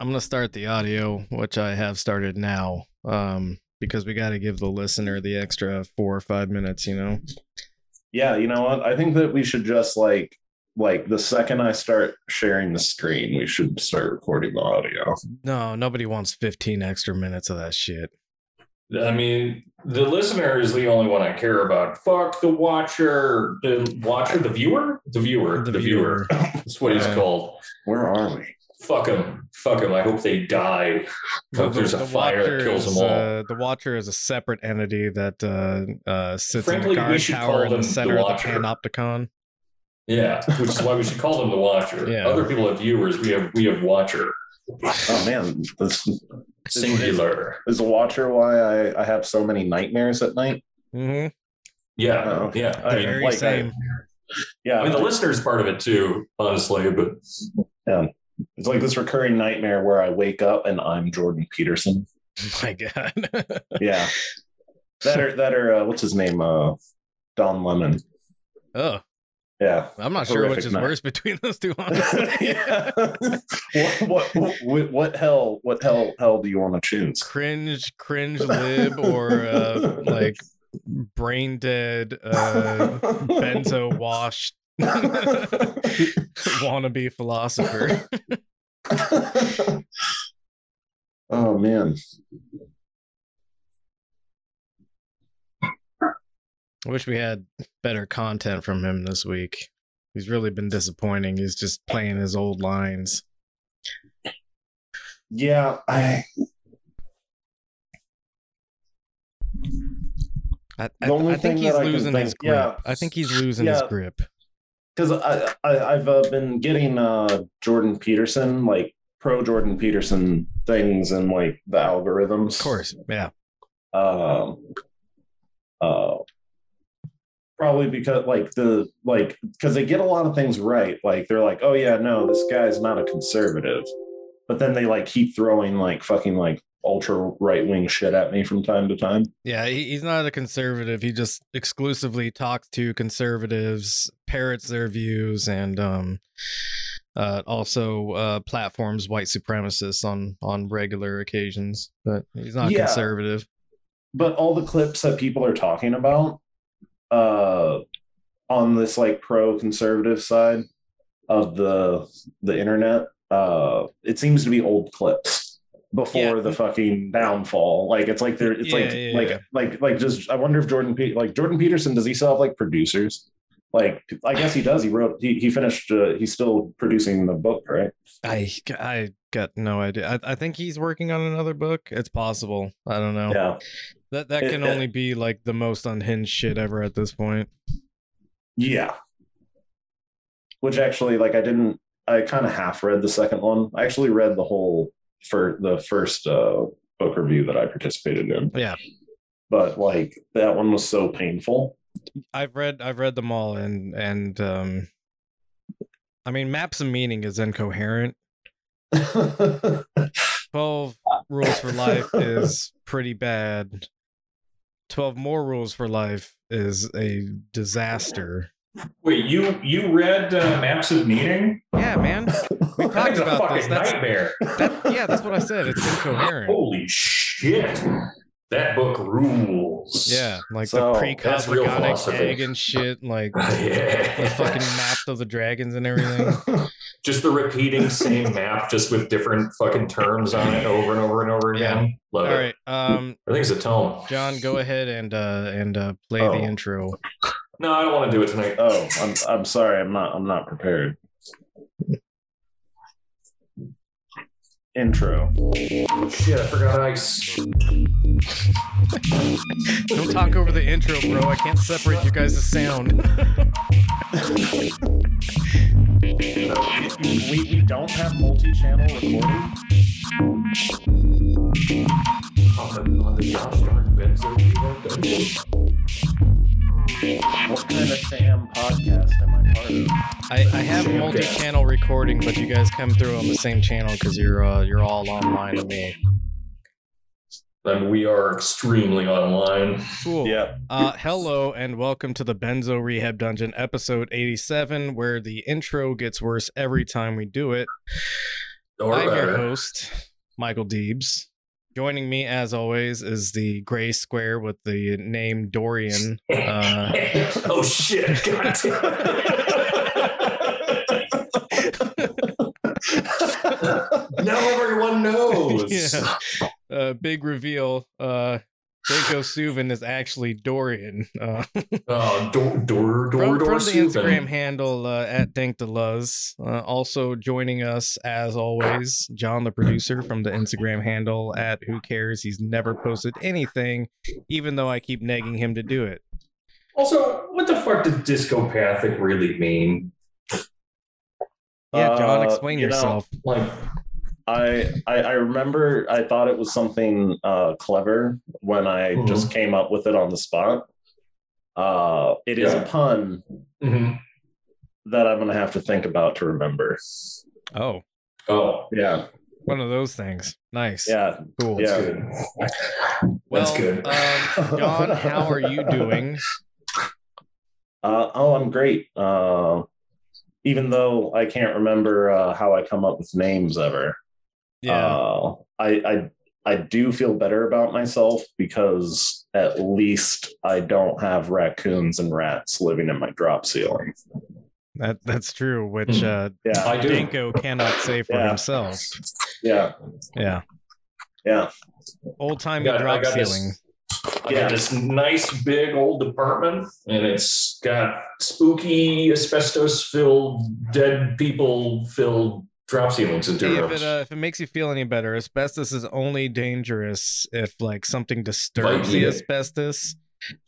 I'm gonna start the audio, which I have started now, um, because we got to give the listener the extra four or five minutes. You know. Yeah, you know what? I think that we should just like like the second I start sharing the screen, we should start recording the audio. No, nobody wants 15 extra minutes of that shit. I mean, the listener is the only one I care about. Fuck the watcher, the watcher, the viewer, the viewer, The the, viewer. That's what he's called. Where are we? Fuck them, fuck them. I hope they die. Hope there's a fire that kills is, them all. Uh, the Watcher is a separate entity that uh, uh, sits Frankly, in we the guard should tower call in the them the center of the Panopticon. Yeah, which is why we should call them the watcher. Yeah. Other people have viewers. We have we have watcher. Oh man, this Singular. is the watcher why I, I have so many nightmares at night. Mm-hmm. Yeah, Oh. yeah. I I mean, very like I- Yeah, I mean, the listener's part of it too, honestly. But it's like this recurring nightmare where I wake up and I'm Jordan Peterson. My God. Yeah, that are that are uh, what's his name? Uh, Don Lemon. oh, Yeah. I'm not sure which is night. worse between those two. Yeah. what, what what what hell what hell hell do you want to choose? cringe, cringe lib, or uh, like brain dead, uh, benzo washed wannabe philosopher. oh man. I wish we had better content from him this week. He's really been disappointing. He's just playing his old lines. Yeah, I I, I, I think he's that I can losing his grip. yeah. I think he's losing his grip. Because I, I I've uh, been getting uh Jordan Peterson like pro Jordan Peterson things and like the algorithms. Of course, yeah. um uh probably because like the like because they get a lot of things right like they're like oh yeah no this guy's not a conservative but then they like keep throwing like fucking like ultra right wing shit at me from time to time Yeah, he, he's not a conservative. He just exclusively talks to conservatives, parrots their views, and um, uh, also uh, platforms white supremacists on on regular occasions. But he's not Yeah. conservative. but all the clips that people are talking about uh on this like pro conservative side of the the internet uh it seems to be old clips before Yeah. the fucking downfall like it's like they're it's like Yeah, like yeah. like like just i wonder if jordan Pe- like jordan peterson does he still have like producers like i guess he does he wrote he, he finished uh, he's still producing the book right I I got no idea. I, I think he's working on another book. It's possible. I don't know. yeah That that can it- only be like the most unhinged shit ever at this point. Yeah. Which actually, like, I didn't. I kind of half read the second one. I actually read the whole for the first uh, book review that I participated in, Yeah, but like that one was so painful. I've read I've read them all, and and um, I mean, Maps of Meaning is incoherent. Twelve Rules for Life is pretty bad. Twelve More Rules for Life is a disaster. Wait, you you read uh, Maps of Meaning? Yeah, man. We talked That's a about fucking this. That's nightmare. that, yeah, that's what I said. It's incoherent. Holy shit! That book rules. Yeah, like So, the that's real pre-cosmogonic philosophy. egg and shit, like yeah. the fucking maps of the dragons and everything. just the repeating same map, just with different fucking terms on it over and over and over again. Love All it. right, um, I think it's a tone. John, go ahead and uh and uh play Oh. the intro. No, I don't want to do it tonight. oh, I'm I'm sorry. I'm not. I'm not prepared. Intro. Shit, I forgot ice. Don't talk over the intro, bro. I can't separate you guys' sound. We, we don't have multi-channel recording. On the, on the gosh darn benzo What kind of Sam podcast am I part of? I, I have multi-channel recording, but you guys come through on the same channel because you're uh, you're all online to me. And we are extremely online. Cool. Yeah. Uh, hello and welcome to the Benzo Rehab Dungeon, episode 87, where the intro gets worse every time we do it. Or I'm your host, Michael Deebs. Joining me, as always, is the gray square with the name Dorian. Uh, oh shit! God now everyone knows. Yeah. uh, big reveal. Uh, Danko Suvin is actually Dorian. Uh, Oh, door, door, door, from, door. from the Subin. Instagram handle uh, at DankDeleuze. Uh, also joining us, as always, John, the producer, from the Instagram handle at Who Cares. He's never posted anything, even though I keep nagging him to do it. Also, what the fuck does discopathic really mean? Yeah, John, Uh, explain you know, yourself. Like, I, I I remember I thought it was something uh, clever when I Mhm. just came up with it on the spot. Uh, it is Yeah. a pun mhm. that I'm gonna have to think about to remember. Oh, oh, Yeah, one of those things. Nice. yeah. Cool. that's Yeah. good. Well, that's good. um, John, how are you doing? Uh, oh, I'm great. Uh, even though I can't remember uh, how I come up with names ever. Yeah. Uh, I, I I do feel better about myself because at least I don't have raccoons and rats living in my drop ceiling. that that's true, which Hmm. uh Yeah, I do. Danko cannot say for Yeah. himself. yeah, Yeah. yeah. Old time got- I drop got this- ceiling. I Yeah. got this nice big old apartment, and it's got spooky asbestos filled, dead people filled drop ceilings in two Hey, if it uh, if it makes you feel any better, asbestos is only dangerous if like something disturbs the yeah. asbestos,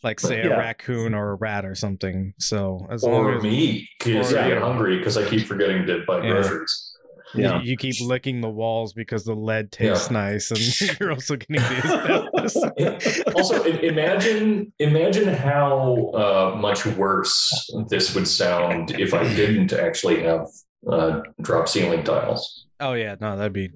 like say Yeah. a raccoon or a rat or something. So as long or as me, because or I you. get hungry because I keep forgetting to buy Yeah. groceries. you- Yeah. you, keep licking the walls because the lead tastes nice, and you're also getting the asbestos. also, imagine imagine how uh, much worse this would sound if I didn't actually have uh, drop ceiling tiles. oh yeah, no, that'd be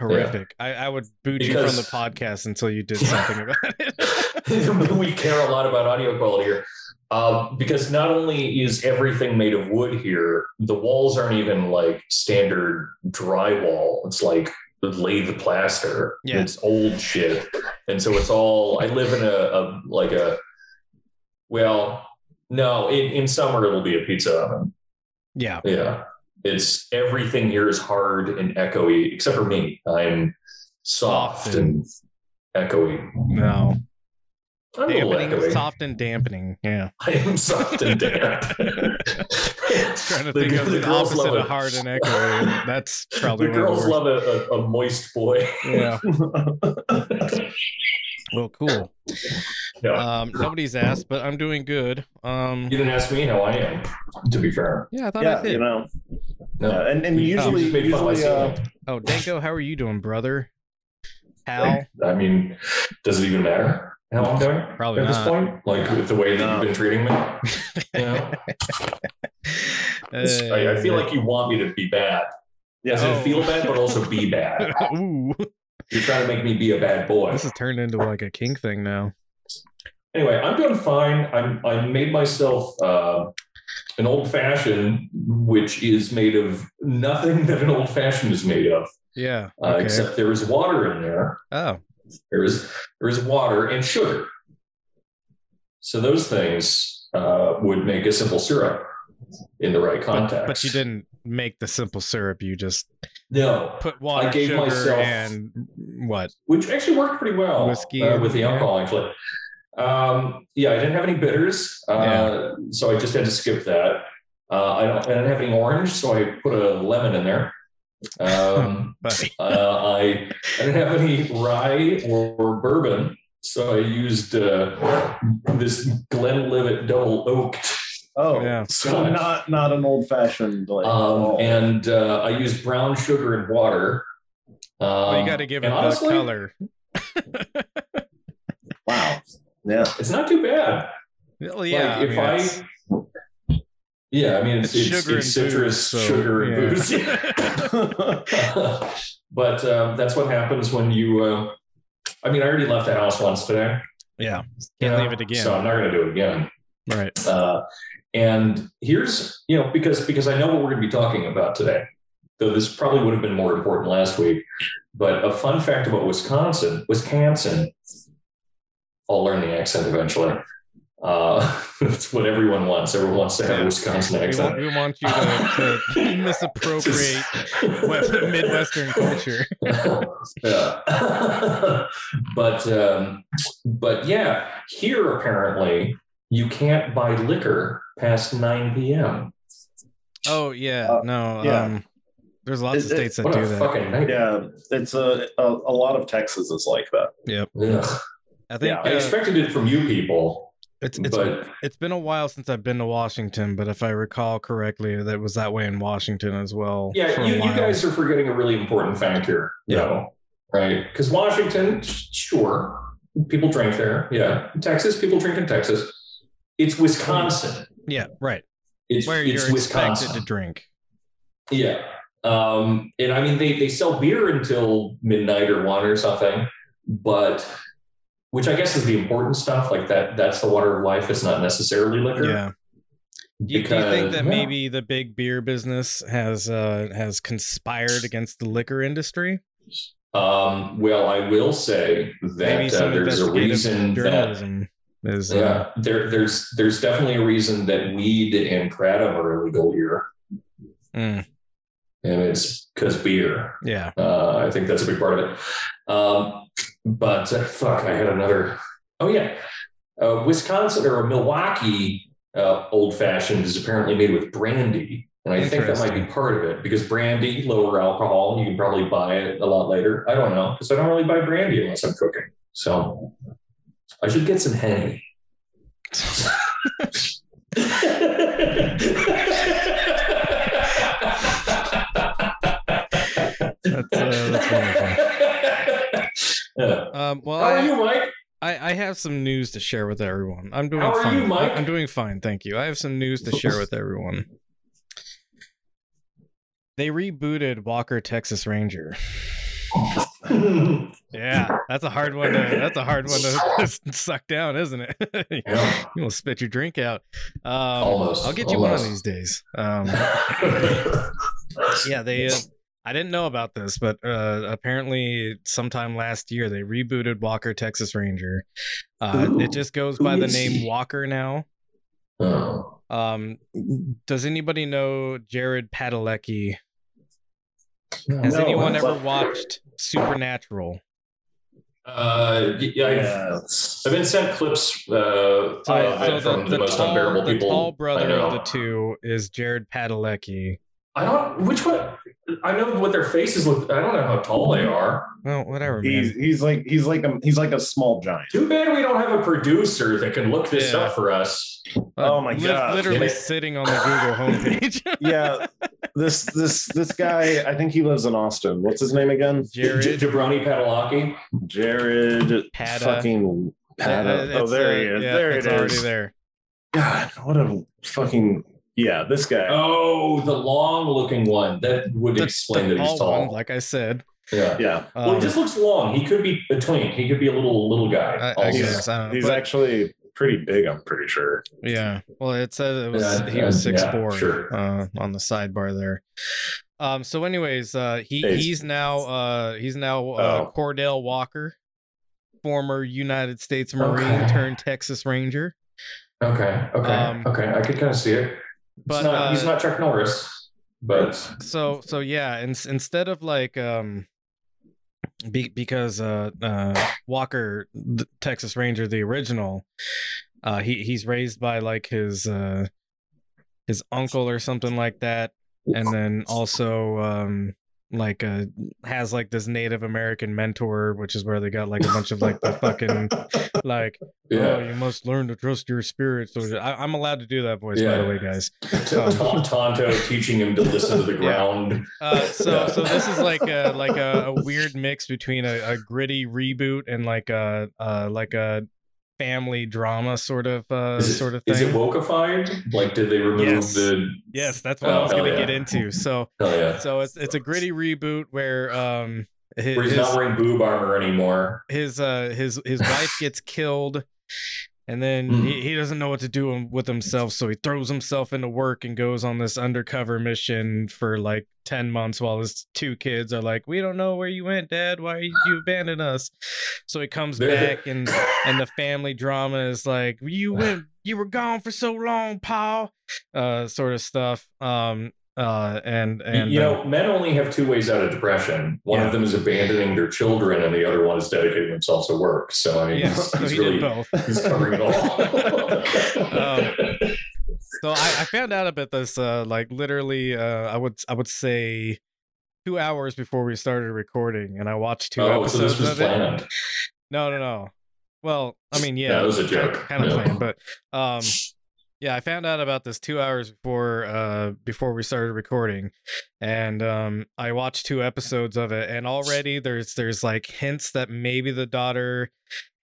horrific. I, I would boot you from the podcast until you did something about it. we care a lot about audio quality here. Um, because not only is everything made of wood here, the walls aren't even like standard drywall. It's like lathe plaster. Yeah. It's old shit. And so it's all I live in a, a like a well, no, in, in summer it'll be a pizza oven. yeah, Yeah. It's everything here is hard and echoey, except for me. I'm soft, Soft and, echoey. no, I'm dampening, soft and dampening. Yeah. I am soft and damp. trying to The- think of the the, girls opposite love of hard and echoey. That's probably the girls love a, a, a moist boy. Yeah. Well, cool. Yeah. Um, nobody's asked, but I'm doing good. Um, you didn't ask me how I am, to be fair. yeah, I thought I yeah, did. you know, No. yeah, and and usually just made fun of my usually uh. Oh, Danko, how are you doing, brother? Hal? I mean, does it even matter how I'm doing Probably at this point? Like with the way that No. you've been treating me? Yeah. It's- I, I feel like you want me to be bad. As Oh. feel bad, but also be bad. Ooh, You're trying to make me be a bad boy. this has turned into like a kink thing now. Anyway, I'm doing fine. I'm I made myself uh, an old fashioned, which is made of nothing that an old fashioned is made of, Yeah. uh, Okay. except there is water in there. oh, There is there is water and sugar. So those things uh, would make a simple syrup in the right but, context. but you didn't make the simple syrup. You just No, put water, gave sugar, myself- and what? which actually worked pretty well Whiskey uh, with the alcohol actually um, yeah i didn't have any bitters uh, Yeah. so i just had to skip that uh, I, don't, I didn't have any orange so i put a lemon in there um, uh, I, I didn't have any rye or, or bourbon so i used uh, this glenlivet double oaked oh Yeah. so not not an old fashioned like um, and uh, i use brown sugar and water um, Well, you got to give it and the honestly, color. wow yeah it's not too bad Well, yeah. like, if I, I, mean, it's- yeah, I mean, it's, It's it's, sugar it's and citrus, booze, so, sugar, and yeah. booze. but um, that's what happens when you. Uh, I mean, I already left the house once today. yeah. Can't know, leave it again. So I'm not going to do it again. Right. Uh, and here's, you know, because because I know what we're going to be talking about today. though this probably would have been more important last week. But a fun fact about Wisconsin, Wisconsin, I'll learn the accent eventually. Uh, that's what everyone wants. Everyone wants to have a Wisconsin We want, accent. we want you to, to misappropriate West, Midwestern culture. yeah. but um, but yeah, here apparently you can't buy liquor past 9 p.m. Oh yeah, Uh, no. yeah. Um, there's lots of It- it- states that do that. Yeah, it's a, a a lot of Texas is like that. Yep. Ugh. I think Yeah, I uh, expected it from you people, it's it's but it's been a while since I've been to Washington, but if I recall correctly, that was that way in Washington as well. yeah, you, you guys are forgetting a really important fact here. Yeah. though, right? Because Washington, sure, people drink there. Yeah, Texas, people drink in Texas. It's Wisconsin. Yeah, right. It's Where it's you're Wisconsin. expected to drink. Yeah. Um, and I mean, they, they sell beer until midnight or one or something, but which I guess is the important stuff. Like that, that's the water of life. It's not necessarily liquor. Yeah. Do you, do you think that yeah. maybe the big beer business has uh has conspired against the liquor industry? Um, well, I will say that uh, there's a reason that is uh, yeah, there, there's there's definitely a reason that weed and kratom are illegal here, mm, and it's because beer. yeah. Uh, I think that's a big part of it. Um, but uh, fuck, I had another. Oh yeah, uh, Wisconsin or Milwaukee uh, old fashioned is apparently made with brandy, and I think that might be part of it because brandy lower alcohol. You can probably buy it a lot later. I don't know because I don't really buy brandy unless I'm cooking. So I should get some henny. That's uh, that's wonderful. Yeah. Um, well, How are I, you, Mike? I I have some news to share with everyone. I'm doing How are fine. you, Mike? I'm doing fine, thank you. I have some news to share with everyone. They rebooted Walker Texas Ranger. Yeah, that's a hard one. To, that's a hard one to suck down, isn't it? Yeah. you will spit your drink out. Um, Almost, I'll get you one of these days. Um, yeah, they. Uh, I didn't know about this, but uh, apparently, sometime last year they rebooted Walker Texas Ranger. Uh, Ooh, it just goes by the name he? Walker now. Oh. Um, does anybody know Jared Padalecki? No, Has anyone that's ever watched Supernatural? Uh, yeah, I've, Yes. I've been sent clips uh, So, I- so from the, the, the, most tall, unbearable the people. tall brother of the two is Jared Padalecki. I don't. Which one? I know what their faces look. I don't know how tall they are. Well, whatever, He's man. he's like he's like a he's like a small giant. Too bad we don't have a producer that can look this Yeah. up for us. Oh my Lit- God. Literally Yeah. sitting on the Google homepage. Yeah, this this this guy. I think he lives in Austin. What's his name again? J- Jared Jabroni Padalecki. Jared Pada. fucking Pada. Uh, Oh, there uh, he is. yeah, there it's already there. God, what a fucking yeah. This guy. Oh, the long-looking one. That would The- explain the that he's tall tall. one, like I said. yeah. Yeah, well, Um, he just looks long. He could be a twink. He could be a little little guy. I, I guess I know. he's but- actually pretty big. I'm pretty sure. Yeah. Well, it said it was Yeah, he was six yeah, four sure. uh, on the sidebar there. Um. So, anyways, uh, he Hey. he's now uh he's now uh, Oh. Cordell Walker, former United States Marine Okay. turned Texas Ranger. Okay. Okay. Um, okay. I could kind of see it. But He's not, he's uh, not Chuck Norris, but so so yeah, and instead of like um, be, because uh uh Walker the Texas Ranger the original, uh he he's raised by like his uh his uncle or something like that, and then also um like uh has like this Native American mentor, which is where they got like a bunch of like the fucking like oh you must learn to trust your spirit. So I, I'm allowed to do that voice by the way, guys. Ton- Tonto teaching him to listen to the Yeah. ground. Uh, so Yeah. so this is like a like a, a weird mix between a, a gritty reboot and like a uh like a family drama sort of uh it, sort of thing. is it wokeified? Like, did they remove Yes. the? yes, that's what I Oh, was gonna yeah. get into. So yeah. so it's it's a gritty reboot where um his Where he's his, not wearing boob armor anymore. his uh his his wife gets killed And then Mm. he, he doesn't know what to do with himself, so he throws himself into work and goes on this undercover mission for like 10 months while his two kids are like, We don't know where you went, Dad. Why did you abandon us? So he comes back and and the family drama is like, You went you were gone for so long, Paul. Uh sort of stuff. Um uh and and you uh, know, men only have two ways out of depression. One Yeah. of them is abandoning their children, and the other one is dedicating themselves to work. So I mean, yeah, he's, so he's he really did both. he's covering it all. Um, So I, I found out about this uh like literally uh I would I would say two hours before we started recording and I watched two oh, so episodes this was of it. No, no, no. Well, I mean, yeah, that was a joke. kind of Yeah. planned, but um, yeah, I found out about this two hours before uh before we started recording, and um, I watched two episodes of it, and already there's there's like hints that maybe the daughter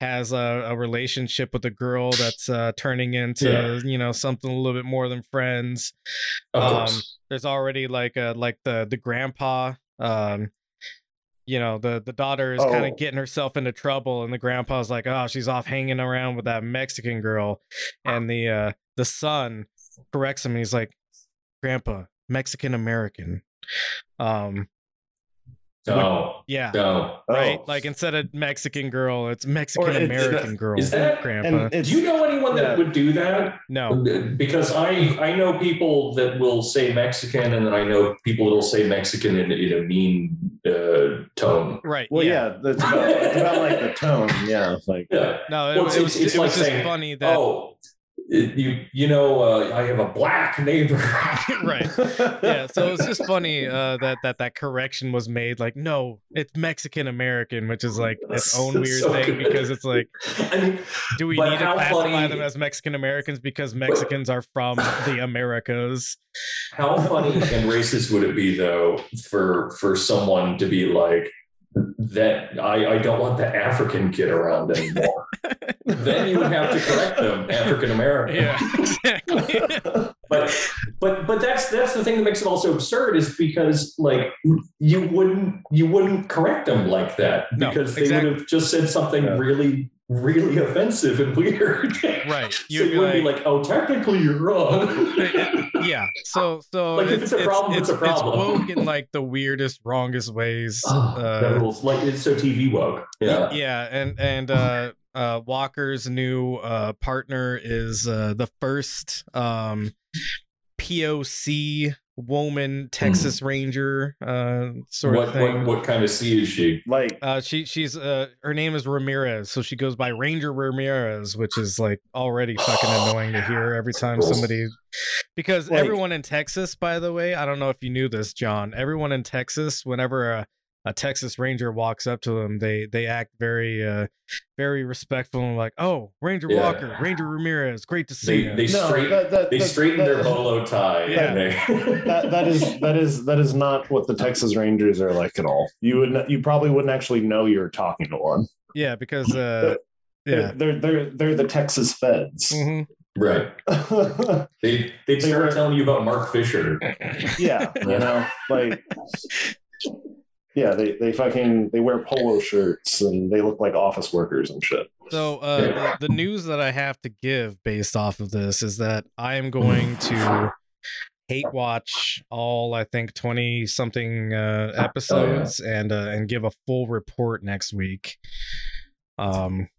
has a, a relationship with a girl that's uh turning into Yeah. you know something a little bit more than friends Of um, course. there's already like uh like the the grandpa um you know the the daughter is kind Oh. of getting herself into trouble and the grandpa's like oh she's off hanging around with that mexican girl and the uh the son corrects him and he's like grandpa mexican american um No, yeah no. right Oh. like instead of mexican girl it's mexican american girl is that- grandpa and Do you know anyone that Yeah. would do that? no Because I I know people that will say Mexican, and then I know people that will say Mexican in, in a mean uh, tone. right well, yeah, yeah, that's about, it's about like the tone. Yeah, it's like Yeah. no it, Well, it it's- was, it's it was like just saying, funny that Oh, it- you you know uh, I have a black neighbor. right yeah so it's just funny uh that that that correction was made like no it's mexican american which is like its own weird so thing good. because it's like I mean, do we need to classify funny- them as mexican americans because mexicans are from the americas how funny and racist would it be though for for someone to be like that? I I don't want the African kid around anymore. Then you would have to correct them, African American. yeah exactly but but but that's that's the thing that makes it also absurd is because like you wouldn't you wouldn't correct them like that No, because they exactly. would have just said something Yeah. really really offensive and weird right so You'd you be like oh technically you're wrong yeah so so Like, if it's a problem, it's a problem. woke in like the weirdest wrongest ways Ah, that uh rules. like it's so tv woke yeah yeah and and uh uh walker's new uh partner is uh the first um poc woman texas ranger uh sort what, of thing. what what kind of sea is she? Like uh she she's uh her name is ramirez so she goes by ranger ramirez which is like already fucking annoying to hear every time somebody because Like- everyone in texas by the way i don't know if you knew this john everyone in texas whenever a, a texas ranger walks up to them they they act very uh very respectful and like oh ranger Yeah. walker ranger ramirez great to see they you they no, straight that, that, they that- straighten that- their bolo tie Yeah. they that that is that is that is not what the Texas Rangers are like at all. You would not, you probably wouldn't actually know you're talking to one. yeah because uh yeah They're they're they're the Texas Feds. Mhm. right they they They start telling you about mark fisher yeah, you know, like yeah, they they fucking they wear polo shirts and they look like office workers and shit. So uh, the, the news that I have to give based off of this is that I am going to hate watch all I think twenty something uh, episodes and uh, and give a full report next week. Um.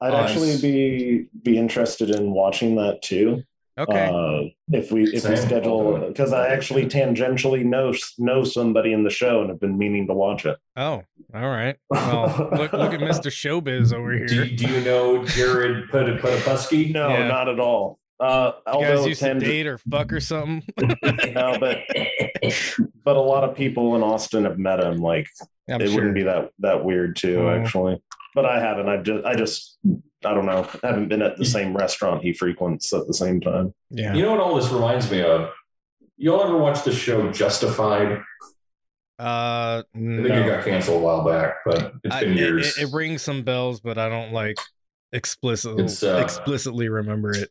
I'd actually be be interested in watching that too. Okay. Uh, if we if we schedule because I actually tangentially know know somebody in the show and have been meaning to watch it. oh. All right. Well, look look at Mister Showbiz over do, here. do you know jared Put Putapusky? No, Yeah. not at all. Uh, You although guys used to date or fuck or something. no, but but a lot of people in Austin have met him. Like I'm it sure. wouldn't be that that weird too, Mm. actually. But I haven't. I've just I just I don't know. I haven't been at the same restaurant he frequents at the same time. yeah. You know what all this reminds me of? Y'all ever watch the show Justified? uh. I think No. it got canceled a while back, but it's I- been it, years. it, it rings some bells, but I don't like explicitly It's, uh, explicitly remember it.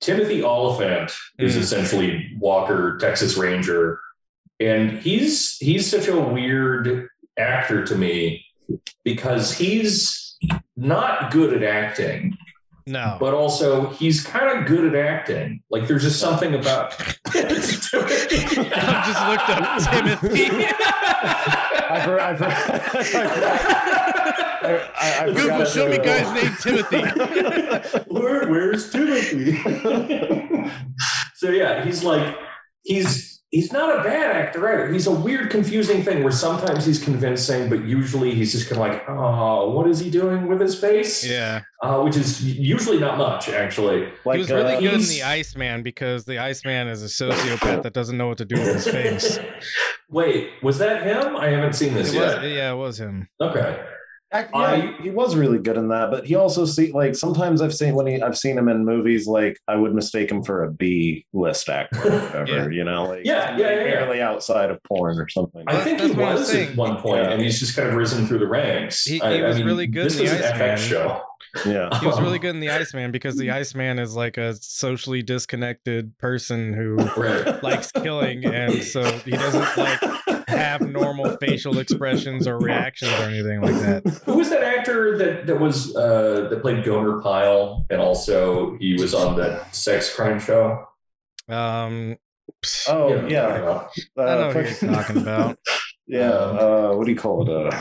Timothy Olyphant is Mm. essentially Walker, Texas Ranger, and he's he's such a weird actor to me because he's not good at acting, No. but also he's kind of good at acting. Like there's just something about. I just looked up Timothy. I've heard, I've heard, I, I, I Google, show me to- guy's name Timothy. Where, where's Timothy? so yeah, he's like he's he's not a bad actor either. He's a weird, confusing thing where sometimes he's convincing, but usually he's just kind of like, oh, what is he doing with his face? Yeah, Uh, which is usually not much actually. Like, he was really uh, good in the Iceman because the Iceman is a sociopath that doesn't know what to do with his face. Wait, was that him? I haven't seen It this was, yet. yeah, it was him. Okay. Ac- yeah, I- he- he was really good in that, but he also see like sometimes I've seen when he I've seen him in movies like I would mistake him for a B list actor, or whatever, Yeah. you know, like Yeah, yeah, yeah, yeah. barely outside of porn or something. I think that's he was at one point, Yeah. and he's just kind of risen through the ranks. He- he I was mean, really good This in the was an Iceman. FX show. yeah, He was really good in the Iceman because the Iceman is like a socially disconnected person who Right. likes killing, and so he doesn't like have normal facial expressions or reactions or anything like that. Who was that actor that that was uh, that played Gomer Pyle, and also he was on that sex crime show? Um, Oh You know, yeah, I don't know. Uh, I know who you're talking about. Yeah, uh, what do you call it? Uh,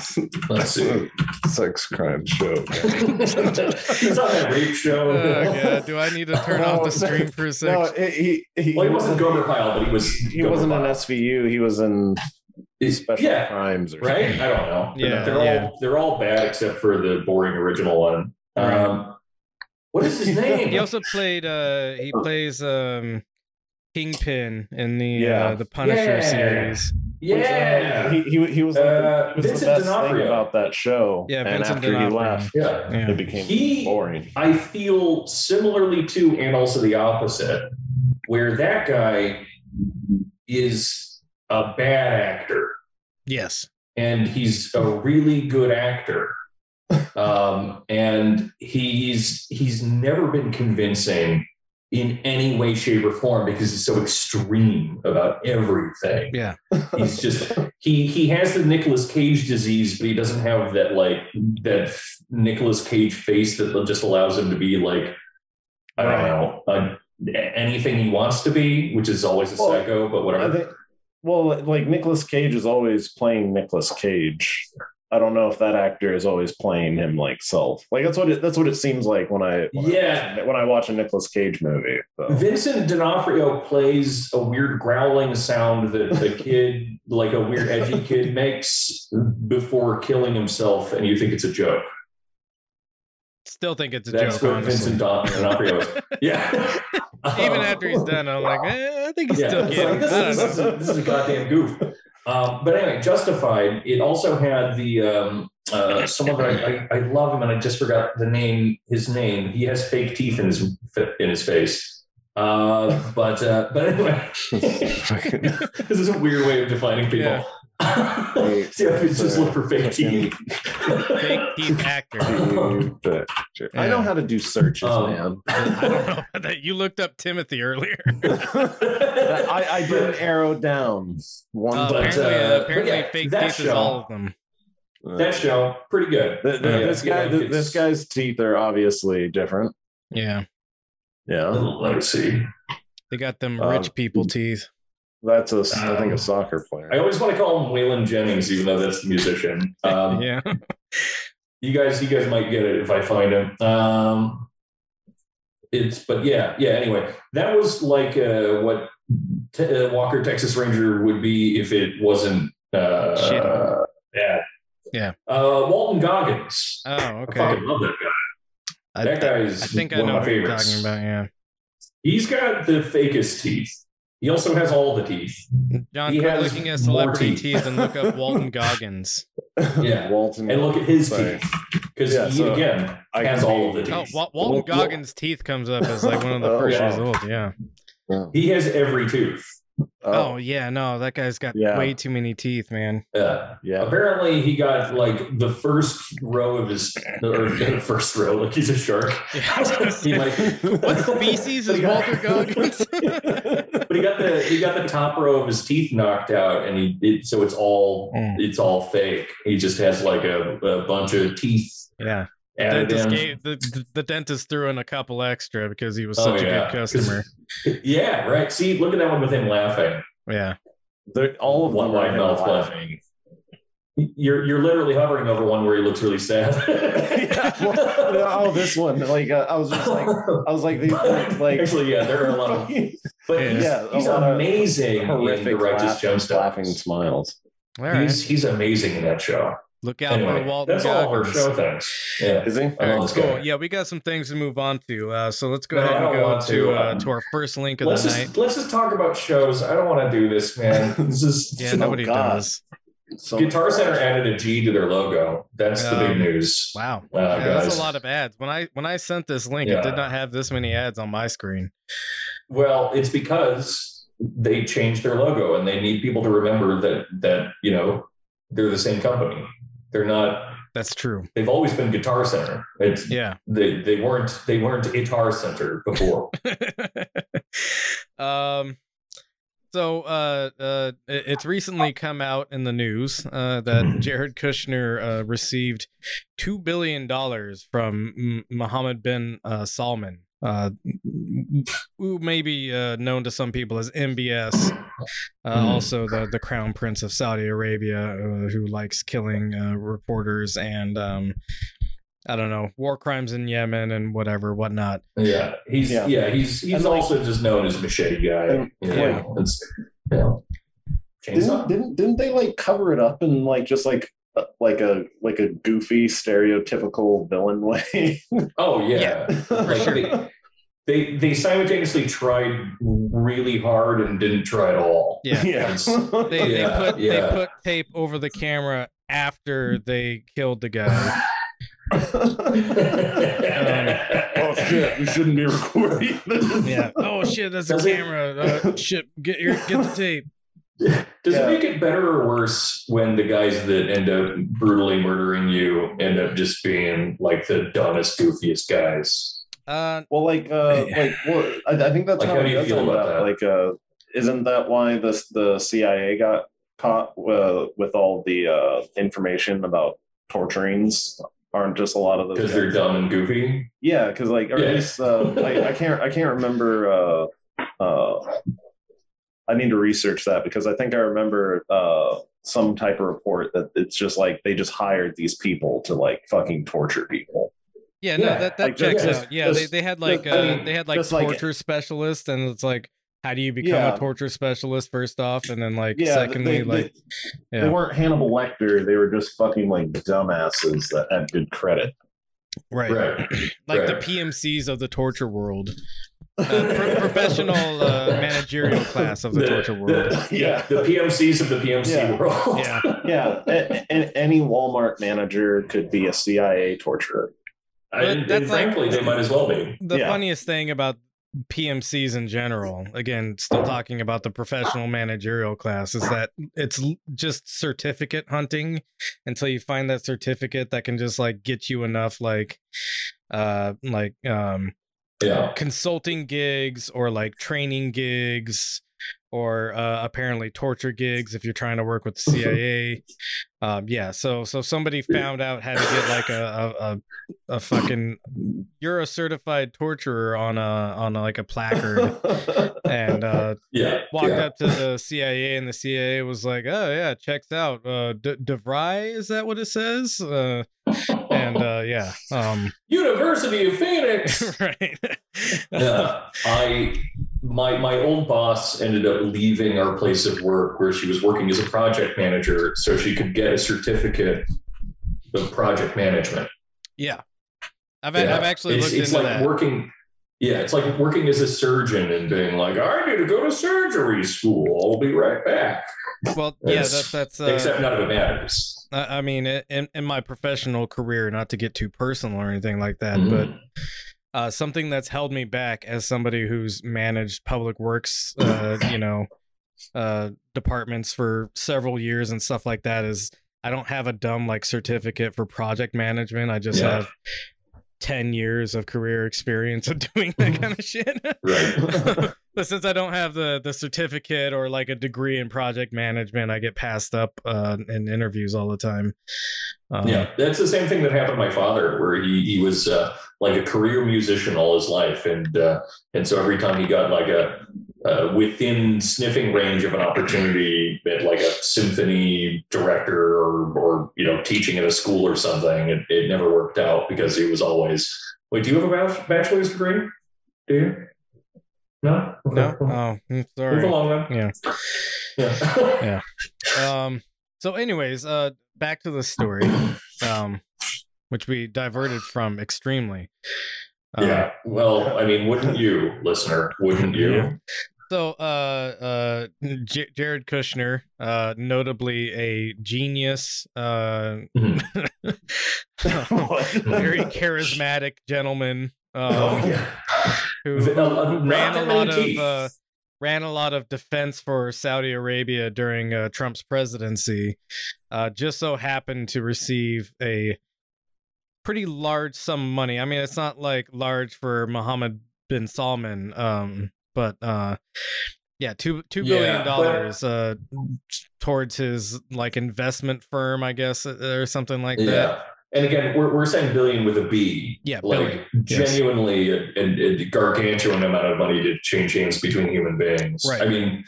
Let's see. sex crime show. He's on that rape show. Oh, God. Do I need to turn off the stream for a no, sec? it, he he, well, he wasn't Gomer Pyle, but he was. He Gomer wasn't in Pyle. SVU. He was in Special Yeah, Crimes or right? something. I don't know. Yeah, they're yeah. all they're all bad except for the boring original one. Um, what is his name? He also played. Uh, he plays um, Kingpin in the Yeah. uh, the Punisher Yeah. series. yeah, he he, he was, Uh, he was the Vincent best thing D'Onofrio. about that show. Yeah, and Vincent after he left, yeah. Yeah. it became He- boring. I feel similarly to, and also the opposite, where that guy is a bad actor Yes. and he's a really good actor. Um, and he's he's never been convincing in any way, shape, or form because he's so extreme about everything. Yeah. He's just he he has the Nicolas Cage disease, but he doesn't have that like that Nicolas Cage face that just allows him to be like I don't Right. know uh, anything he wants to be, which is always a Well, psycho. But whatever. Think, well, like Nicolas Cage is always playing Nicolas Cage. I don't know if that actor is always playing him like self. Like that's what it that's what it seems like when I when Yeah. I, when I watch a Nicolas Cage movie. So. Vincent D'Onofrio plays a weird growling sound that the kid, like a weird edgy kid, makes before killing himself, and you think it's a joke. Still think it's a That's joke, what honestly. Vincent D'Onofrio is. Yeah. Even after he's done, I'm like, eh, I think he's yeah, still it's kidding. like, this, I is, don't this, is, this is a goddamn goof. Um, but anyway, Justified. It also had the um, uh, someone that I, I, I love him, and I just forgot the name. His name. He has fake teeth in his in his face. Uh, but uh, but anyway, this is a weird way of defining people. Yeah. See, I could just look for fake teeth. Fake teeth actor. I know how to do searches, Um, man. I don't know that. You looked up Timothy earlier. I, I didn't arrow down one. Uh, But, apparently, uh, uh, but apparently yeah, fake that teeth is show- all of them. that show pretty good. The- the- Yeah, this guy, like this guy's teeth are obviously different. Yeah, Yeah, Let me see. they got them Um, rich people teeth. That's a I think a soccer player. I always want to call him Waylon Jennings, even though that's the musician. Um, yeah, You guys, you guys might get it if I find him. Um, it's, but yeah, yeah. Anyway, that was like uh, what T- uh, Walker Texas Ranger would be if it wasn't. Uh, Shitty. yeah, Yeah. Uh, Walton Goggins. Oh, okay. I okay. fucking love that guy. I, that guy is I think I one know of my what you're favorites. talking about. Yeah, He's got the fakest teeth. He also has all the teeth. John, He quit has looking at more celebrity teeth. teeth and look up Walton Goggins. Yeah. Walton. And look at his Sorry. teeth because Yeah, he so again I has all of the oh, teeth. Oh, Wa- Walton Goggins' teeth comes up as like one of the Oh, first yeah. results. Yeah. Yeah. He has every tooth. Oh yeah, no, that guy's got Yeah. way too many teeth, man. Yeah. yeah. Apparently, he got like the first row of his, or the first row, like he's a shark. Yeah, I was gonna He say, might. what species is Walter Goggins? but he got the he got the top row of his teeth knocked out, and he it, so it's all Mm. it's all fake. He just has like a, a bunch of teeth yeah, The dentist, gave, the, the, the dentist threw in a couple extra because he was Oh, such a good customer. Yeah, right. See, look at that one with him laughing. Yeah. They're, all of One them are wide mouth laughing. You're you're literally hovering over one where he looks really sad. yeah, well, oh, this one. Like uh, I was just like, I was like, these, like Actually, yeah, there are a lot of, but Yeah. he's, Yeah, he's lot of amazing in the horrific Righteous laugh, Gemstones. laughing smiles. All right. He's he's amazing in that show. Look out Anyway, for Walton that's all of our Goggins. show things. Yeah. Is he? I All love right, this cool. guy. Yeah, we got some things to move on to. Uh, so let's go No, ahead and go want to to, uh, um, to our first link of Let's the just night. let's just talk about shows. I don't want to do this, man. This is Yeah, Oh, nobody God. does. So Guitar Center added a G to their logo. That's the big Um, news. Wow. Uh, Yeah, that's a lot of ads. When I when I sent this link, it did not have this many ads on my screen. Well, it's because they changed their logo and they need people to remember that that you know they're the same company. They're not. That's true. They've always been Guitar Center. It's, Yeah. They they weren't they weren't Guitar Center before. um so uh uh it's recently come out in the news uh that Jared Kushner uh received 2 billion dollars from M- Mohammed bin uh, Salman uh who may be uh, known to some people as MBS uh, Hmm. also the the crown prince of Saudi Arabia uh, who likes killing uh, reporters and um I don't know war crimes in Yemen and whatever whatnot yeah, he's Yeah. yeah, he's he's And, like- also just known as Machete Guy. And, you know, like- it's, you Didn't, chainsaw. didn't didn't they like cover it up in like just like uh, like a like a goofy stereotypical villain way? Oh yeah, Yeah, Like, sure. they, they they simultaneously tried really hard and didn't try at all. yeah It's- they, Yeah, they put yeah. they put tape over the camera after they killed the guy. oh shit! We shouldn't be recording this. Yeah. Oh shit, that's a Does it- camera. Uh, shit, get your get the tape. Does Yeah. it make it better or worse when the guys that end up brutally murdering you end up just being like the dumbest, goofiest guys? Uh, Well, like, uh, like, well, I, I think that's Like, how, how do you that's feel how about that? Like, uh, isn't that why the the CIA got caught uh, with all the uh, information about torturings? Aren't just a lot of those Because they're dumb and goofy. Yeah, because like, or Yeah. at least uh, I, I can't I can't remember. Uh, uh, I need to research that because I think I remember uh, some type of report that it's just like they just hired these people to like fucking torture people. Yeah, no, that that like, checks just- out. Yeah, just- they, they had like just- uh, I mean, they had like just like- torture specialists, and it's like, how do you become Yeah. a torture specialist first off, and then like Yeah, secondly, they, like they, yeah. they weren't Hannibal Lecter. They were just fucking like dumbasses that had good credit. right, Right. like the. PMCs of the torture world, uh, pro- professional uh, managerial class of the, torture world. yeah, the PMCs of the PMC Yeah. world. Yeah. yeah, a- a- any Walmart manager could be a CIA torturer. I, But and that's like- frankly, they might as well be. the Yeah. funniest thing about PMCs in general, again, still talking about the professional managerial class, is that it's just certificate hunting until you find that certificate that can just like get you enough like uh like um Yeah. consulting gigs or like training gigs or uh, apparently torture gigs if you're trying to work with the CIA. um, yeah, so so somebody found out how to get like a a, a, a fucking you're a certified torturer on a on a, like a placard and uh, Yeah. walked yeah. up to the CIA and the CIA was like, oh yeah, checks out. Uh, D- DeVry is that what it says? Uh, and uh, yeah, um, University of Phoenix. right. yeah, I my my old boss ended up leaving our place of work where she was working as a project manager so she could get a certificate of project management. Yeah. I've, Yeah. I've actually it's, looked it's into like that. working yeah, it's like working as a surgeon and being like, I need to go to surgery school. I'll be right back. well, yeah, that, that's. Uh, Except none of it matters. I mean, in in my professional career, not to get too personal or anything like that, Mhm. but uh, something that's held me back as somebody who's managed public works, uh, you know, uh, departments for several years and stuff like that is I don't have a dumb like certificate for project management. I just Yeah. have. 10 years of career experience of doing that kind of shit. Right. but since I don't have the the certificate or like a degree in project management, I get passed up uh, in interviews all the time. Um, yeah, that's the same thing that happened to my father, where he he was uh, like a career musician all his life, and uh, and so every time he got like a uh, within sniffing range of an opportunity at like a symphony director or or you know teaching at a school or something, it, it never worked out because he was always. Wait, do you have a bachelor's degree? Do you? No. Okay. No. Oh, Move sorry. along then. Yeah. Yeah. Um. So, anyways, uh, back to the story, um, which we diverted from extremely. Um, yeah. Well, I mean, wouldn't you, listener? Wouldn't you? So, uh, uh, J- Jared Kushner, uh, notably a genius, uh, very charismatic gentleman, um, Oh yeah. who Uh, uh, ran a lot of uh, ran a lot of defense for Saudi Arabia during uh, Trump's presidency. Uh, just so happened to receive a pretty large sum of money. I mean, it's not like large for Mohammed bin Salman, um, but uh, yeah, two two Yeah, billion but- dollars uh, towards his like investment firm, I guess, uh, or something like that. And again, we're, we're saying billion with a B. Yeah, like billion, yes. genuinely a, a, a gargantuan amount of money to change hands between human beings. Right. I mean,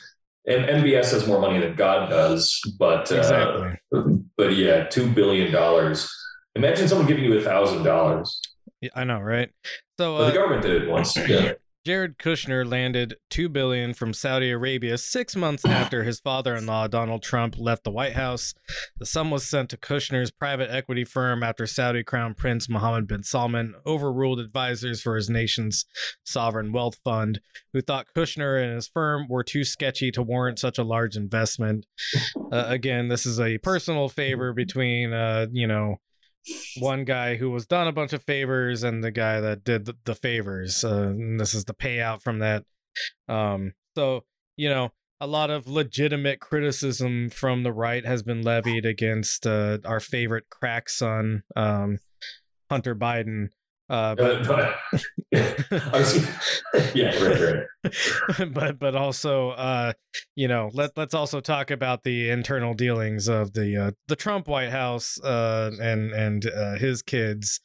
and MBS has more money than God does, but uh, Exactly. but yeah, two billion dollars. Imagine someone giving you a thousand dollars. Yeah, I know, right? So But uh, the government did it once. Yeah. Jared Kushner landed 2 billion from Saudi Arabia 6 months after his father-in-law Donald Trump left the White House. The sum was sent to Kushner's private equity firm after Saudi crown prince Mohammed bin Salman overruled advisors for his nation's sovereign wealth fund who thought Kushner and his firm were too sketchy to warrant such a large investment. Uh, again, this is a personal favor between uh, you know, one guy who was done a bunch of favors and the guy that did the, the favors. Uh, and this is the payout from that. Um, so you know, a lot of legitimate criticism from the right has been levied against uh, our favorite crack son, um, Hunter Biden. Uh, but Uh, but- yeah, right, right. but but also uh you know let let's also talk about the internal dealings of the uh the Trump White House uh and and uh, his kids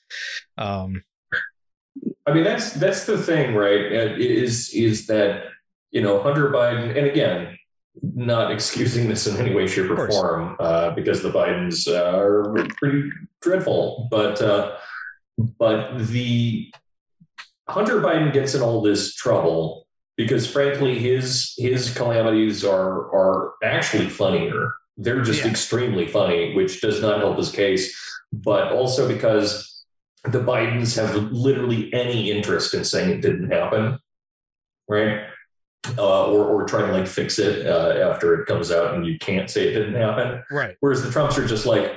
um I mean, that's that's the thing, right? uh, Is is that you know Hunter Biden, and again, not excusing this in any way, shape, or form, uh, because the Bidens uh, are pretty dreadful, but uh, but the Hunter Biden gets in all this trouble because, frankly, his his calamities are are actually funnier. They're just Yeah. extremely funny, which does not help his case, but also because the Bidens have literally any interest in saying it didn't happen, right? Uh, or, or trying to like fix it uh, after it comes out and you can't say it didn't happen. right Whereas the Trumps are just like,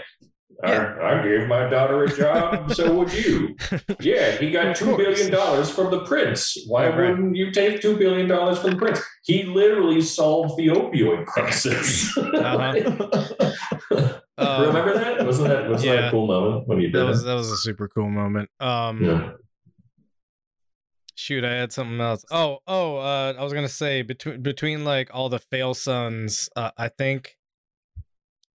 Yeah. I gave my daughter a job, so would you. Yeah, he got two billion dollars from the prince. Why right. wouldn't you take two billion dollars from the prince? He literally solved the opioid crisis. Uh-huh. Um, Remember that? Wasn't that wasn't that a cool moment when you did that was that was a super cool moment um Yeah. shoot i had something else oh oh uh i was gonna say between between like all the fail sons uh, i think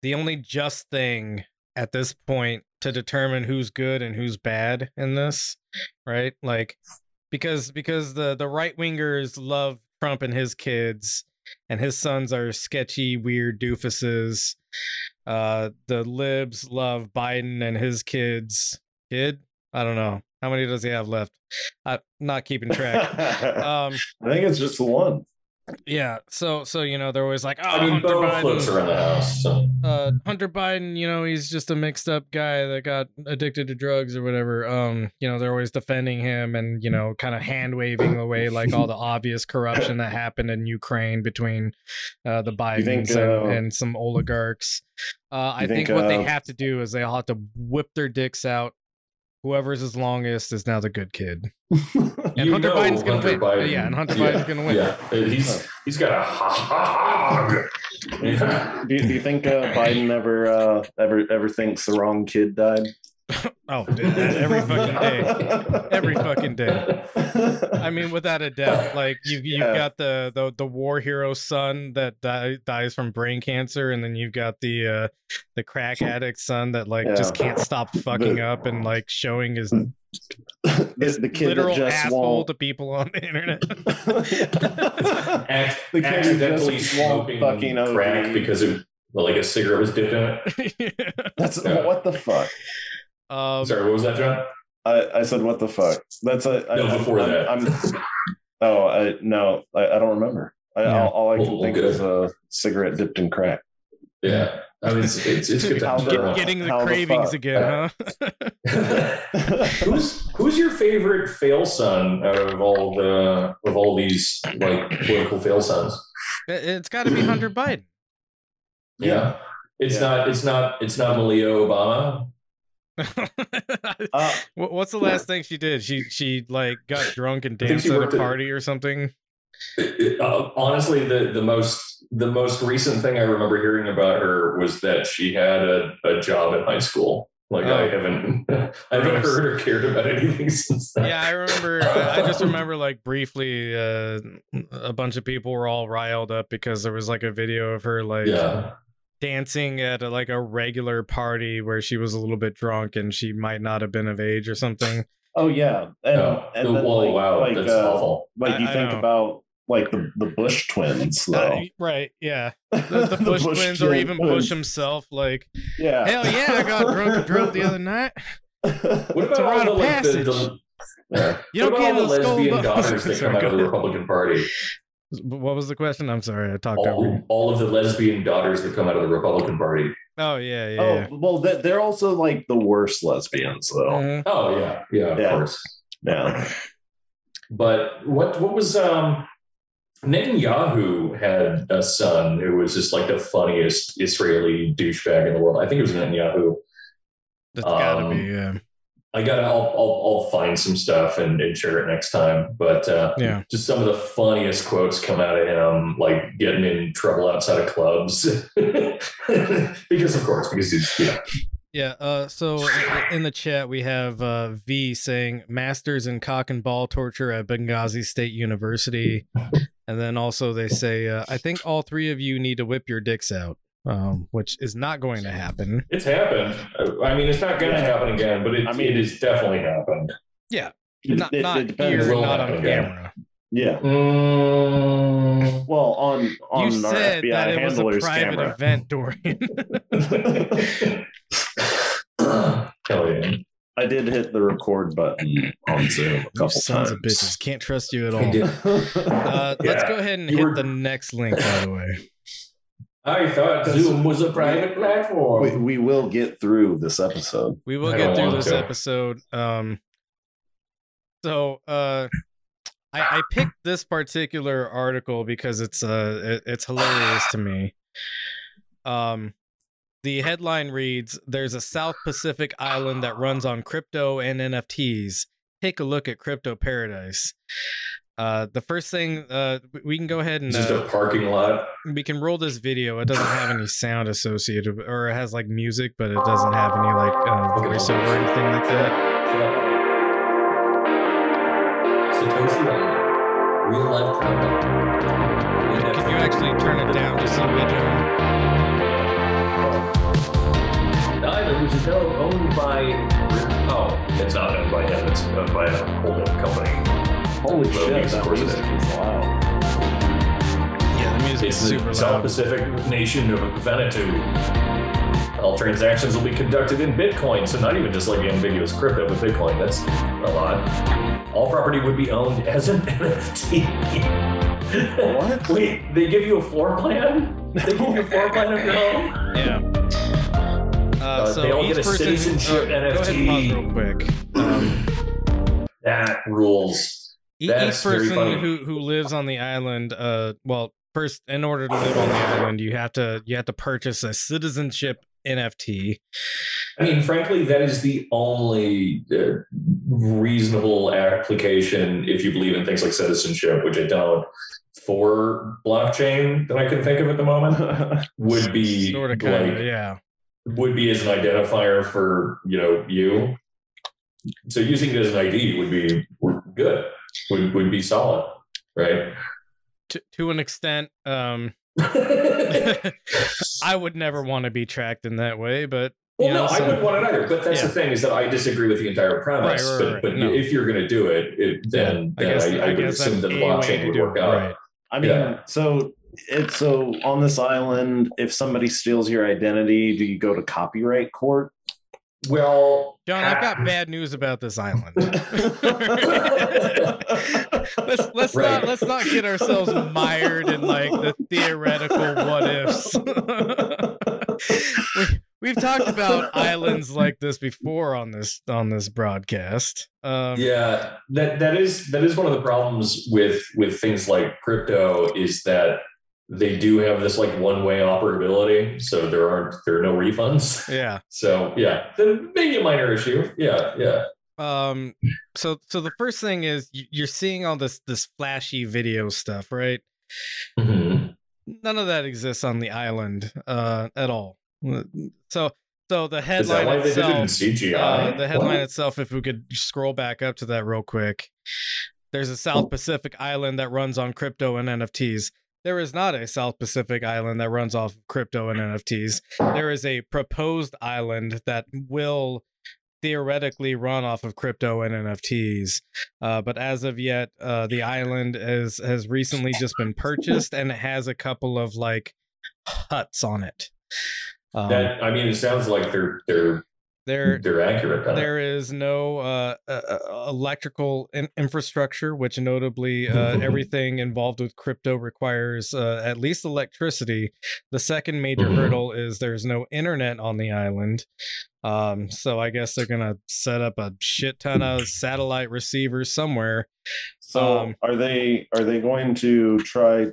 the only just thing at this point to determine who's good and who's bad in this right? Like because because the the right wingers love trump and his kids and his sons are sketchy weird doofuses. Uh the libs love biden and his kids. Kid? I don't know. How many does he have left? I'm not keeping track. Um I think it's just the one. Yeah so so you know they're always like oh I mean, hunter biden floats around the house. So. uh Hunter Biden, you know, he's just a mixed up guy that got addicted to drugs or whatever. Um, you know, they're always defending him and, you know, kind of hand waving away like all the obvious corruption that happened in Ukraine between uh the Bidens think, and, uh, and some oligarchs. Uh I think, think, what they uh, have to do is they all have to whip their dicks out. Whoever's his longest is now the good kid. And Hunter Biden's gonna Hunter win. Biden- Yeah, and Hunter yeah, Biden's gonna win. Yeah, he's he's got a hog. Yeah. do, you, do you think uh, Biden ever uh, ever ever thinks the wrong kid died? Oh, dude, every fucking day. Every fucking day. I mean, without a doubt, like you you've Yeah. got the, the the war hero son that die, dies from brain cancer, and then you've got the uh the crack addict son that like just can't stop fucking The- up and like showing his, the, his the kid literal that just asshole won't. to people on the internet. Ac- The kid accidentally just won't smoking fucking OD. crack because it, well, like a cigarette was dipped in it. That's Yeah. what the fuck. Um, Sorry, what was that, John? I, I said what the fuck. That's a I, No, I'm- before I'm, that. I'm, oh, I no, I, I don't remember. I, Yeah. all, all I can Well, think good. is a cigarette dipped in crack. Yeah, I mean, it's it's, it's good How times. the- for get, getting the How cravings fuck? again, huh? who's who's your favorite fail son out of all the of all these like political fail sons? It- it's got to be Hunter Biden. Yeah, it's Yeah. not it's not it's not Malia Obama. Uh, What's the last thing she did? She she like got drunk and danced at a worked at- party or something. Uh, honestly, the the most the most recent thing I remember hearing about her was that she had a, a job in high school. Like I Oh. haven't I haven't heard or cared about anything since then. Yeah, I remember. I I just remember like briefly, uh, a bunch of people were all riled up because there was like a video of her like yeah. Dancing at a, like a regular party where she was a little bit drunk and she might not have been of age or something. oh yeah, and, Oh, and then, well, like, wow, like, that's uh, awful. like you I think know. about like the the Bush twins though. Uh, right? Yeah, the, the Bush, twins or even Bush himself. Like, Yeah. hell yeah, I got drunk and drove the other night. What about rite all of the, like, the, passage. the, yeah. You what don't get about all the the lesbian daughters that come out of the. Republican Party? What was the question? I'm sorry, I talked over you. All, all of the lesbian daughters that come out of the Republican Party. Oh yeah, yeah. Oh yeah. well, they- they're also like the worst lesbians though. Mhm. Oh yeah, yeah, of Yeah. course. Yeah. But what what was um Netanyahu had a son who was just like the funniest Israeli douchebag in the world. I think it was Netanyahu. That's gotta Um, be. Yeah. I gotta I'll I'll, I'll find some stuff and, and share it next time. But uh, Yeah. just some of the funniest quotes come out of him, like getting in trouble outside of clubs. because of course, because he's know, Yeah. Uh, so in the chat we have uh, V saying masters in cock and ball torture at Benghazi State University, and then also they say uh, I think all three of you need to whip your dicks out, um, which is not going to happen. it's happened. I mean, it's not gonna Yeah. happen again, but it, I mean- it has definitely happened. Yeah, not It- it not depends. here, Will not on again. camera. Yeah. Mm. Well, on on You our said FBI that it was a handler's private camera. event, Dorian. Hell yeah. I did hit the record button on Zoom a couple sons times. of bitches can't trust you at all. I did. Uh, Let's Yeah. go ahead and You hit were- the next link, by the way. I thought Zoom was a private platform. we, we will get through this episode. We will I get through this to. episode. Um, so uh, I, I picked this particular article because it's uh it- it's hilarious to me. Um, the headline reads: "There's a South Pacific island that runs on crypto and NFTs. Take a look at Crypto Paradise." Uh, the first thing uh, we- can go ahead and just uh, a parking lot. we can roll this video. It doesn't have any sound associated, with- or it has like music, but it doesn't have any like uh, voiceover or anything like that. Satoshi Island. Real life travel. Can you actually turn it down just a bit, John? The is now owned by. Oh, it's not owned by him. It's owned by a holding company. Holy Well, shit, yes, of that music is. is loud. Yeah, the music It's is super the South loud. Pacific nation of Vanuatu. All transactions will be conducted in Bitcoin, so not even just like the ambiguous crypto, but Bitcoin. That's a lot. All property would be owned as an NFT. What? Wait, they give you a floor plan? They give you a floor plan of your home? Yeah. Uh, Uh, so they all get a person, citizenship uh, Go ahead and pause NFT. real quick. Um, That rules. That's each person who who lives on the island, uh, well, first, in order to live on the island, you have to you have to purchase a citizenship NFT. I mean, frankly, that is the only uh, reasonable application if you believe in things like citizenship, which I don't, for blockchain that I can think of at the moment would be Sort of, kind of, like yeah. would be as an identifier for you know you. So using it as an ID would be good. Would would be solid, right? To to an extent, um, I would never want to be tracked in that way, but Well, you no, know, I wouldn't want it either. But that's Yeah. the thing is that I disagree with the entire premise. Right, right, but right. but No. if you're going to do it, it then, I then guess I, I, I would guess assume that the a way blockchain would do work it, out. right? I mean, Yeah. so it's so on this island, if somebody steals your identity, do you go to copyright court? Well, John, I've got bad news about this island. let's let's Right. not let's not get ourselves mired in like the theoretical what ifs. we, we've talked about islands like this before on this on this broadcast. Um, yeah, that that is that is one of the problems with with things like crypto is that they do have this like one way operability, so there aren't there are no refunds. yeah. So yeah, then maybe a minor issue. Yeah, yeah. Um. So so the first thing is you're seeing all this this flashy video stuff, right? Mhm. None of that exists on the island uh, at all. So so the headline why they did it in itself. CGI? Uh, the headline What? itself, if we could scroll back up to that real quick, there's a South Pacific island that runs on crypto and NFTs. There is not a South Pacific island that runs off of crypto and NFTs. There is a proposed island that will theoretically run off of crypto and NFTs. Uh, but as of yet, uh, the island is, has recently just been purchased and it has a couple of like huts on it. Um, That I mean, it sounds like they're they're there, they're accurate. Kind there is no uh, electrical in- infrastructure, which notably uh, everything involved with crypto requires uh, at least electricity. The second major Mhm. hurdle is there's no internet on the island. Um, so I guess they're gonna set up a shit ton of satellite receivers somewhere. So Um, are they are they going to try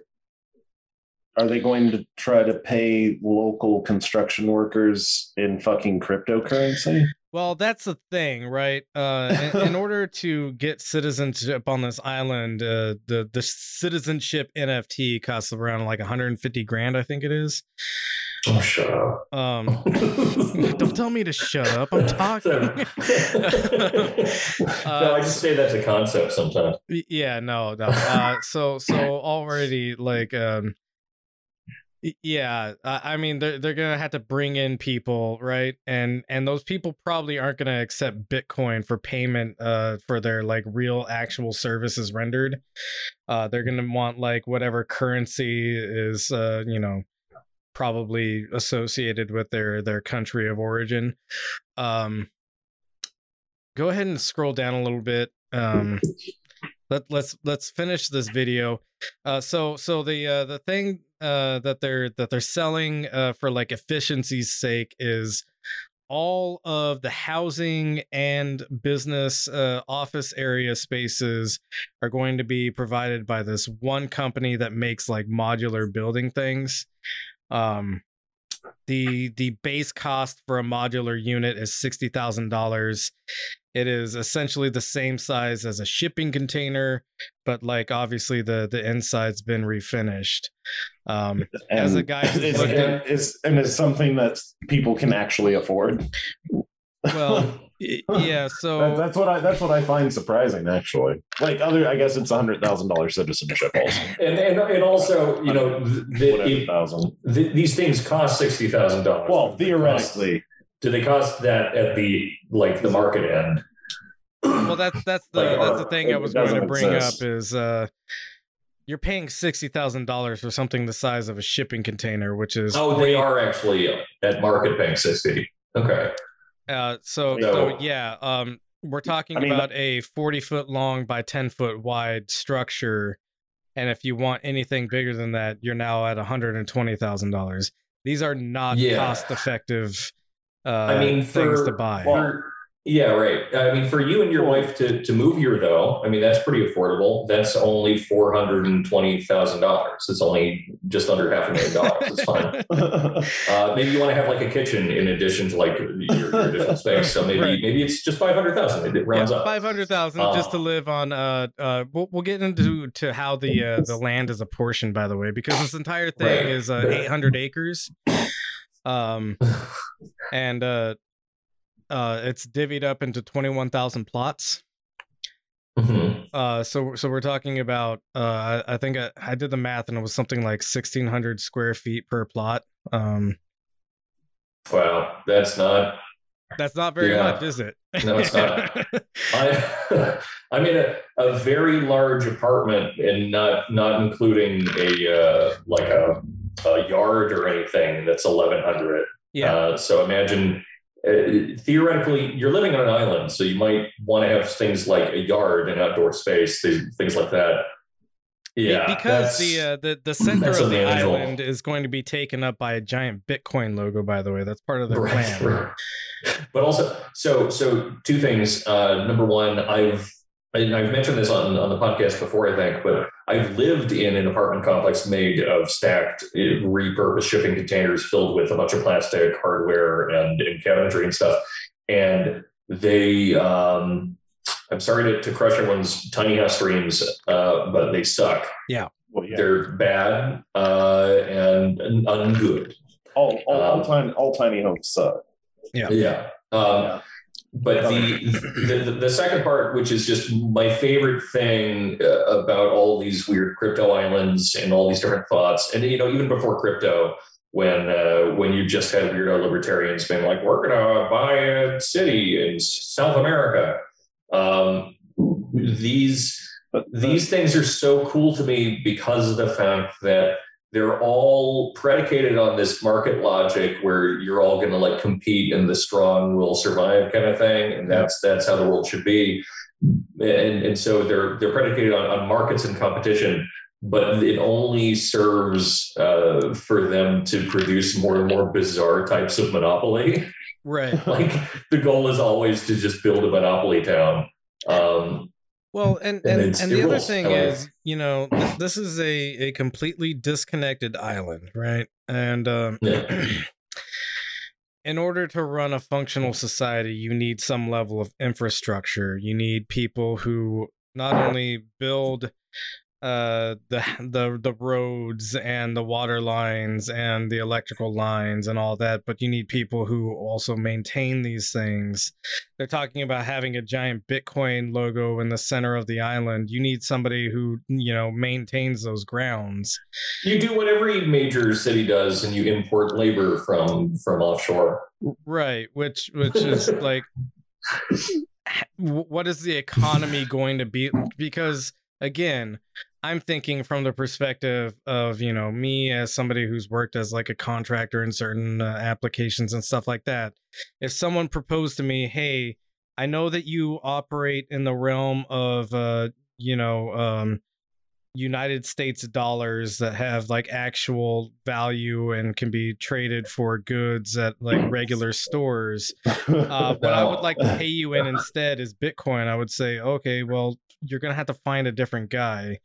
are they going to try to pay local construction workers in fucking cryptocurrency? Well, that's the thing, right? Uh, in, in order to get citizenship on this island, uh, the the citizenship NFT costs around like 150 grand, I think it is. Oh, shut up. Um, don't tell me to shut up. I'm talking. no, I just say that's a concept sometimes. Yeah, no, no. Uh, so so already like um, yeah. I, I mean, they're they're gonna have to bring in people, right? And and those people probably aren't gonna accept Bitcoin for payment uh for their like real actual services rendered. Uh, they're gonna want like whatever currency is uh you know probably associated with their their country of origin. Um, go ahead and scroll down a little bit. Um, let let's let's finish this video. Uh, so so the uh, the thing uh, that they're that they're selling uh, for like efficiency's sake is all of the housing and business uh, office area spaces are going to be provided by this one company that makes like modular building things. Um the the base cost for a modular unit is sixty thousand dollars. It is essentially the same size as a shipping container, but like obviously the the inside's been refinished. Um, As a guy is, and, is and is something that people can actually afford. well, y- yeah. That- So that's what I that's what I find surprising actually. Like other I guess it's a hundred thousand dollar citizenship also. And, and and also, you know, th- th- Whatever thousand. th- these things cost sixty thousand dollars. Well, theoretically. do they cost that at the like the market end? well, that's that's the Like, that's the thing I was going to bring exist. up is uh, you're paying sixty thousand dollars for something the size of a shipping container, which is Oh, they are actually at market paying sixty. Okay. Uh, so, So- so yeah, um, we're talking I mean, about a 40 foot long by 10 foot wide structure. And if you want anything bigger than that, you're now at $120,000. These are not Yeah. cost effective uh, I mean, things to buy. For, yeah, right. I mean, for you and your wife to, to move here, though, I mean, that's pretty affordable. That's only four hundred and twenty thousand dollars. It's only just under half a million dollars. It's fine. Uh, maybe you want to have like a kitchen in addition to like your, your additional space. So maybe Right. maybe it's just five hundred thousand. It rounds yeah, up. 500,000 just to Uh, live on uh uh we'll, we'll get into to how the uh the land is apportioned by the way because this entire thing Right. is uh 800 acres Um, and uh, uh, it's divvied up into twenty one thousand plots. Mhm. Uh, so so we're talking about uh, I, think I, I did the math and it was something like sixteen hundred square feet per plot. Um, Wow, that's not. that's not very Yeah. much, is it? No, it's not. I, I'm in a, a very large apartment, and not not including a uh, like a, a yard or anything. That's 1,100. yeah. Uh, so imagine. Uh, theoretically, you're living on an island, so you might want to have things like a yard and outdoor space, th- things like that. Yeah, because the uh, the the center of the island is going to be taken up by a giant Bitcoin logo. By the way, that's part of the Right, plan. right. But also, so so two things. Uh, number one, I've and I've mentioned this on on the podcast before, I think, but I've lived in an apartment complex made of stacked, repurposed shipping containers filled with a bunch of plastic hardware and, and cabinetry and stuff. And they, um, I'm sorry to, to crush everyone's tiny house dreams, uh, but they suck. Well, yeah. They're bad uh, and, and ungood. all, all, all, um, tiny, all tiny homes suck. Yeah. Yeah. Um, Yeah. But the, the the second part, which is just my favorite thing uh, about all these weird crypto islands and all these different thoughts, and you know, even before crypto, when uh, when you just had weirdo libertarians being like, "We're gonna buy a city in South America," um, these these things are so cool to me because of the fact that they're all predicated on this market logic where you're all going to like compete and the strong will survive kind of thing and that's that's how the world should be. And and so they're they're predicated on, on markets and competition but it only serves uh, for them to produce more and more bizarre types of monopoly. Right. like the goal is always to just build a monopoly town. Um, Well, and And and, and the other thing I is, you know, th- this is a a completely disconnected island, right? And um, Yeah. in order to run a functional society, you need some level of infrastructure. You need people who not only build uh the the the roads and the water lines and the electrical lines and all that but you need people who also maintain these things. They're talking about having a giant bitcoin logo in the center of the island. You need somebody who you know maintains those grounds. You do what every major city does, and you import labor from from offshore. right which which is like what is the economy going to be? Because again i'm thinking from the perspective of you know me as somebody who's worked as like a contractor in certain uh, applications and stuff like that if someone proposed to me hey i know that you operate in the realm of uh you know um United States dollars that have like actual value and can be traded for goods at like regular stores. Uh, what I would like to pay you in instead is Bitcoin. I would say, okay, well, you're gonna have to find a different guy.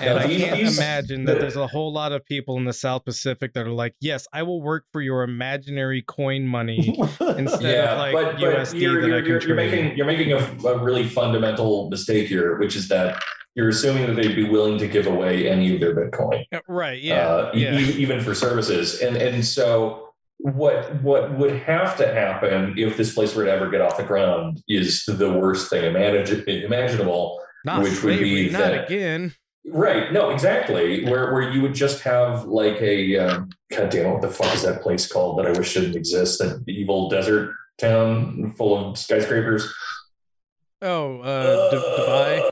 And I can't imagine that there's a whole lot of people in the South Pacific that are like, yes, I will work for your imaginary coin money instead of like but, but USD you're, that you're, I can you're, you're trade. making you're making a, a really fundamental mistake here, which is that you're assuming that they'd be willing to give away any of their Bitcoin, Uh, right? Yeah, uh, yeah. e- even for services. And and so what what would have to happen if this place were to ever get off the ground is the worst thing imagine, imaginable. Not which would be not that- again. Right. No, exactly. Where where you would just have like a um, God damn what the fuck is that place called that I wish didn't exist? That evil desert town full of skyscrapers. Oh, uh, D- Dubai.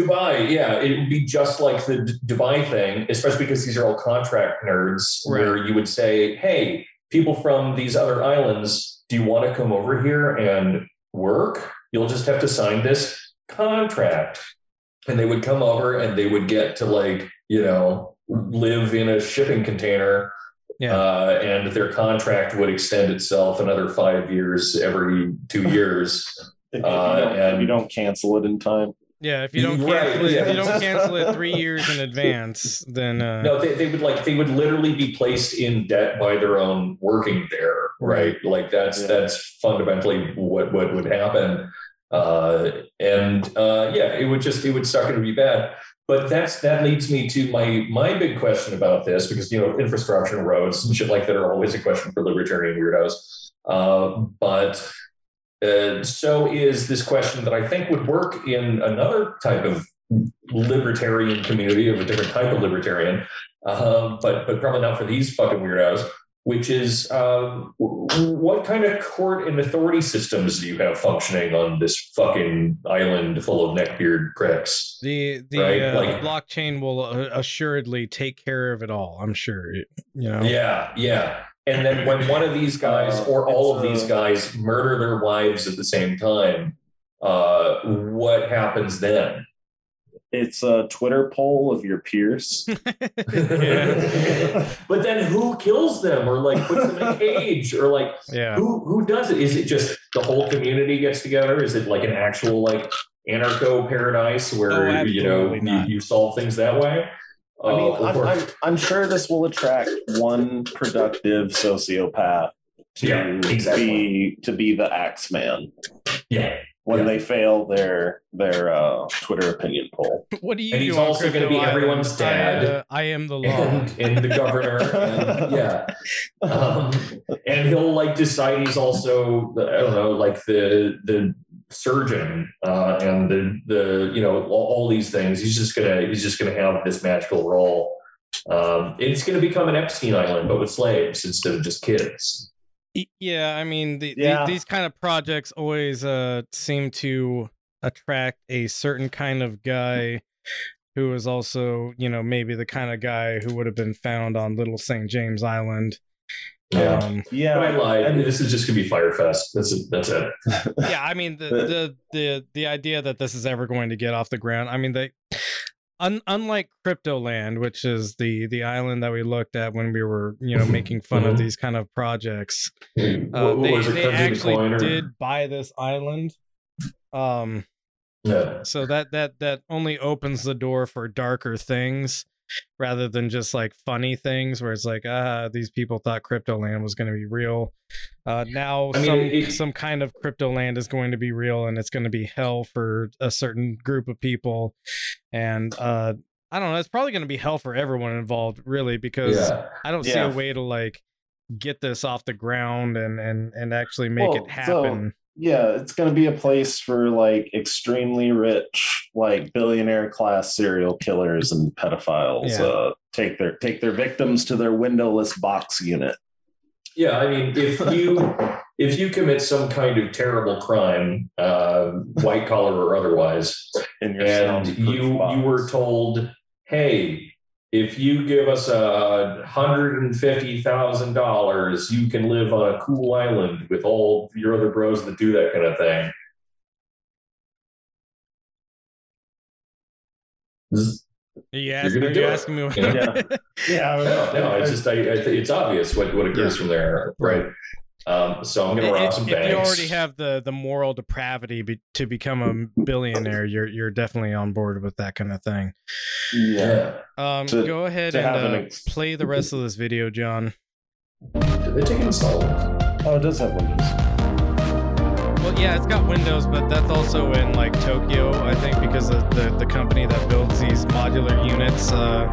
Dubai, yeah, it would be just like the D- Dubai thing, especially because these are all contract nerds. Where you would say, "Hey, people from these other islands, do you want to come over here and work? You'll just have to sign this contract." And they would come over and they would get to like you know live in a shipping container Yeah. uh, and their contract would extend itself another five years every two years. if, you Uh, don't, if and- you don't cancel it in time. Yeah, if you don't Right, cancel it, if you don't cancel it three years in advance, then uh, No, they, they would like they would literally be placed in debt by their own working there, right? Like that's Yeah. that's fundamentally what what would happen. Uh, and uh, yeah, it would just it would suck and be bad. But that's that leads me to my my big question about this because you know infrastructure and roads and shit like that are always a question for libertarian weirdos. Uh, but uh, so is this question that I think would work in another type of libertarian community of a different type of libertarian, uh, but but probably not for these fucking weirdos. Which is um, what kind of court and authority systems do you have functioning on this fucking island full of neckbeard pricks? The the, Right, uh, like- the blockchain will uh, assuredly take care of it all. I'm sure. You know. Yeah, yeah. And then when one of these guys Uh, or all of these guys murder their wives at the same time, uh, what happens then? It's a Twitter poll of your peers. yeah. but then who kills them or like puts them in a cage or like Yeah. who who does it? Is it just the whole community gets together? Is it like an actual like anarcho paradise where Oh, you know you, you solve things that way? I mean, Uh, I'm, I'm, I'm sure this will attract one productive sociopath to Yeah, exactly. be to be the axe man yeah, when Yeah. they fail their their uh, Twitter opinion poll. What do you And do he's on also gonna be everyone's I, dad. uh, I am the law. and, and the governor, and, yeah. um, and he'll like decide he's also I don't know like the the surgeon uh, and the the you know all, all these things. He's just gonna he's just gonna have this magical role. Um, it's gonna become an Epstein Island, but with slaves instead of just kids. Y- Yeah, I mean, the, the- these kind of projects always uh, seem to attract a certain kind of guy who is also, you know, maybe the kind of guy who would have been found on Little St. James Island. Yeah. Um, Yeah, I lied. and- this is just gonna be Fyre Fest. That's it. That's it. yeah, I mean the, the the the idea that this is ever going to get off the ground. I mean they un, unlike Cryptoland, which is the the island that we looked at when we were, you know, making fun of Mhm. these kind of projects. Uh, what they it, they actually or- did buy this island. Um Yeah. so that that that only opens the door for darker things rather than just like funny things where it's like ah these people thought cryptoland was going to be real. Uh now I mean, some it- some kind of cryptoland is going to be real and it's going to be hell for a certain group of people. And uh i don't know it's probably going to be hell for everyone involved really because Yeah. i don't see a way to like get this off the ground and and and actually make Well, it so- happen yeah, it's going to be a place for like extremely rich, like billionaire class serial killers and pedophiles Yeah. uh, take their take their victims to their windowless box unit. Yeah, I mean, if you if you commit some kind of terrible crime, uh, white collar or otherwise, and soundproof you box. you were told, hey, if you give us a hundred and fifty thousand dollars, you can live on a cool island with all your other bros that do that kind of thing. This- are you, You're ask, gonna are it, asking me what you know? Yeah. yeah, No, no, it's just I, I it's obvious what, what occurs from there, right? Um, so I'm gonna rob if, some if banks. you already have the the moral depravity be, to become a billionaire, you're you're definitely on board with that kind of thing. yeah. yeah. Um, To- go ahead and have an uh, ex- play the rest of this video, John. Did they take installments? Oh, it does have windows. Well, yeah, it's got Windows, but that's also in like Tokyo, I think, because of the the company that builds these modular units. Uh,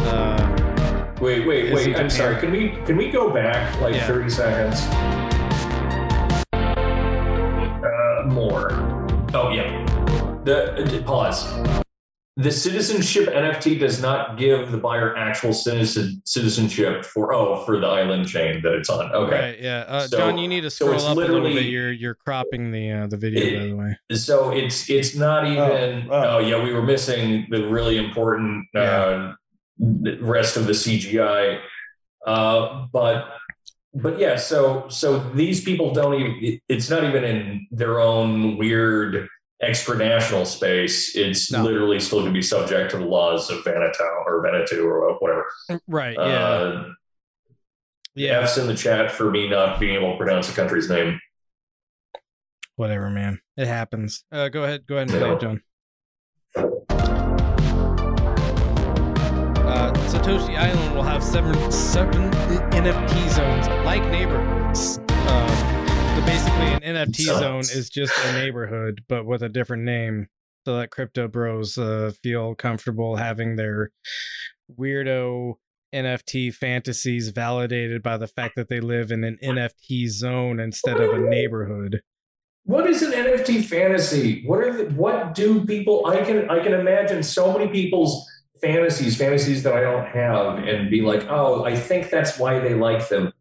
uh, Wait, wait, wait. I'm Japan. sorry. Can we can we go back like Yeah. 30 seconds? Uh, more. Oh yeah. The uh, pause. The citizenship NFT does not give the buyer actual citizen, citizenship for oh for the island chain that it's on. Okay. Right? Yeah, uh, So- John, you need to scroll it's up a little bit. literally- You're you're cropping the uh, the video, by the way. So it's it's not even. Oh, oh. yeah, we were missing the really important uh, the rest of the CGI. Uh, but but yeah, so so these people don't even. It's not even in their own weird extranational space. It's No. literally still going to be subject to the laws of Vanuatu or Vanuatu or whatever. Right? Yeah, Uh, yeah. F's in the chat for me not being able to pronounce the country's name. Whatever, man. It happens. Uh, go ahead. Go ahead and play Yeah. it, John. Satoshi Island will have seven seven NFT zones like neighborhoods. Uh, So basically, an NFT zone is just a neighborhood, but with a different name, so that crypto bros uh, feel comfortable having their weirdo NFT fantasies validated by the fact that they live in an NFT zone instead of a neighborhood. What is an NFT fantasy? What are the, what do people? I can I can imagine so many people's fantasies, fantasies that I don't have, and be like, oh, I think that's why they like them.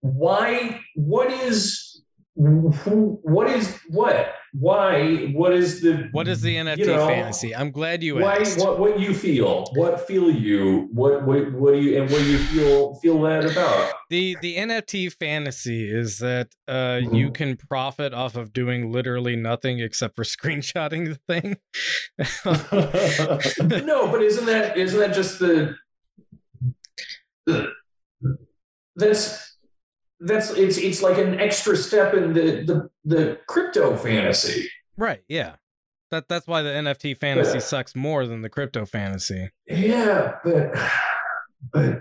Why? What is? Who? What is what? Why? What is the? What is the NFT know, fantasy? I'm glad you why? asked. What? What you feel? What feel you? What? What? What do you? And what do you feel? Feel that about? The the NFT fantasy is that uh, you Mhm. can profit off of doing literally nothing except for screenshotting the thing. no, but isn't that isn't that just the, the that's that's it's it's like an extra step in the the, the crypto fantasy. right, yeah. That that's why the NFT fantasy Yeah. sucks more than the crypto fantasy. Yeah, but but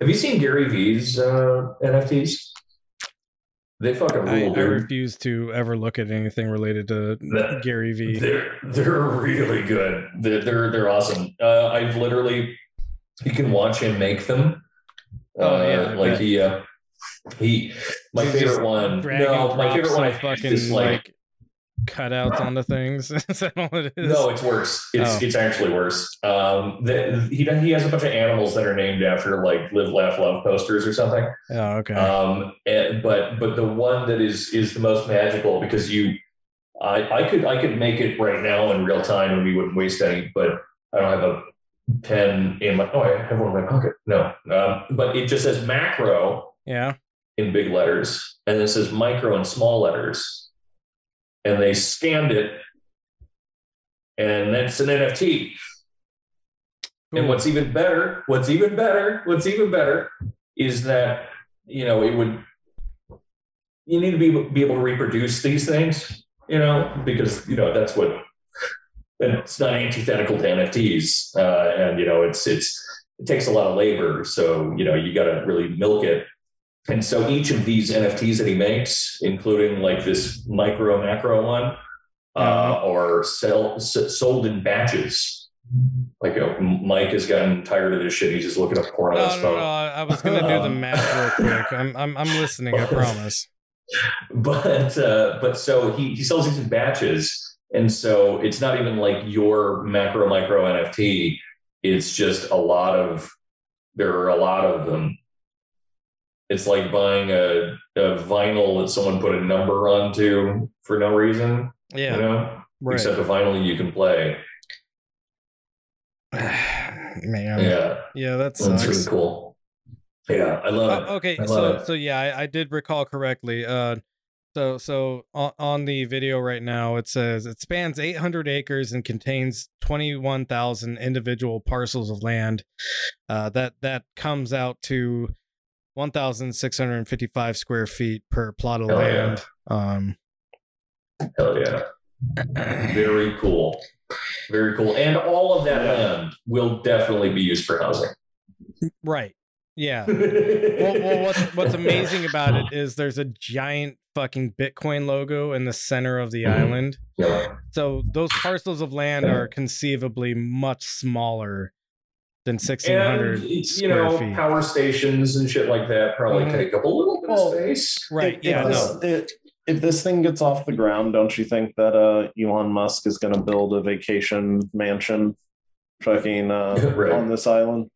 have you seen Gary Vee's uh, NFTs? They fucking I, rule, I dude. refuse to ever look at anything related to That- Gary Vee. They're they're really good. They're they're, they're awesome. Uh, I've literally you can watch him make them. Oh, Uh, yeah, like bet. he uh, he my He's favorite one. No, my favorite one I fucking is like, like, cutouts onto things. is that all it is? no, it's worse. It's Oh. it's actually worse. Um, the, he he has a bunch of animals that are named after like live, laugh, love posters or something. Oh, okay. Um, and, but but the one that is is the most magical because you, I I could I could make it right now in real time and we wouldn't waste any, but I don't have a pen in my. Oh, I have one in my pocket. No, um, but it just says macro yeah. In big letters, and it says micro in small letters, and they scanned it, and that's an NFT. And what's even better, what's even better, what's even better is that, you know, it would, you need to be, be able to reproduce these things, you know, because, you know, that's what, and it's not antithetical to NFTs. Uh, and, you know, it's, it's, it takes a lot of labor. So, you know, you got to really milk it. And so each of these NFTs that he makes, including like this micro macro one, uh, or sell, s- sold in batches. Like uh, Mike has gotten tired of this shit. He's just looking up porn on his no, phone. no. I was gonna do the math real quick. I'm, I'm, I'm listening. I promise. But uh, but so he he sells these in batches, and so it's not even like your macro micro NFT. It's just a lot of there are a lot of them. It's like buying a, a vinyl that someone put a number onto for no reason, Yeah. you know, Right. except a vinyl you can play. Man. yeah, Yeah, that that's really cool. Yeah, I love it. Oh, okay, I so it. so yeah, I, I did recall correctly. Uh, so so on, on the video right now, it says it spans 800 acres and contains 21,000 individual parcels of land. Uh, that that comes out to 1,655 square feet per plot of Hell yeah. land. Um, Hell yeah. Very cool. Very cool. And all of that Yeah. land will definitely be used for housing. right. Yeah. well, well what's, what's amazing about it is there's a giant fucking Bitcoin logo in the center of the Mhm. island. Yeah. So those parcels of land are conceivably much smaller than 1600 And, you square know, feet. power stations and shit like that probably Mhm. take up a little bit Well, of space. Right. If, Yeah. if No. this, it- if this thing gets off the ground, don't you think that uh, Elon Musk is going to build a vacation mansion, fucking uh, Right. on this island?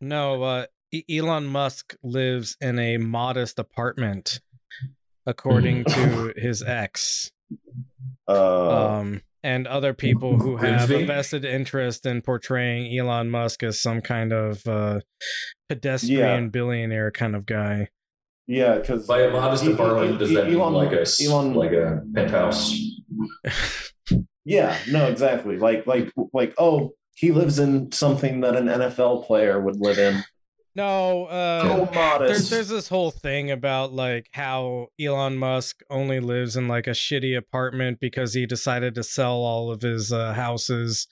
No. Uh, Elon Musk lives in a modest apartment, according to his ex. Uh, um, and other people who have a vested interest in portraying Elon Musk as some kind of uh, pedestrian billionaire kind of guy. yeah, because By a modest apartment, does that mean like a s- Elon, like a penthouse? yeah, no, exactly. Like, like, like, oh, he lives in something that an NFL player would live in. No, uh, so there's there's this whole thing about like how Elon Musk only lives in like a shitty apartment because he decided to sell all of his uh, houses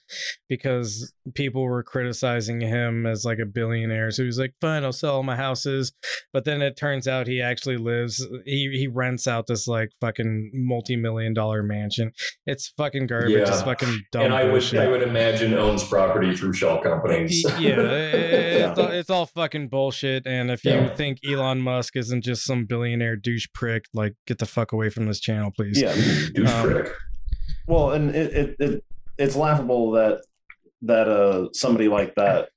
because people were criticizing him as like a billionaire. So he was like, "Fine, I'll sell all my houses." But then it turns out he actually lives. He he rents out this like fucking multi million dollar mansion. It's fucking garbage. It's fucking dumb and I would. I would imagine owns property through shell companies. Y- yeah, it's, all, it's all fucking bullshit. And if you Yeah. think Elon Musk isn't just some billionaire douche prick, like get the fuck away from this channel, please. yeah. Douche Um, prick. Well, and it, it, it it's laughable that that uh somebody like that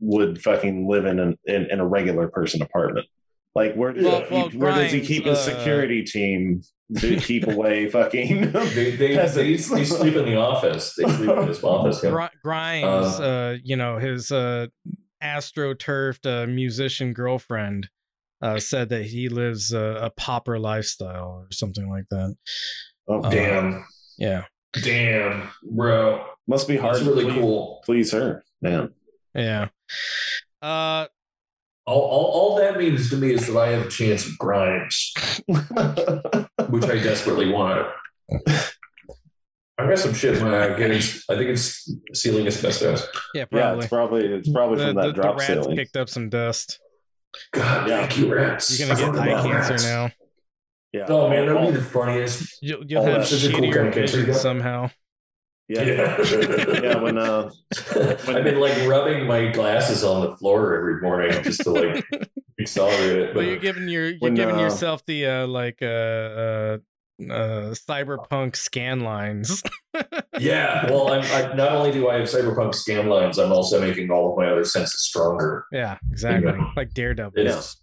would fucking live in an in, in a regular person apartment. Like where does Well- he, well, where does he Grimes, keep uh, his security team to keep away fucking They, they, they, they sleep in the office. They sleep in his office. yeah. Grimes, Uh, uh, you know, his uh, astroturfed uh, musician girlfriend uh, said that he lives a, a pauper lifestyle or something like that. oh, Uh, Damn. Yeah, Damn, bro. must be hard That's really please, cool. please her, man. yeah. Uh, All, all, all that means to me is that I have a chance of Grimes, which I desperately want. I got some shit in my eye. Getting, I think it's ceiling asbestos. yeah, probably. yeah, probably. it's probably it's probably the, from that the, the drop rats ceiling. picked up some dust. God, Yeah. thank you, rats. You're gonna get forgot eye about cancer rats. now. Yeah. Oh man, that'd all, be the funniest. You'll, you'll All have that physical kind shittier of cancer vision somehow. yeah. Yeah. yeah, when uh I've been like rubbing my glasses on the floor every morning just to like accelerate it. But you're giving your you're When, giving uh, yourself the uh like uh uh cyberpunk scan lines. yeah, well, I'm, I, not only do I have cyberpunk scan lines, I'm also making all of my other senses stronger. yeah, exactly. Yeah. Like Daredevil. It's,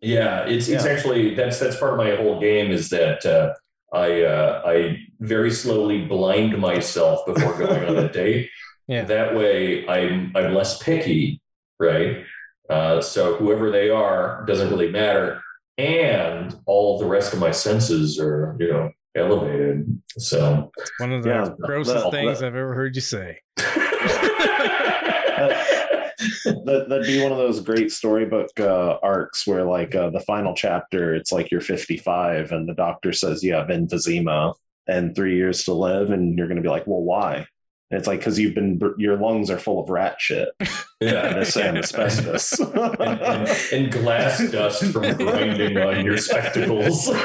yeah, it's it's actually that's that's part of my whole game is that uh, I uh, I very slowly blind myself before going on a date. Yeah. That way, I'm I'm less picky, right? Uh, so whoever they are doesn't really matter, and all the rest of my senses are you know elevated. So. One of the Yeah, grossest that- things that- I've ever heard you say. that, that'd be one of those great storybook uh, arcs where like uh, the final chapter it's like you're 55 and the doctor says you have emphysema and three years to live and you're going to be like well why and it's like because you've been your lungs are full of rat shit yeah. and it's and asbestos and, and, and glass dust from grinding on your spectacles.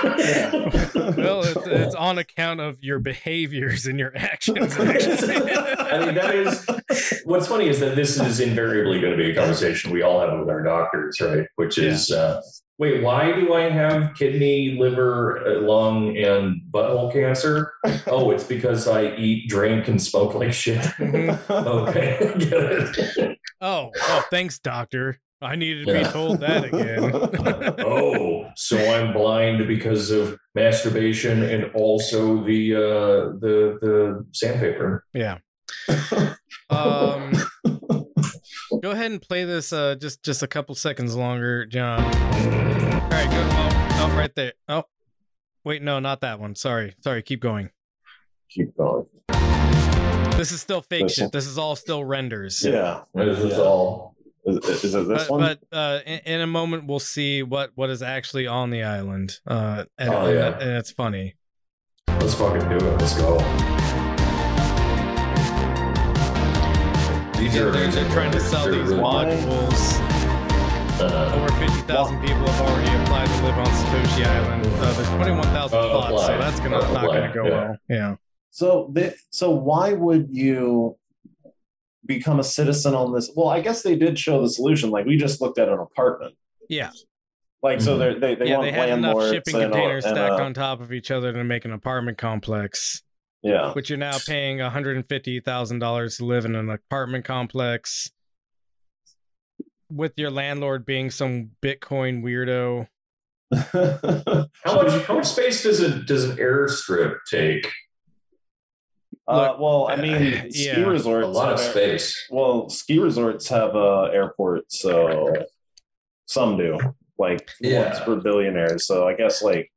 Well, it's, it's on account of your behaviors and your actions. actually. I mean, that is what's funny is that this is invariably going to be a conversation we all have with our doctors, right? Which is, uh, wait, why do I have kidney, liver, uh, lung, and butthole cancer? Oh, it's because I eat, drink, and smoke like shit. Mhm. okay, get it. Oh, oh, thanks, doctor. I needed to be Yeah. told that again. oh, so I'm blind because of masturbation and also the uh, the the sandpaper. yeah. Um, go ahead and play this uh, just just a couple seconds longer, John. All right, go. Oh, oh, right there. Oh, wait, no, not that one. Sorry, sorry. Keep going. keep going This is still fake This shit. one? This is all still renders. yeah This is Yeah. all. is, is it this but, one but uh, in, in a moment we'll see what what is actually on the island. Uh, and, Oh, and- yeah. and it's funny. Let's fucking do it. Let's go. These They're, are they're, amazing they're trying to sell these really- modules. Uh, Over 50,000 people have already applied to live on Satoshi Island. Uh, there's 21,000 Uh, plots, so that's gonna Uh, not gonna go yeah. well. Yeah. So, they, so why would you become a citizen on this? Well, I guess they did show the solution. Like we just looked at an apartment. Yeah. Like so, Mhm. they're, they they yeah, want they had enough landlords shipping and, containers and, stacked uh, on top of each other to make an apartment complex, Yeah, which you're now paying $150,000 to live in an apartment complex with your landlord being some Bitcoin weirdo. how much how much space does it does an airstrip take? uh, Look, well, I uh, mean, ski yeah. resorts. A lot of have- space. Well, ski resorts have uh, airports, so some do. Like Yeah. ones for billionaires. So I guess like I,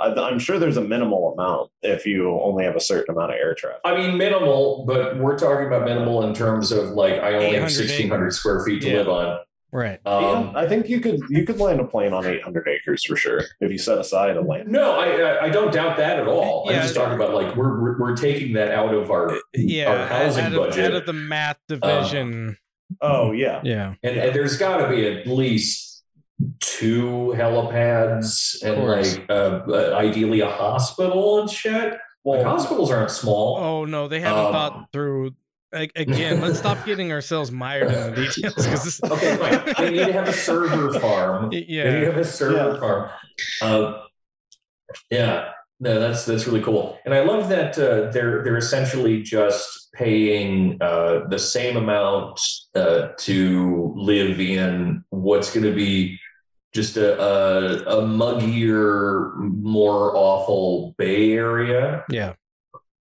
I'm sure there's a minimal amount if you only have a certain amount of air traffic. I mean, minimal, but we're talking about minimal in terms of like I only have sixteen hundred square feet to Yeah. live on. Right. Um, yeah, I think you could you could land a plane on 800 acres for sure if you set aside a land. no, I I- I don't doubt that at all. Yeah. I'm just talking about like we're we're, we're taking that out of our Yeah. Our housing out, of, budget. out of the math division. Oh yeah, yeah. and, and there's got to be at least two helipads and like uh, uh, ideally a hospital and shit. Like well, hospitals aren't small. Oh no, they haven't Um, thought through. Like, again, let's stop getting ourselves mired in the details because this... Okay, fine. They need to have a server farm. Yeah, They need to have a server Yeah. farm. Um, yeah, no, that's that's really cool, and I love that uh, they're they're essentially just paying uh, the same amount uh, to live in what's going to be just a, a a muggier, more awful Bay Area. yeah,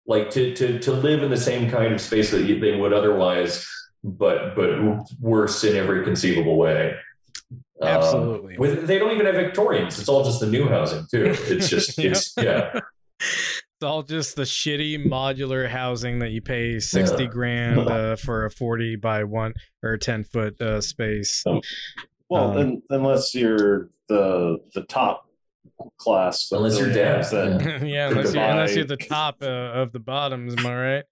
Like to to to live in the same kind of space that you, they would otherwise, but but worse in every conceivable way. Um, absolutely. with they don't even have Victorians. It's all just the new housing too. It's just Yeah. it's yeah. It's all just the shitty modular housing that you pay sixty Yeah. grand uh, for a forty by one or ten foot uh, space. Well, um, un unless you're the the top class, Unless you're billionaires dead. that- yeah, unless you're, unless you're the top uh, of the bottoms, am I right?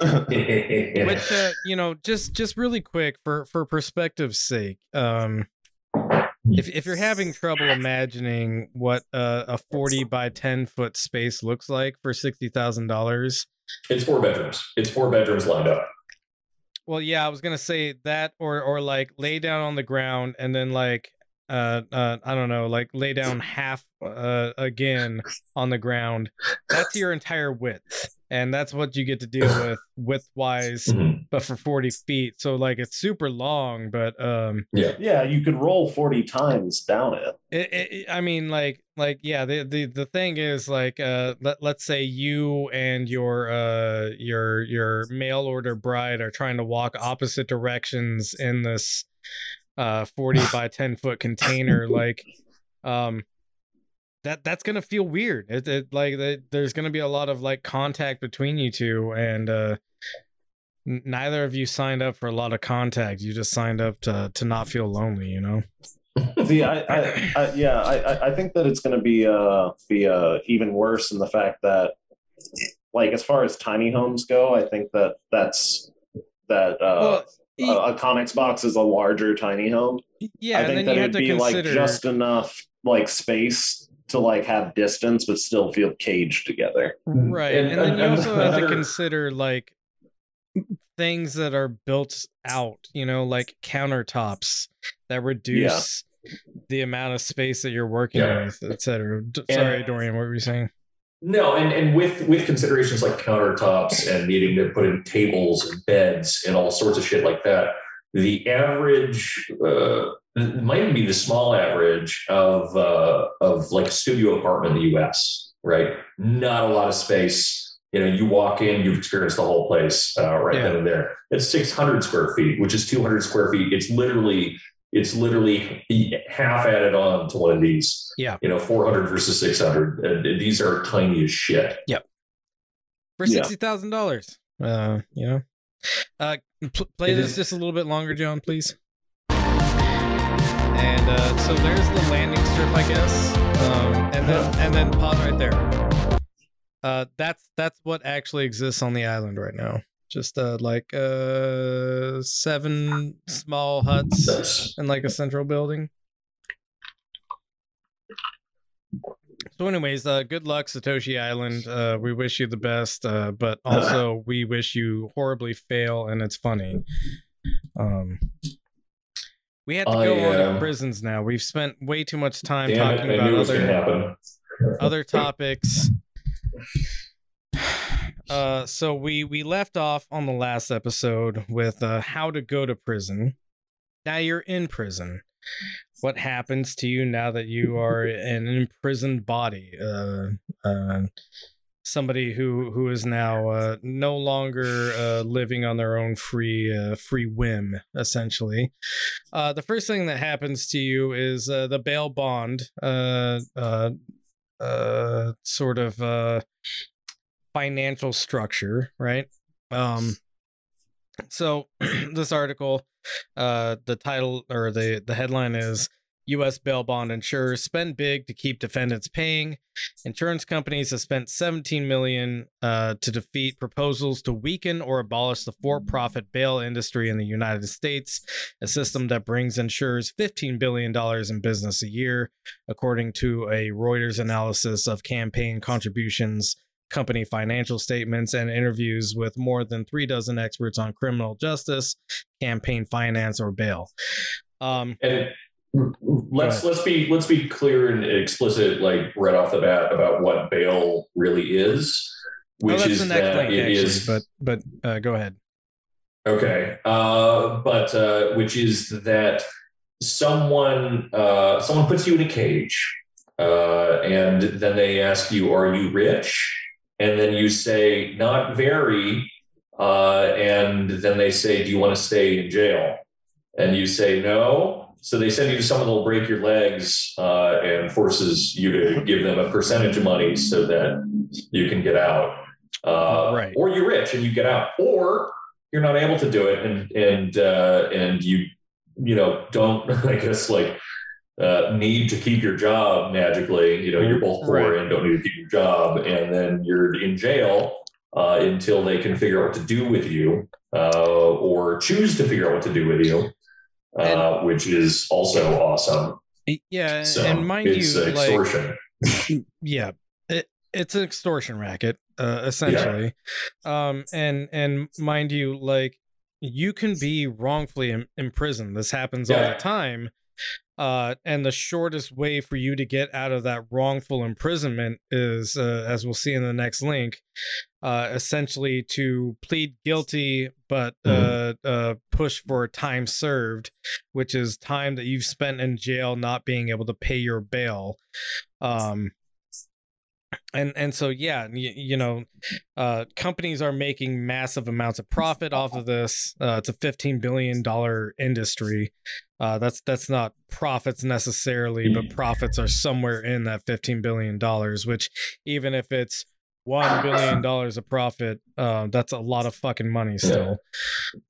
Which uh, you know, just just really quick for for perspective's sake, um, if if you're having trouble imagining what uh, a forty by ten foot space looks like for sixty thousand dollars, it's four bedrooms. It's four bedrooms lined up. Well, yeah, I was gonna say that, or or like lay down on the ground and then like uh uh I don't know, like lay down half uh again on the ground. That's your entire width, and that's what you get to deal with width wise. Mhm. but for 40 feet so like it's super long but um Yeah. yeah, you could roll 40 times down it. it, it, it- i mean like like yeah the, the the thing is like uh let, let's say you and your uh your your mail order bride are trying to walk opposite directions in this uh 40 by 10 foot container like um that that's gonna feel weird. It, it like the, there's gonna be a lot of like contact between you two and uh n- neither of you signed up for a lot of contact. You just signed up to to not feel lonely you know? See, I, I, I yeah, I, I- I think that it's going to be uh be uh even worse in the fact that, like, as far as tiny homes go, I think that that's that uh, well a, a Conex box is a larger tiny home. yeah I and think then that it'd be consider like just enough like space to like have distance but still feel caged together. right and, And- then you and also have to consider like things that are built out you know like countertops that reduce the amount of space that you're working Yeah. with etc D- And- sorry dorian what were you saying No, and, and with with considerations like countertops and needing to put in tables and beds and all sorts of shit like that, the average uh, might be the small average of uh, of like a studio apartment in the U.S. Right, not a lot of space. You know, you walk in, you've experienced the whole place uh, right Yeah. then and there. It's 600 square feet, which is 200 square feet. It's literally it's literally half added on to one of these. Yeah. You know, 400 versus 600. And these are tiny as shit. for sixty thousand dollars. Uh you know. Uh pl- play It this is- just a little bit longer john please. And uh so there's the landing strip i guess. Um and then and then pause right there. Uh that's that's what actually exists on the island right now just uh like uh seven small huts and like a central building. So anyways uh good luck satoshi island. Uh we wish you the best uh but also we wish you horribly fail and it's funny. Um we had to I, go on to prisons now. We've spent way too much time it. talking about it to other other topics uh so we we left off on the last episode with uh how to go to prison. Now you're in prison. What happens to you now that you are an imprisoned body? Uh uh somebody who who is now uh no longer uh living on their own free uh free whim essentially. Uh the first thing that happens to you is uh the bail bond uh uh uh, sort of uh, financial structure, right? Um, so this article, uh, the title or the the headline is U.S. bail bond insurers spend big to keep defendants paying. Insurance companies have spent 17 million uh, to defeat proposals to weaken or abolish the for-profit bail industry in the United States, a system that brings insurers 15 billion dollars in business a year, according to a Reuters analysis of campaign contributions. Company financial statements and interviews with more than three dozen experts on criminal justice, campaign finance, or bail. Um, And let's let's be let's be clear and explicit, like right off the bat, about what bail really is, which that's is the next that link, it actually, is but but uh, go ahead. Okay, uh, but uh, which is that someone uh, someone puts you in a cage, uh, and then they ask you, "Are you rich?" And then you say, "Not very," uh, and then they say, "Do you want to stay in jail?" And you say, "No." So they send you to someone that'll break your legs uh, and forces you to give them a percentage of money so that you can get out. Uh, Right. Or you're rich and you get out, or you're not able to do it and and uh, and you you know don't I guess like uh, need to keep your job magically. You know you're both poor Right. and don't need to keep your job, and then you're in jail uh, until they can figure out what to do with you uh, or choose to figure out what to do with you, uh, which is also awesome. Yeah, So and mind it's you, uh, like extortion. yeah it, it's an extortion racket uh, essentially um and and mind you like you can be wrongfully Im- imprisoned this happens all the time uh and the shortest way for you to get out of that wrongful imprisonment is uh, as we'll see in the next link uh essentially to plead guilty but uh uh push for time served which is time that you've spent in jail not being able to pay your bail. Um and and so yeah you, you know uh companies are making massive amounts of profit off of this. Uh it's a 15 billion dollar industry. Uh that's that's not profits necessarily but profits are somewhere in that 15 billion dollars which even if it's one billion dollars of profit uh that's a lot of fucking money still.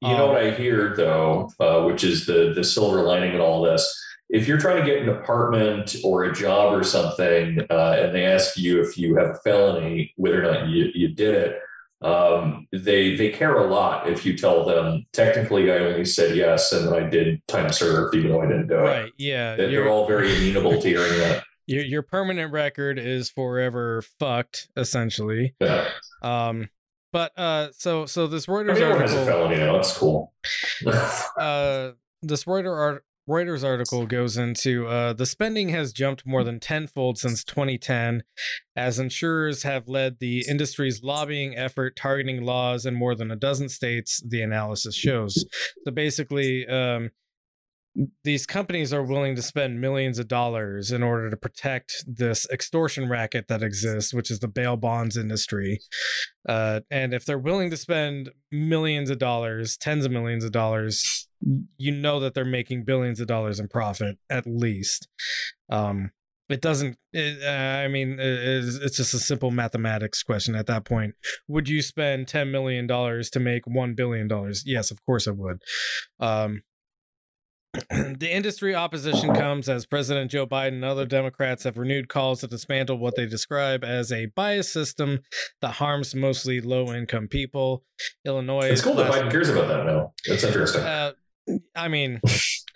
You know Um, what I hear though, uh, which is the the silver lining in all this. If you're trying to get an apartment or a job or something, uh, and they ask you if you have a felony, whether or not you, you did it, um, they they care a lot if you tell them. Technically, I only said yes, and I did time served, even though I didn't do it. right yeah They're all very amenable to hearing that. your your permanent record is forever fucked essentially Yeah. um but uh so so this I mean, everyone has a article felony now. That's cool. uh this Reuters art Reuters article goes into uh, the spending has jumped more than tenfold since 2010, as insurers have led the industry's lobbying effort targeting laws in more than a dozen states. The analysis shows. So basically, um, these companies are willing to spend millions of dollars in order to protect this extortion racket that exists, which is the bail bonds industry. Uh, and if they're willing to spend millions of dollars, tens of millions of dollars, you know that they're making billions of dollars in profit at least. Um, it doesn't. It, uh, I mean, it's, just a simple mathematics question at that point. Would you spend ten million dollars to make one billion dollars? Yes, of course I would. Um, the industry opposition comes as President Joe Biden and other Democrats have renewed calls to dismantle what they describe as a bias system that harms mostly low income people. Illinois. it's cool that Biden cares about that now. That's interesting. uh, I mean,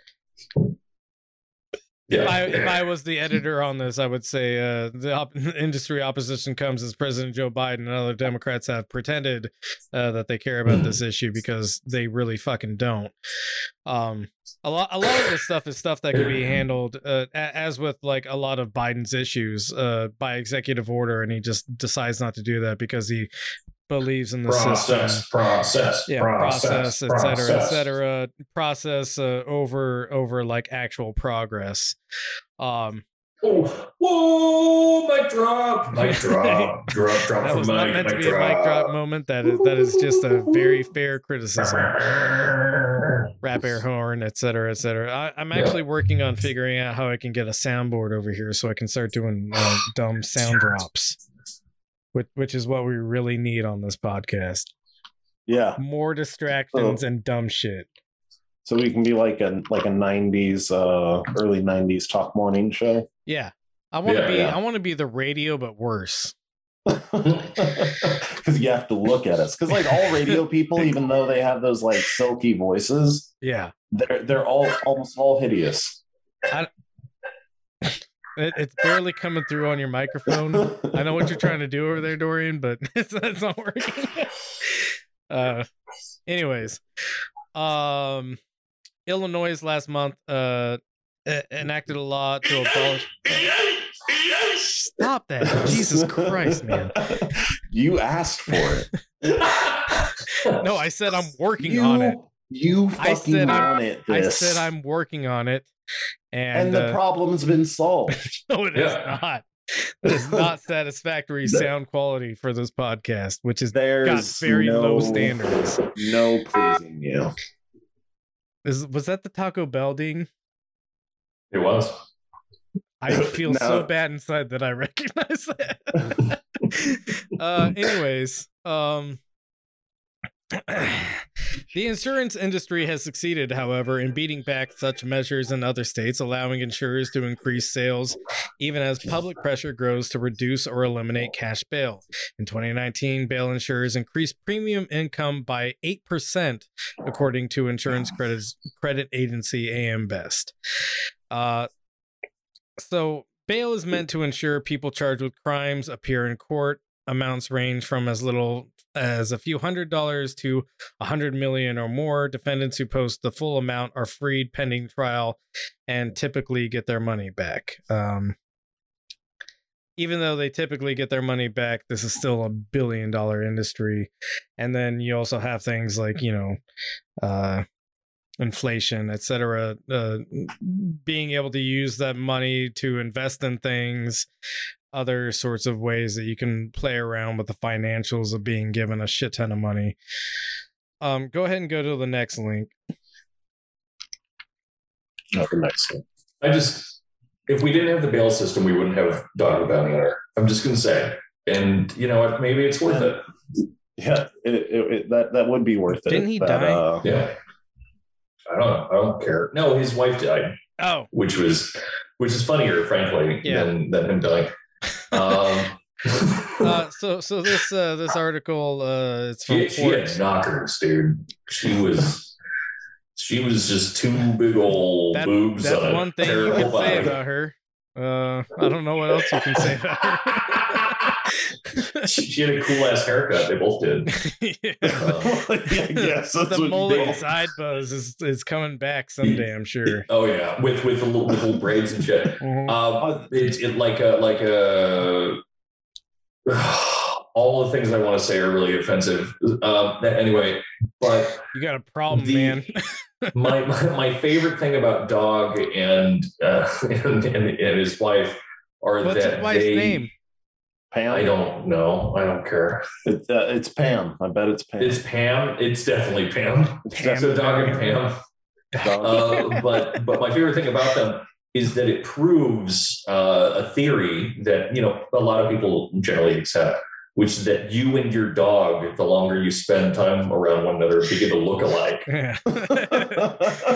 yeah. if I if I was the editor on this, I would say uh, the op- industry opposition comes as President Joe Biden and other Democrats have pretended uh, that they care about this issue because they really fucking don't. Um, a lot a lot of this stuff is stuff that can be handled uh, as with like a lot of Biden's issues uh, by executive order, and he just decides not to do that because he believes in the system. process, process, yeah process, et cetera et cetera process uh, over over like actual progress. Um Oh, whoa, mic drop, mic drop, drop, drop that from was mic, not meant to mic be a mic drop moment. That is that is just a very fair criticism. Rap air horn, et cetera, et cetera. I, I'm Yeah. actually working on figuring out how I can get a soundboard over here so I can start doing uh, dumb sound drops, which which is what we really need on this podcast. Yeah. More distractions and dumb shit. So we can be like a like a '90s, uh, early '90s talk morning show. Yeah, I want to Yeah, be yeah. I want to be the radio, but worse. Because you have to look at us. Because like all radio people, even though they have those like silky voices, Yeah, they're they're all almost all hideous. It, it's barely coming through on your microphone. I know what you're trying to do over there, Dorian, but it's, it's not working. uh, anyways, um, Illinois last month uh enacted a law to abolish. Stop that! Jesus Christ, man. You asked for it. No, I said I'm working you, on it. You I fucking said I'm- wanted I said I'm working on it, and, and the uh, problem's been solved. no, it is Yeah. not. It is not satisfactory The- sound quality for this podcast, which is got There's very low standards. No pleasing you. Is was that the Taco Bell ding? It was. I feel so bad inside that I recognize that. uh, anyways, um, the insurance industry has succeeded, however, in beating back such measures in other states, allowing insurers to increase sales even as public pressure grows to reduce or eliminate cash bail. In 2019, bail insurers increased premium income by 8%, according to insurance credit, credit agency AM Best. Uh, so, bail is meant to ensure people charged with crimes appear in court. Amounts range from as little as a few hundred dollars to a hundred million or more. Defendants who post the full amount are freed pending trial and typically get their money back. Um, even though they typically get their money back, this is still a billion dollar industry. And then you also have things like, you know, uh, inflation, et cetera, uh, being able to use that money to invest in things, other sorts of ways that you can play around with the financials of being given a shit ton of money. Um, go ahead and go to the next link. Not the next one. I just, if we didn't have the bail system, we wouldn't have Dog the Bounty Hunter. I'm just gonna say, and you know what? Maybe it's worth it. Yeah, it, it, it, that that would be worth it. Didn't he but, die? Uh, Yeah. I don't. I don't care. No, his wife died, Oh, which was, which is funnier, frankly, Yeah. than than him dying. Um, uh, so so this uh, this article uh, it's from she, she had knockers, dude. She was, she was just two big old That- boobs That's on one thing you can say about her. Uh, I don't know what else you can say about her. she, she had a cool ass haircut. They both did. yeah. Uh, yeah, yes, the what mullet side buzz is, is coming back someday, I'm sure. Oh yeah, with with the little, with little braids and shit. Mhm. Um, it's it like a like a. All the things I want to say are really offensive. Um, anyway, but You got a problem, the- man. my, my my favorite thing about Dog and uh, and, and, and his wife are What's that his wife's they. name? Pam. I don't know. I don't care. It's, uh, it's Pam. I bet it's Pam. It's Pam. It's definitely Pam. It's Pam. So Dog and Pam. Uh, but but my favorite thing about them is that it proves uh, a theory that you know a lot of people generally accept, which is that you and your dog, the longer you spend time around one another, begin to look alike. Yeah.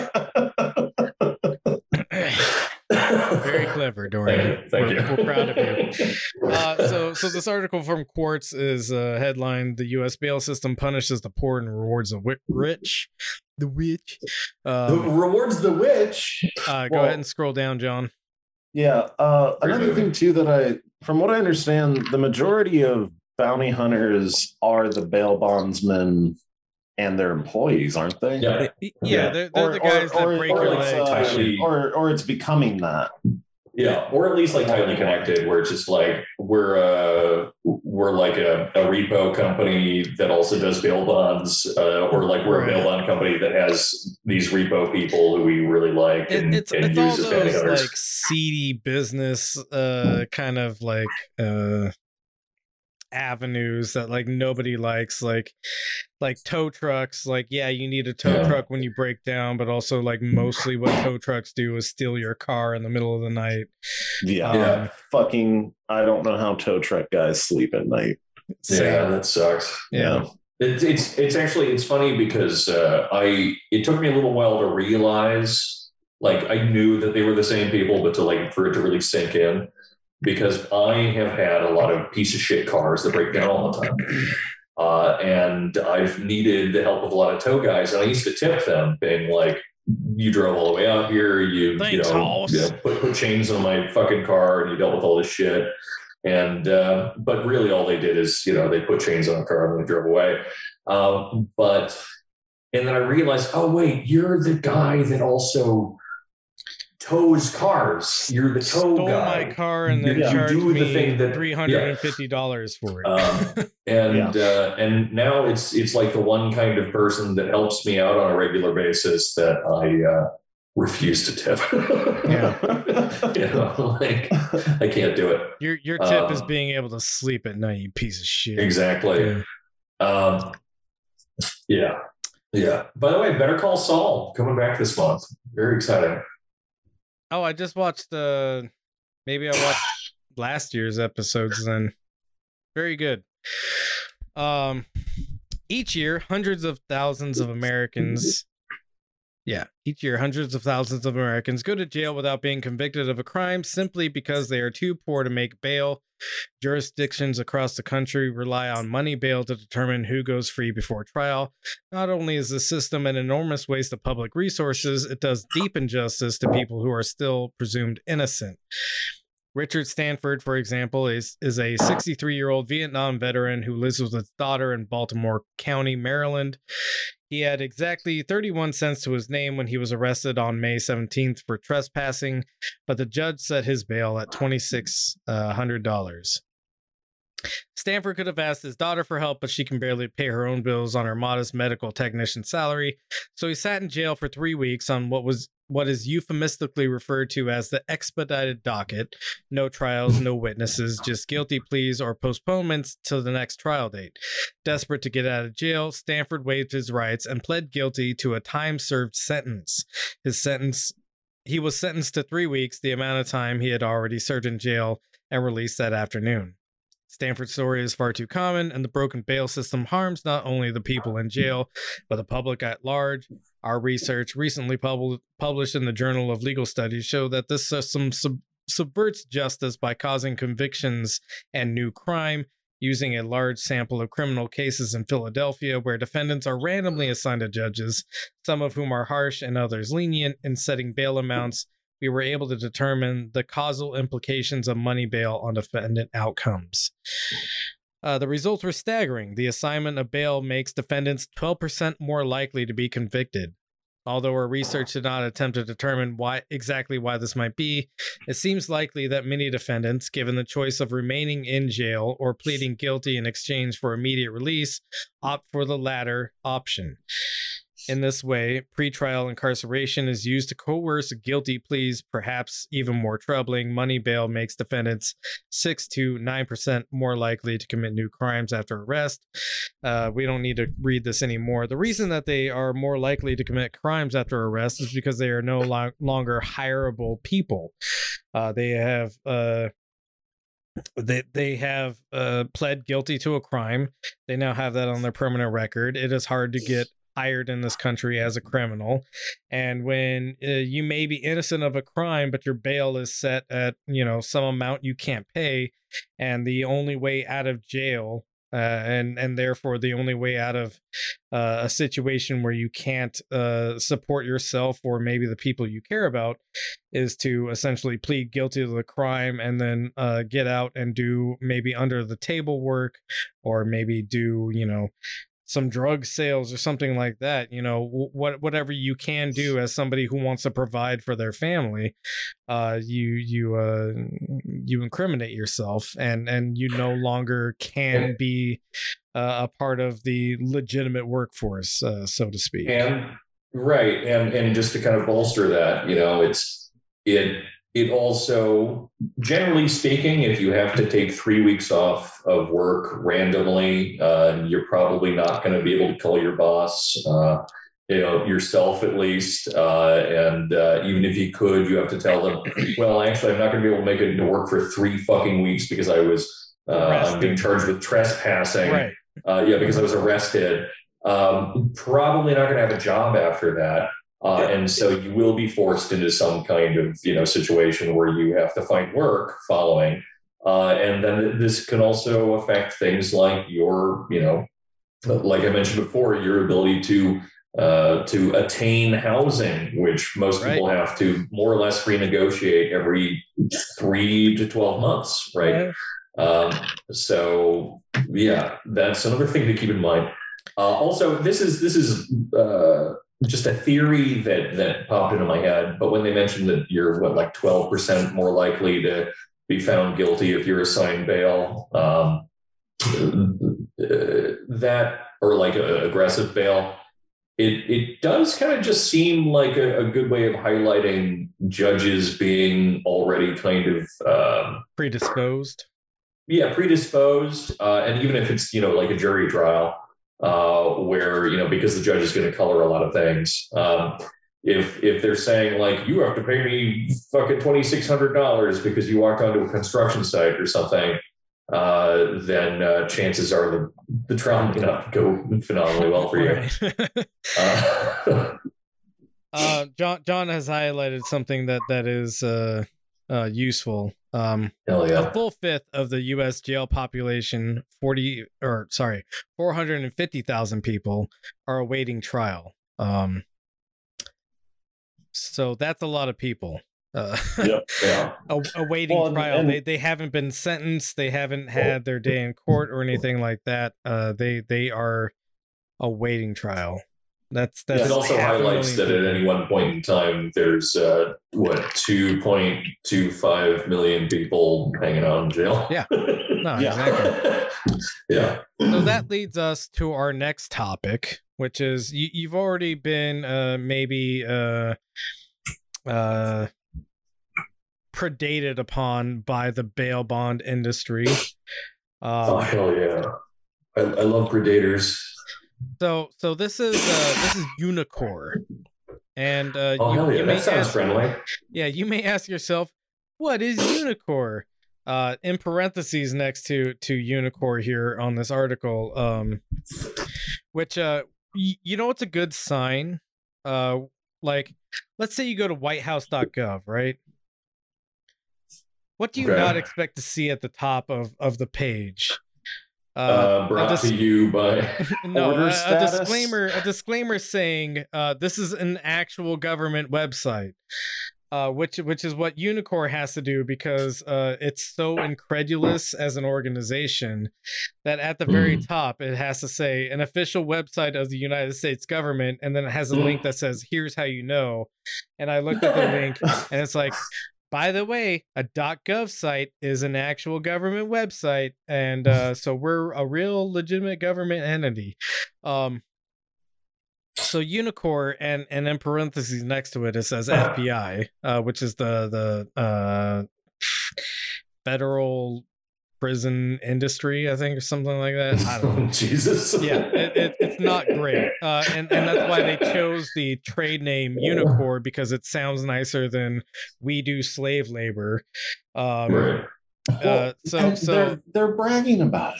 Very Dorian. Thank you. Thank we're, you. we're proud of you. Uh, so, so this article from Quartz is uh, headline: "The U.S. bail system punishes the poor and rewards the wi- rich." The witch. Who Um, rewards the witch? uh, go Well- ahead and scroll down, John. yeah. Uh, another movie. thing too that I, from what I understand, the majority of bounty hunters are the bail bondsmen and their employees, aren't they? Yeah. Yeah, Yeah. they're, they're the guys that break or your it's, legs. uh, or or it's becoming that. Yeah, or at least like tightly connected, where it's just like we're uh we're like a, a repo company that also does bail bonds, uh, or like we're a bail bond company that has these repo people who we really like It- and, it's and it's all as those like seedy business uh kind of like uh avenues that like nobody likes like like tow trucks like yeah you need a tow Yeah. truck when you break down but also like mostly what tow trucks do is steal your car in the middle of the night Yeah. Yeah. Fucking, I don't know how tow truck guys sleep at night. Yeah, Same. that sucks. yeah It, it's it's actually it's funny because uh, I it took me a little while to realize like I knew that they were the same people, but to like for it to really sink in because I have had a lot of piece of shit cars that break down all the time. Uh, and I've needed the help of a lot of tow guys, and I used to tip them, being like, "You drove all the way out here. You, you know, you know, put, put chains on my fucking car, and you dealt with all this shit." And uh, but really, all they did is, you know, they put chains on the car and they drove away. Um, but and then I realized, oh wait, you're the guy that also tows cars. You're the tow stole guy. my car and then You- you charged do the me thing that- three hundred and fifty dollars for it Um, and uh, and now it's it's like the one kind of person that helps me out on a regular basis that I uh, refuse to tip. Yeah. you know, like I can't do it. your your tip is um, being able to sleep at night you piece of shit Exactly. Yeah. Um, yeah, yeah. By the way, Better Call Saul coming back this month. Very exciting. Oh, I just watched uh maybe I watched last year's episodes then. Very good. Um each year hundreds of thousands of Americans yeah, each year hundreds of thousands of Americans go to jail without being convicted of a crime simply because they are too poor to make bail. Jurisdictions across the country rely on money bail to determine who goes free before trial. Not only is the system an enormous waste of public resources, it does deep injustice to people who are still presumed innocent. Richard Stanford, for example, is, is a 63 year old Vietnam veteran who lives with his daughter in Baltimore County, Maryland. He had exactly 31 cents to his name when he was arrested on May 17th for trespassing, but the judge set his bail at $2,600. Uh, Stanford could have asked his daughter for help, but she can barely pay her own bills on her modest medical technician salary. So he sat in jail for three weeks on what was what is euphemistically referred to as the expedited docket. No trials, no witnesses, just guilty pleas or postponements till the next trial date. Desperate to get out of jail, Stanford waived his rights and pled guilty to a time served sentence. His sentence he was sentenced to three weeks, the amount of time he had already served in jail, and released that afternoon. Stanford's story is far too common, and the broken bail system harms not only the people in jail, but the public at large. Our research, recently pub- published in the Journal of Legal Studies, show that this system sub- subverts justice by causing convictions and new crime, using a large sample of criminal cases in Philadelphia where defendants are randomly assigned to judges, some of whom are harsh and others lenient in setting bail amounts. We were able to determine the causal implications of money bail on defendant outcomes. Uh, the results were staggering. The assignment of bail makes defendants 12% more likely to be convicted. Although our research did not attempt to determine why exactly why this might be, it seems likely that many defendants, given the choice of remaining in jail or pleading guilty in exchange for immediate release, opt for the latter option. In this way, pretrial incarceration is used to coerce guilty pleas, perhaps even more troubling. Money bail makes defendants 6 to 9% more likely to commit new crimes after arrest. Uh, we don't need to read this anymore. The reason that they are more likely to commit crimes after arrest is because they are no lo- longer hireable people. Uh, they have. Uh, they they have uh, pled guilty to a crime. They now have that on their permanent record. It is hard to get hired in this country as a criminal, and when uh, you may be innocent of a crime, but your bail is set at you know some amount you can't pay, and the only way out of jail. Uh, and and therefore the only way out of uh, a situation where you can't uh, support yourself or maybe the people you care about is to essentially plead guilty to the crime and then uh, get out and do maybe under the table work or maybe do you know some drug sales or something like that you know what whatever you can do as somebody who wants to provide for their family uh you you uh you incriminate yourself and and you no longer can be uh, a part of the legitimate workforce uh, so to speak. And right, and and just to kind of bolster that, you know, it's it it also, generally speaking, if you have to take three weeks off of work randomly, uh, you're probably not going to be able to call your boss, uh, you know, yourself at least. Uh, and uh, even if you could, you have to tell them, well, actually, I'm not going to be able to make it into work for three fucking weeks because I was uh, I'm being charged with trespassing. Right. Uh, yeah, because I was arrested. Um, probably not going to have a job after that. Uh, and so you will be forced into some kind of you know situation where you have to find work following. Uh, and then this can also affect things like your you know like I mentioned before, your ability to uh, to attain housing, which most Right. people have to more or less renegotiate every three to twelve months, right? Um, so yeah, that's another thing to keep in mind. Uh, also, this is this is uh, just a theory that that popped into my head. But when they mentioned that you're what like twelve percent more likely to be found guilty if you're assigned bail, um, that or like a, aggressive bail, it it does kind of just seem like a, a good way of highlighting judges being already kind of. Um, Predisposed. yeah predisposed uh, and even if it's you know like a jury trial uh, where you know because the judge is going to color a lot of things um, if if they're saying like you have to pay me fucking $2600 because you walked onto a construction site or something uh, then uh, chances are the, the trial may not go phenomenally well for you Right. uh, uh, John John has highlighted something that that is uh, useful. Um, hell a full fifth of the U.S. jail population, forty or sorry, four hundred and fifty thousand people are awaiting trial. Um, so that's a lot of people. Uh, Yep. yeah awaiting Well, and- trial. and- they they haven't been sentenced. They haven't had their day in court or anything like that. Uh, they they are awaiting trial. That's that's it also highlights that million at any one point in time, there's uh, what two point two five million people hanging out in jail. Yeah. No, Yeah. exactly. yeah. so that leads us to our next topic which is you, you've already been uh maybe uh uh predated upon by the bail bond industry oh um hell yeah! I, I love Predators. So so this is uh this is Unicor and uh Oh you, yeah! you may That sounds ask, friendly. yeah you may ask yourself what is Unicor uh in parentheses next to to Unicor here on this article um which uh y- you know what's a good sign uh like let's say you go to whitehouse.gov right what do you Okay. not expect to see at the top of of the page Uh, a brought dis- to you by. no Order a, a disclaimer a disclaimer saying uh this is an actual government website uh which which is what Unicor has to do because uh it's so incredulous as an organization that at the very Mhm. top it has to say an official website of the united states government and then it has a link that says here's how you know and i looked at the link and it's like by the way a. gov site is an actual government website and uh, so we're a real legitimate government entity. Um so Unicor and and in parentheses next to it it says FPI uh, which is the the uh federal prison industry i think or something like that i don't know Jesus. yeah, it, it, it's not great, uh, and and that's why they chose the trade name Unicor because it sounds nicer than we do slave labor. Um, Right. uh, so so they're, they're bragging about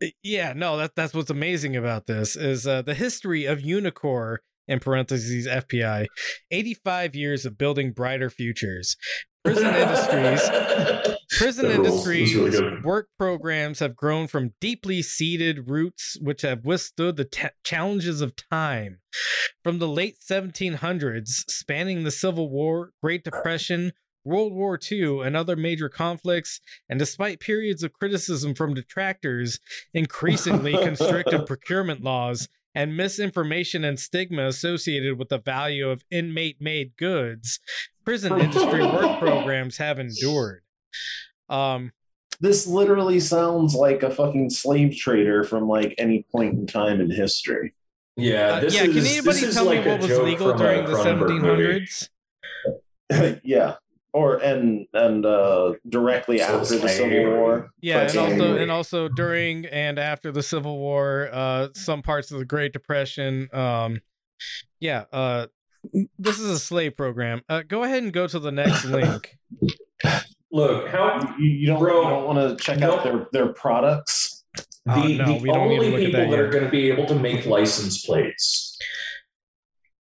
it. yeah, no, that that's what's amazing about this is uh, the history of Unicor in parentheses FPI, eighty five years of building brighter futures. Prison industries Prison rules. really work programs have grown from deeply seated roots which have withstood the ta challenges of time. From the late 1700s, spanning the Civil War, Great Depression, World War II, and other major conflicts, and despite periods of criticism from detractors, increasingly constricted procurement laws, and misinformation and stigma associated with the value of inmate made goods, prison industry work programs have endured. Um, This literally sounds like a fucking slave trader from like any point in time in history. Yeah, uh, yeah, is, can anybody is tell like me a what was legal during the 1700s? yeah. Or and and uh, directly So after the. Civil War. Yeah, and also and also during and after the Civil War, uh, some parts of the Great Depression. Um, yeah, uh, this is a slave program. Uh, go ahead and go to the next link. Look, how You, you don't Bro, you don't want to check no. out their their products. the, Uh, no, the we don't need to only look at people that that, are going to be able to make license plates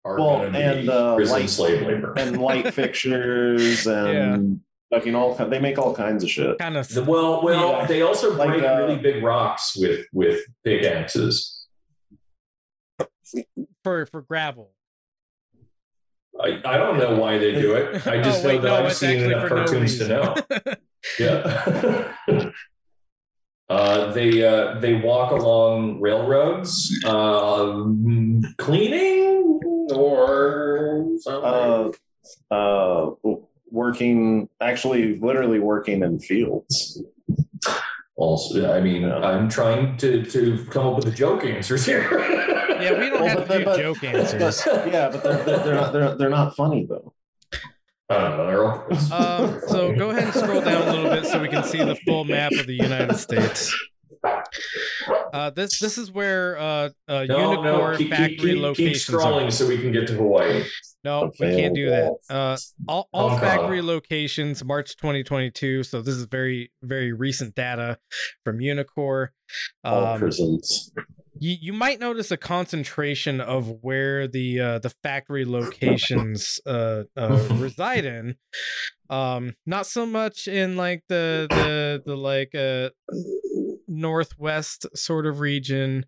are Well, going to be and, uh, prison like- slave labor. and light fixtures and fucking all they make all kinds of shit. Kind of well, well, Yeah. they also Like, break uh, really big rocks with with pickaxes. for for gravel. I, I don't know why they do it. I just Oh, know wait, that no, I've seen enough for no cartoons to know. Yeah. uh, they uh, they walk along railroads, um, cleaning or something. Uh, uh, working actually, literally working in fields. also, I mean, I'm trying to to come up with the joke answers here. yeah, we don't Well, have but to do but- joke answers. Yeah, but they're, they're, they're not they're, they're not funny though. I don't know. They're all- Um, so go ahead and scroll down a little bit so we can see the full map of the United States. Uh, this this is where uh, uh, no, no, Unicorn keep, keep, factory keep, keep locations are. scrolling so we can get to Hawaii. No, we can't do that. Uh, all all Hong Kong. factory locations, March 2022. So this is very very recent data from Unicor. All Um, prisons. you, you might notice a concentration of where the uh, the factory locations uh, uh, reside in. Um, not so much in like the the the like uh, northwest sort of region.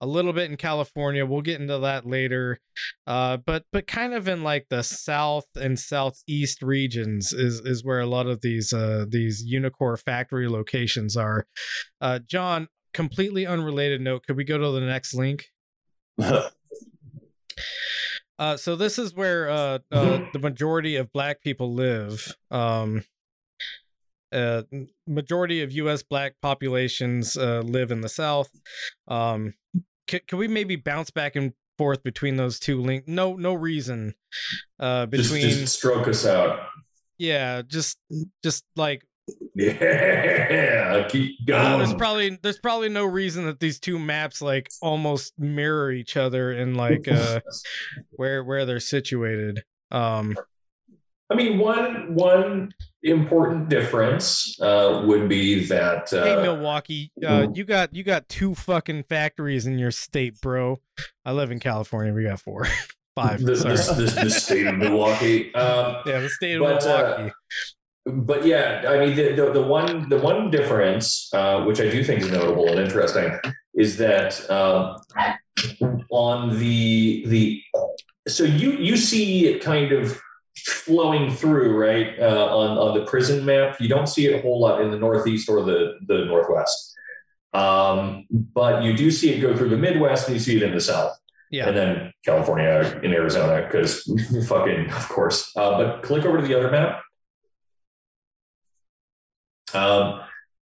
A little bit in California. We'll get into that later. Uh, but but kind of in like the south and southeast regions is is where a lot of these uh these Unicor factory locations are. Uh, John, completely unrelated note. Could we go to the next link? Uh, so this is where uh, uh, the majority of Black people live. Um, uh, majority of U.S. Black populations uh, live in the South. Um, c- can we maybe bounce back and forth between those two links? No, no reason. Uh, between just stroke us out. yeah, just just like Yeah, keep uh, there's probably there's probably no reason that these two maps like almost mirror each other in like uh where where they're situated. Um, I mean, one one important difference uh, would be that uh, hey Milwaukee, uh, you got you got two fucking factories in your state, bro. I live in California. We got four, five. the, sorry. the, the, the state of Milwaukee. Um, yeah, the state of but, uh, Milwaukee. but yeah, I mean, the, the, the one the one difference, uh, which I do think is notable and interesting, is that um, on the the so you you see it kind of flowing through right uh, on on the prison map. You don't see it a whole lot in the northeast or the the northwest, um, but you do see it go through the Midwest and you see it in the south yeah. and then California in Arizona because fucking of course. Uh, but click over to the other map. Um,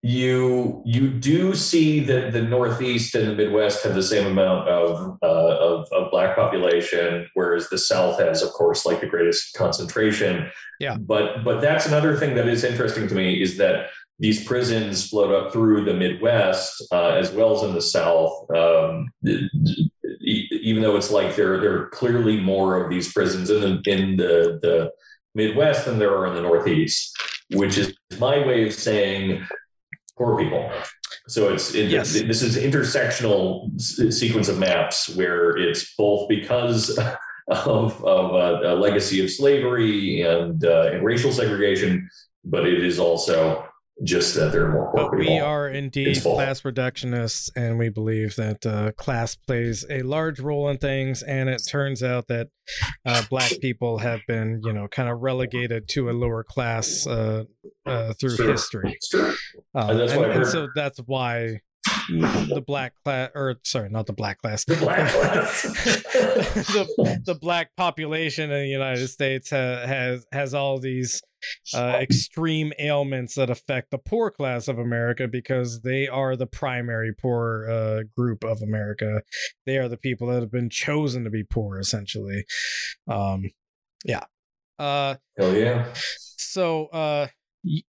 you you do see that the Northeast and the Midwest have the same amount of, uh, of of black population, whereas the South has, of course, like the greatest concentration. Yeah. But but that's another thing that is interesting to me is that these prisons float up through the Midwest uh, as well as in the South. Um, even though it's like there there are clearly more of these prisons in the in the, the Midwest than there are in the Northeast, which is my way of saying poor people. So it's it, Yes. this is intersectional s- sequence of maps where it's both because of, of a, a legacy of slavery and uh, and racial segregation, but it is also just that there are more But we are indeed class reductionists, and we believe that uh, class plays a large role in things. And it turns out that uh, black people have been, you know, kind of relegated to a lower class uh, uh, through Sure. history. True. Uh, And and, and so that's why the black class, or sorry, not the black class, The black class. the, the black population in the United States ha- has has all these uh, extreme ailments that affect the poor class of America because they are the primary poor uh, group of America. They are the people that have been chosen to be poor, essentially. Um, yeah. Uh, Hell yeah. so uh,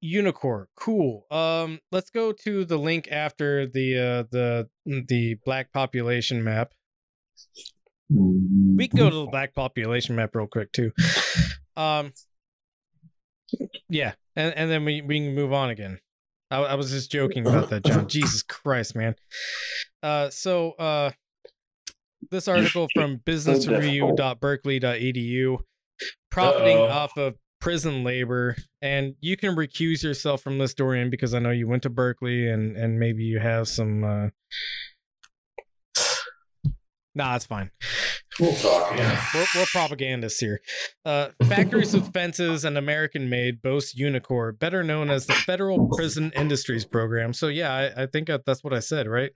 Unicor, cool. Um, let's go to the link after the uh the the black population map. We can go to the black population map real quick too. Um, yeah, and and then we we can move on again. I, I was just joking about that, John. Jesus Christ, man. Uh, so uh, this article from businessreview.berkeley.edu, profiting Uh-oh. off of prison labor, and you can recuse yourself from this, Dorian, because I know you went to Berkeley and and maybe you have some. Uh... Nah, that's fine. We'll talk. Yeah. We're, we're propagandists here. Uh, Factories with Fences and American Made boasts Unicor, better known as the Federal Prison Industries Program. So yeah, I, I think that's what I said, right?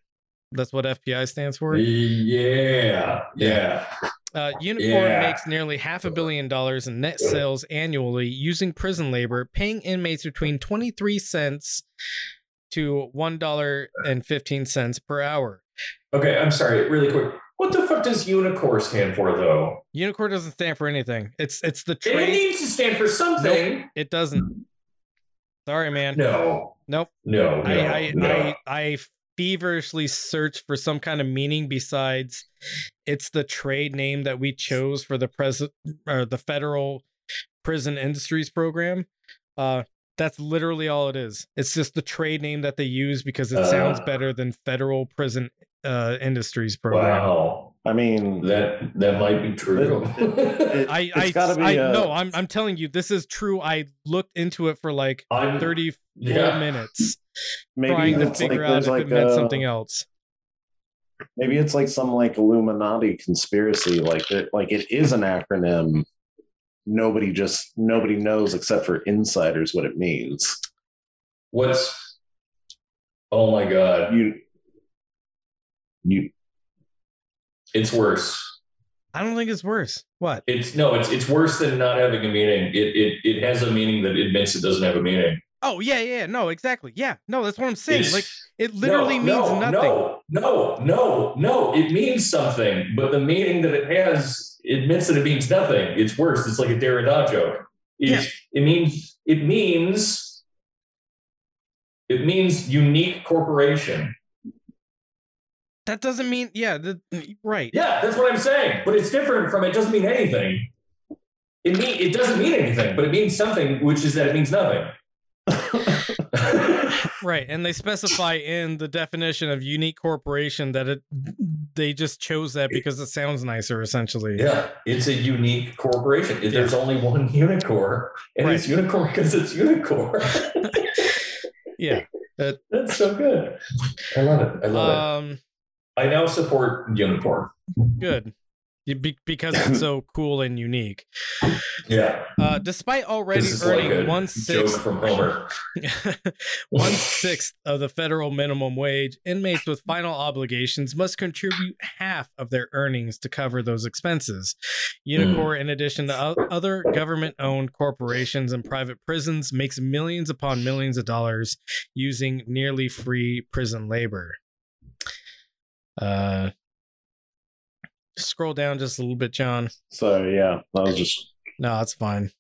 That's what FPI stands for. Yeah. Yeah. Uh, Unicor Yeah. makes nearly half a billion dollars in net sales annually using prison labor, paying inmates between 23 cents to $1.15 per hour. Okay, I'm sorry, really quick. What the fuck does Unicor stand for, though? Unicor doesn't stand for anything. It's it's the It needs to stand for something. It doesn't. Sorry, man. No. Nope. No. No. I, I, no. I I feverishly search for some kind of meaning besides it's the trade name that we chose for the present or the federal prison industries program. Uh that's literally all it is. It's just the trade name that they use because it sounds Uh. better than federal prison uh industries program. wow. I mean, That that might be true. It- I It's I, be, I uh, no, I'm I'm telling you this is true. I looked into it for like I'm 30 yeah. minutes maybe trying to it's like figure out if like it meant a- something else. Maybe it's like some like Illuminati conspiracy. Like it, like it is an acronym. Nobody just nobody knows except for insiders what it means. What's? Oh my god! You, you, It's worse. I don't think it's worse. What? It's no. It's it's worse than not having a meaning. It it it has a meaning that admits it doesn't have a meaning. Oh yeah, yeah, no, exactly. Yeah, no, that's what I'm saying. It's- like it literally no, means no, nothing. No, no, no, no. It means something, but the meaning that it has admits that it means nothing. It's worse. It's like a Derrida joke. It, Yeah. it means it means it means unique corporation. That doesn't mean yeah, the, right. Yeah, that's what I'm saying. But it's different from it doesn't mean anything. It mean it doesn't mean anything, but it means something, which is that it means nothing. Right. And they specify in the definition of unique corporation that it they just chose that because it sounds nicer essentially. yeah, it's a unique corporation. There's only one unicorn, and Right. it's unicorn because it's unicorn. Yeah. That's so good. I love it. I love Um it. I now support unicorn. good. Be- because it's so cool and unique. Yeah, Uh, despite already like earning a one sixth one sixth of the federal minimum wage, inmates with final obligations must contribute half of their earnings to cover those expenses. Unicor, in addition to o- other government owned corporations and private prisons, makes millions upon millions of dollars using nearly free prison labor. Uh, scroll down just a little bit, John. so yeah, that was just No, it's fine.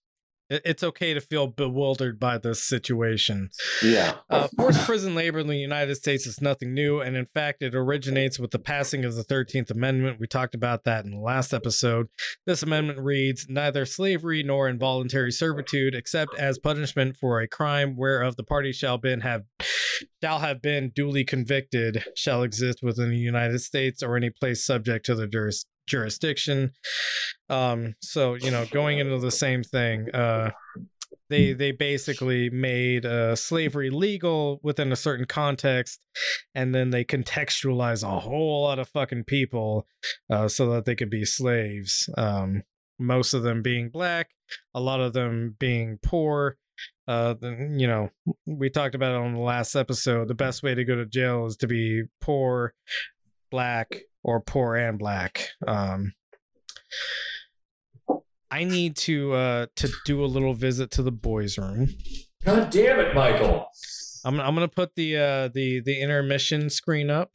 It- It's okay to feel bewildered by this situation. yeah. Uh, forced prison labor in the United States is nothing new, and in fact, it originates with the passing of the 13th Amendment. We talked about that in the last episode. This amendment reads Neither slavery nor involuntary servitude, except as punishment for a crime whereof the party shall been have shall have been duly convicted, shall exist within the United States or any place subject to the juris- jurisdiction. Um, so you know, going into the same thing, uh, they they basically made uh, slavery legal within a certain context, and then they contextualize a whole lot of fucking people uh, so that they could be slaves. Um, most of them being black, a lot of them being poor. Uh, you know, we talked about it on the last episode. The best way to go to jail is to be poor, black, or poor and black. Um, I need to uh to do a little visit to the boys' room. God damn it, Michael. I'm I'm gonna put the uh the the intermission screen up.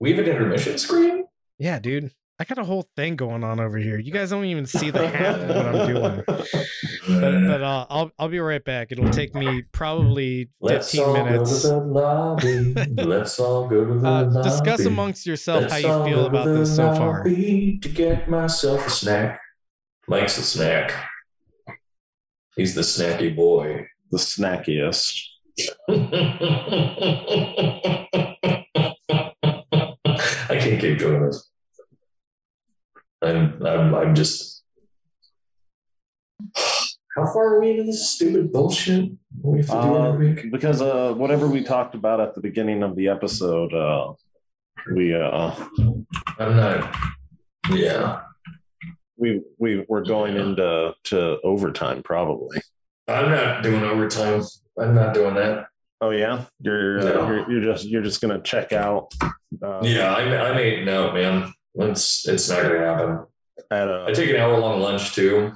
We have an intermission screen. Yeah, dude. I got a whole thing going on over here. You guys don't even see the half of what I'm doing. But but uh, I'll I'll be right back. It'll take me probably Let's 15 all minutes. go to the lobby. Let's all go to the Uh, lobby. discuss amongst yourself Let's how you feel about this so far. To get myself a snack. Mike's a snack. He's the snacky boy. the snackiest. I can't keep doing this. I'm, I'm, I'm just. How far are we into this stupid bullshit? We have to do Uh, every week. because uh, whatever we talked about at the beginning of the episode, uh, we uh, I'm not. Yeah, we we we're going into to overtime probably. I'm not doing overtime. I'm not doing that. Oh yeah, you're uh, No. you're, you're just you're just gonna check out. Uh, Yeah, I'm I'm made no man. It's it's not gonna happen. At I a, take an hour long lunch too.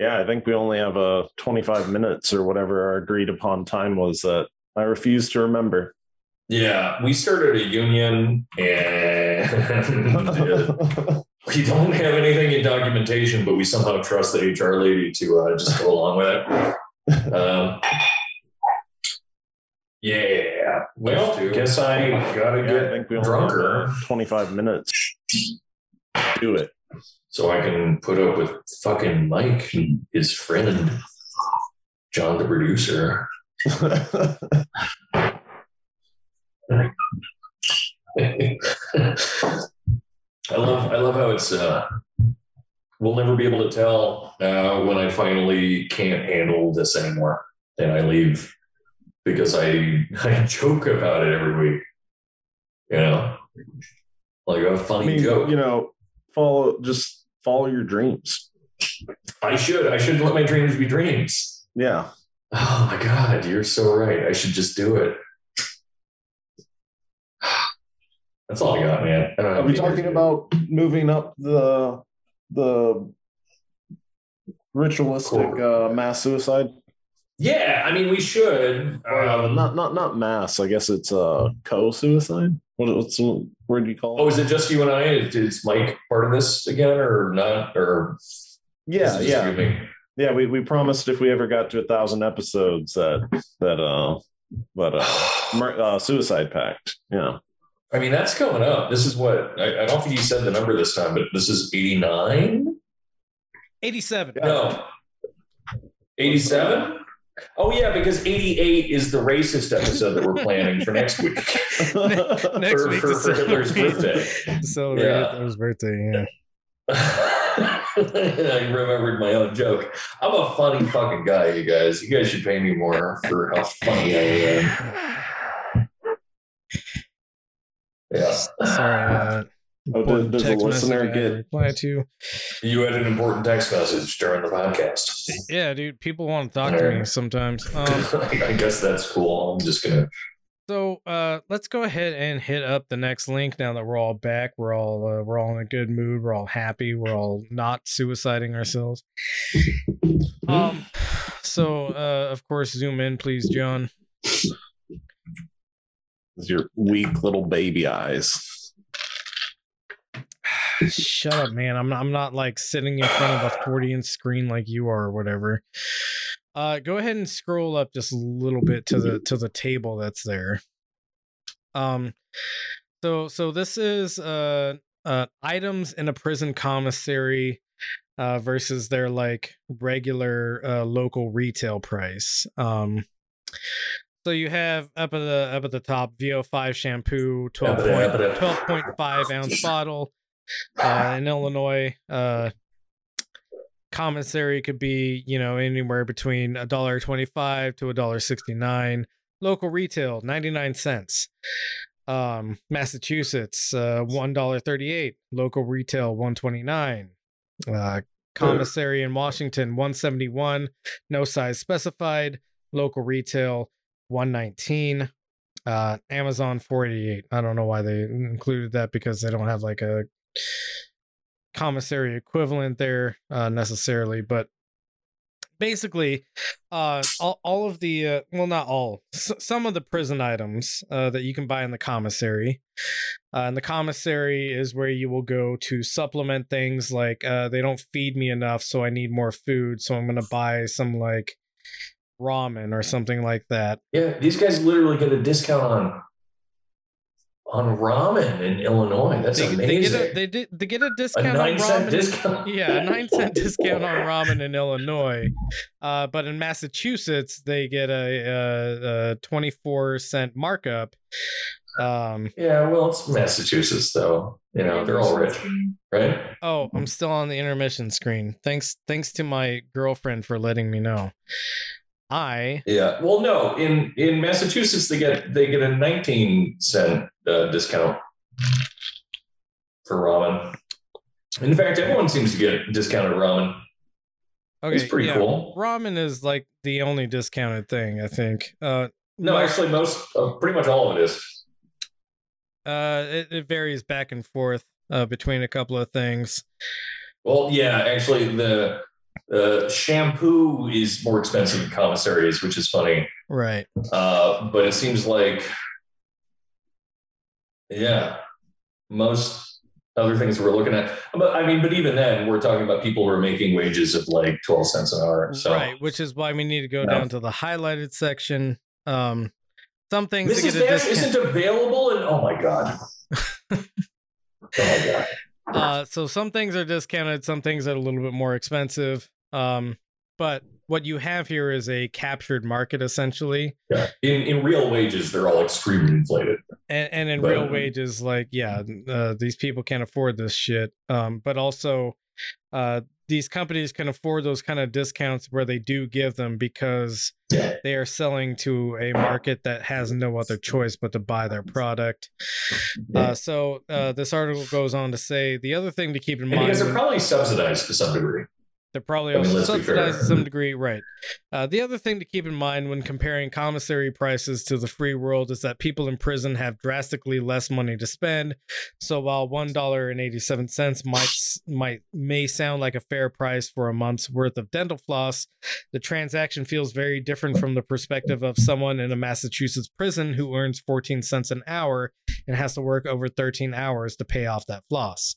yeah, I think we only have a 25 minutes or whatever our agreed upon time was. That I refuse to remember. Yeah, we started a union and we don't have anything in documentation, but we somehow trust the HR lady to uh, just go along with it. Um, yeah. Well, guess I gotta Yeah, I get think we only drunker uh, 25 minutes. Do it. so I can put up with fucking Mike and his friend, John the producer. I love I love how it's uh we'll never be able to tell uh when I finally can't handle this anymore and I leave because I I joke about it every week. You know? Like a I funny mean, joke. you know, follow just follow your dreams. I should I should let my dreams be dreams. Yeah. Oh my god, you're so right. I should just do it. That's all I got, man. I don't Are we talking about moving up the the ritualistic uh, mass suicide? Yeah, I mean we should. Uh, Um, not not not mass. I guess it's uh, co-suicide. What, what's the word you call it? Oh, is it just you and I? Is, is Mike part of this again, or not? Or yeah, is it just yeah, me? yeah. We, we promised if we ever got to a thousand episodes that that uh but uh, uh suicide pact. Yeah. I mean that's coming up. This is what I, I don't think you said the number this time, but this is eighty nine. 87. No, eighty seven. Oh yeah, because eighty eight is the racist episode that we're planning for next week. Next For- week for- to for Hitler's birthday. to celebrate Yeah. Hitler's birthday. Yeah. I remembered my own joke. I'm a funny fucking guy, you guys. You guys should pay me more for how funny I am. Yeah. Sorry. Uh, Oh, does, does text listener message get? reply to? You had an important text message during the podcast. Yeah, dude. People want to talk to me sometimes. Um, I guess that's cool. I'm just gonna. so uh, let's go ahead and hit up the next link. Now that we're all back, we're all uh, we're all in a good mood. We're all happy. We're all not suiciding ourselves. Um, so uh, of course, zoom in, please, John. Your weak little baby eyes. Shut up, man. I'm not, I'm not like sitting in front of a 40 inch screen like you are or whatever. Uh go ahead and scroll up just a little bit to the to the table that's there. Um so so this is uh uh items in a prison commissary uh versus their like regular uh local retail price. Um so you have up at the up at the top VO5 shampoo 12 Up there, up point, there. 12.5 ounce bottle uh, in Illinois. Uh, commissary could be you know anywhere between a dollar twenty-five to a dollar sixty-nine. Local retail ninety-nine cents. Um, Massachusetts uh, one dollar thirty-eight. Local retail one twenty-nine. Uh, commissary in Washington one seventy-one. No size specified. Local retail one nineteen. Uh, Amazon 488. I don't know why they included that because they don't have like a commissary equivalent there uh, necessarily, but basically uh all, all of the uh, well not all s- some of the prison items uh that you can buy in the commissary. Uh and the commissary is where you will go to supplement things like uh they don't feed me enough so i need more food so i'm gonna buy some like ramen or something like that. Yeah, these guys literally get a discount on on ramen in Illinois. That's they, they amazing. get a they, did they get a a discount on nine cent ramen discount. yeah, a nine cent discount on ramen in Illinois, uh, but in Massachusetts they get a, a, a twenty four cent markup. Um, Yeah, well, it's Massachusetts, though. You know, they're all rich, right? oh, I'm still on the intermission screen. Thanks, thanks to my girlfriend for letting me know. I Yeah. Well, no, in in Massachusetts they get they get a 19 cent uh, discount for ramen. In fact, everyone seems to get discounted ramen. okay, It's pretty yeah, cool. Ramen is like the only discounted thing I think. Uh, No, most- actually, most uh, pretty much all of it is. uh, it, it varies back and forth uh, between a couple of things. Well, yeah, actually, the uh, shampoo is more expensive in commissaries, which is funny. Right. Uh, but it seems like, yeah, most other things we're looking at. But I mean, but even then, we're talking about people who are making wages of like twelve cents an hour. So Right, which is why we need to go Yeah. down to the highlighted section. Um, some things this to is get a Dash discount. isn't available, and oh my god, oh my god. Uh, so some things are discounted, some things are a little bit more expensive. Um, but what you have here is a captured market essentially, Yeah. In in real wages, they're all extremely inflated. And and in But- real wages, like yeah, uh, these people can't afford this shit. Um, but also, uh, these companies can afford those kind of discounts where they do give them because Yeah. they are selling to a market that has no other choice but to buy their product. Uh, so uh, this article goes on to say the other thing to keep in and mind. because they're probably subsidized to some degree. They're probably I mean, also subsidized to some degree, right? Uh, the other thing to keep in mind when comparing commissary prices to the free world is that people in prison have drastically less money to spend. So while one dollar and eighty seven cents might might may sound like a fair price for a month's worth of dental floss, the transaction feels very different from the perspective of someone in a Massachusetts prison who earns fourteen cents an hour and has to work over thirteen hours to pay off that floss.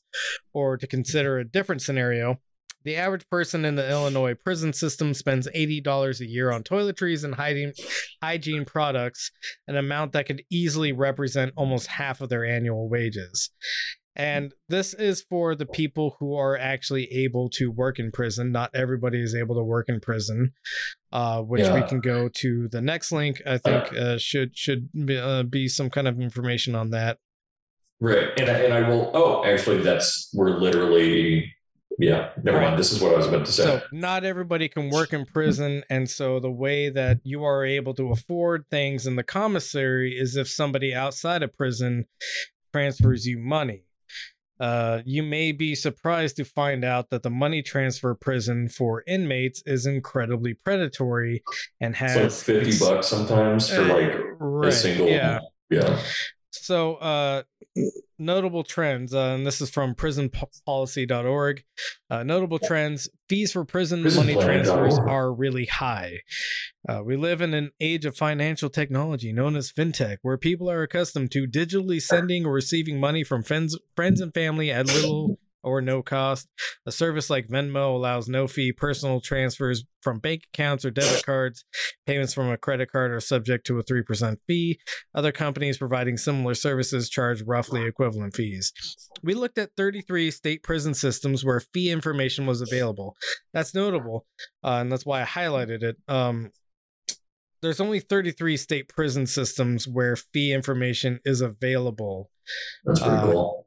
Or to consider a different scenario. The average person in the Illinois prison system spends $80 a year on toiletries and hygiene, hygiene products, an amount that could easily represent almost half of their annual wages. And this is for the people who are actually able to work in prison. Not everybody is able to work in prison, uh, which we can go to the next link. I think uh, should should be, uh, be some kind of information on that. Right. And I, and I will. Oh, actually, that's we're literally. Yeah. Never mind. This is what I was about to say. So not everybody can work in prison, and so the way that you are able to afford things in the commissary is if somebody outside of prison transfers you money. Uh, you may be surprised to find out that the money transfer prison for inmates is incredibly predatory and it's like fifty ex- bucks sometimes for uh, like right, a single. yeah. Yeah. So, uh, notable trends, uh, and this is from prisonpolicy.org. Uh, notable trends fees for prison money Prisonplanet.org. transfers are really high. Uh, we live in an age of financial technology known as fintech, where people are accustomed to digitally sending or receiving money from friends, friends and family at little or no cost. A service like Venmo allows no fee personal transfers from bank accounts or debit cards. Payments from a credit card are subject to a 3% fee. Other companies providing similar services charge roughly equivalent fees. We looked at 33 state prison systems where fee information was available. That's notable, uh, and that's why I highlighted it. Um, there's only 33 state prison systems where fee information is available. That's pretty Uh, cool.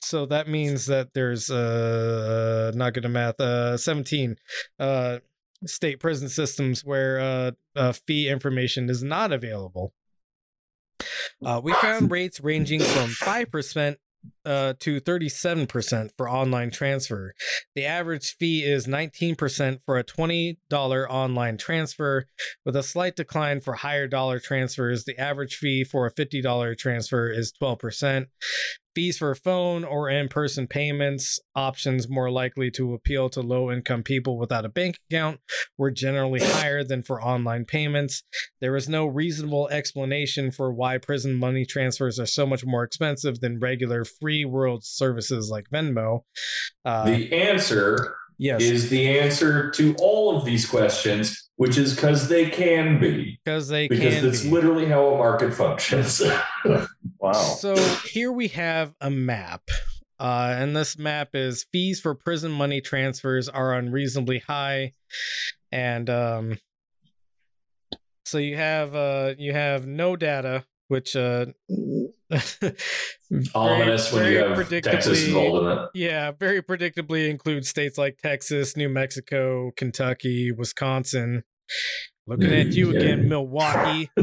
So that means that there's uh not good at math uh 17 uh state prison systems where uh, uh fee information is not available. Uh, we found rates ranging from 5% uh, to 37% for online transfer. The average fee is 19% for a $20 online transfer, with a slight decline for higher dollar transfers. The average fee for a $50 transfer is 12%. Fees for phone or in person payments, options more likely to appeal to low income people without a bank account, were generally higher than for online payments. There is no reasonable explanation for why prison money transfers are so much more expensive than regular free world services like Venmo. Uh, the answer yes, is the answer to all of these questions, which is because they can be. because they Because that's be. literally how a market functions. Wow. So here we have a map. Uh, and this map is fees for prison money transfers are unreasonably high. And um, so you have uh, you have no data, which uh, Ominous when you have Texas involved in it. yeah, very predictably includes states like Texas, New Mexico, Kentucky, Wisconsin. Looking at you Yeah. again, Milwaukee.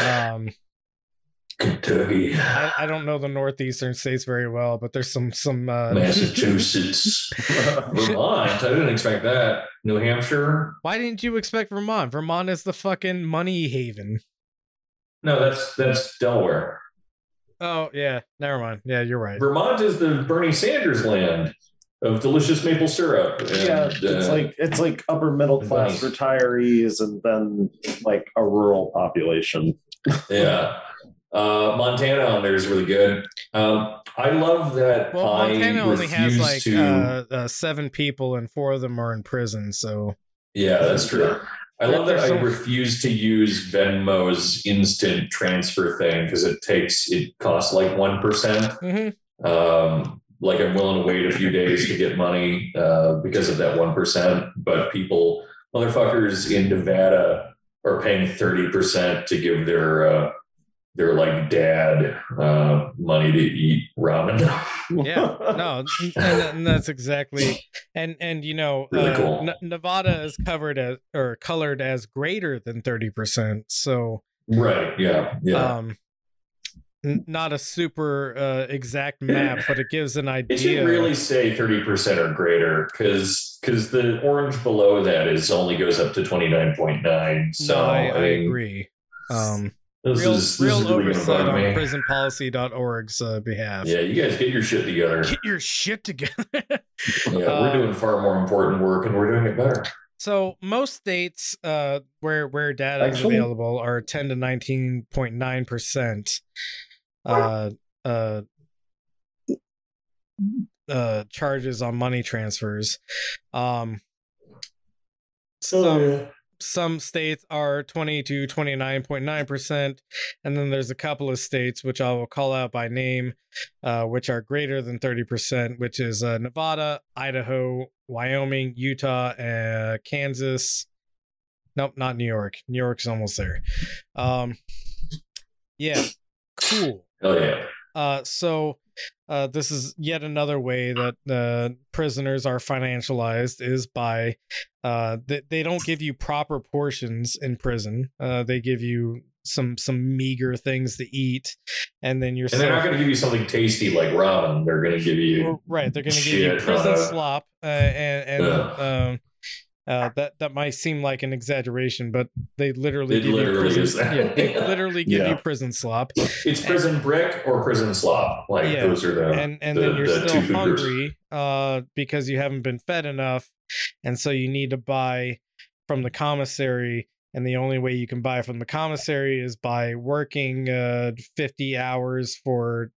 Um, Kentucky, I, I don't know the northeastern states very well, but there's some some uh, Massachusetts, Vermont. I didn't expect that. New Hampshire. Why didn't you expect Vermont? Vermont is the fucking money haven. No, that's that's Delaware. Oh yeah, never mind. Yeah, you're right. Vermont is the Bernie Sanders land of delicious maple syrup. And, yeah, it's uh, like it's like upper middle class Nice. retirees and then like a rural population. yeah. Uh, Montana on there is really good. Um, I love that. Well, I Montana only has like to, uh, uh, seven people, and four of them are in prison. So Yeah, that's true. I love that I refuse to use Venmo's instant transfer thing because it takes it costs like one Mhm. Um, like I'm willing to wait a few days to get money uh, because of that one percent. But people, motherfuckers in Nevada, are paying thirty percent to give their uh, their like dad uh, money to eat ramen. yeah, no, and, and that's exactly and and you know, Really uh, cool. N- Nevada is covered as or colored as greater than thirty percent. So right? Yeah. Yeah. um, n- not a super uh, exact map, but it gives an idea. It should really say 30% or greater because because the orange below that is only goes up to 29.9. So no, I, I mean, agree. Um, This real is, this real is oversight on me. prisonpolicy.org's uh, behalf. Yeah, you guys get your shit together. Get your shit together. Yeah, we're Uh, doing far more important work and we're doing it better. so most states uh, where where data is available are 10 to 19.9 percent uh, uh, uh, charges on money transfers. Um, some some states are 20 to 29.9% and then there's a couple of states which i will call out by name uh, which are greater than 30% which is uh, nevada idaho wyoming utah uh, kansas. Nope not new york. New york's almost there. Um, yeah cool. Oh yeah. uh, so uh, this is yet another way that uh, prisoners are financialized is by uh, they, they don't give you proper portions in prison. Uh, they give you some some meager things to eat, and then you're And they're not going to give you something tasty like ramen. They're going to give you right. They're going to give you prison uh, slop, uh, and and um, uh, that that might seem like an exaggeration, but they literally It give literally you prison, is that. Yeah, they literally give you prison slop, it's prison brick or prison slop. Like Yeah, those are the and and the- then you're the still two food groups. hungry uh because you haven't been fed enough and so you need to buy from the commissary and the only way you can buy from the commissary is by working uh 50 hours for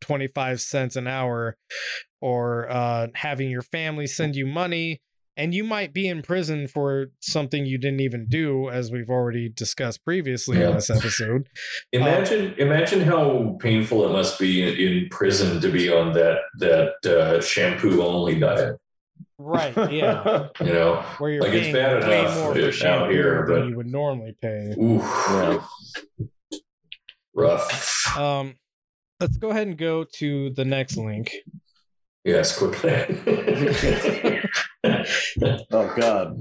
25 cents an hour or uh having your family send you money and you might be in prison for something you didn't even do as we've already discussed previously in this episode Imagine, imagine how painful it must be in, in prison to be on that that uh, shampoo only diet. right yeah You know, where you're Like, it's paying bad way enough more out for shampoo here, than but- you would normally pay. Oof, Yeah. rough. Um, let's go ahead and go to the next link. Yes, quickly. oh God.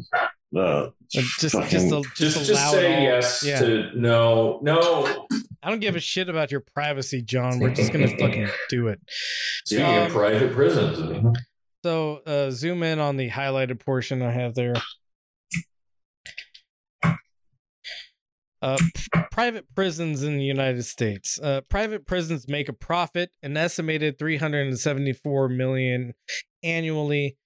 No. Just, just, a, just, just just say yes Yeah. to no, no. I don't give a shit about your privacy, John. We're just gonna fucking do it. Speaking Um, of private prisons, So, uh, zoom in on the highlighted portion I have there. Uh, p- private prisons in the United States. Uh, private prisons make a profit, an estimated 374 million annually.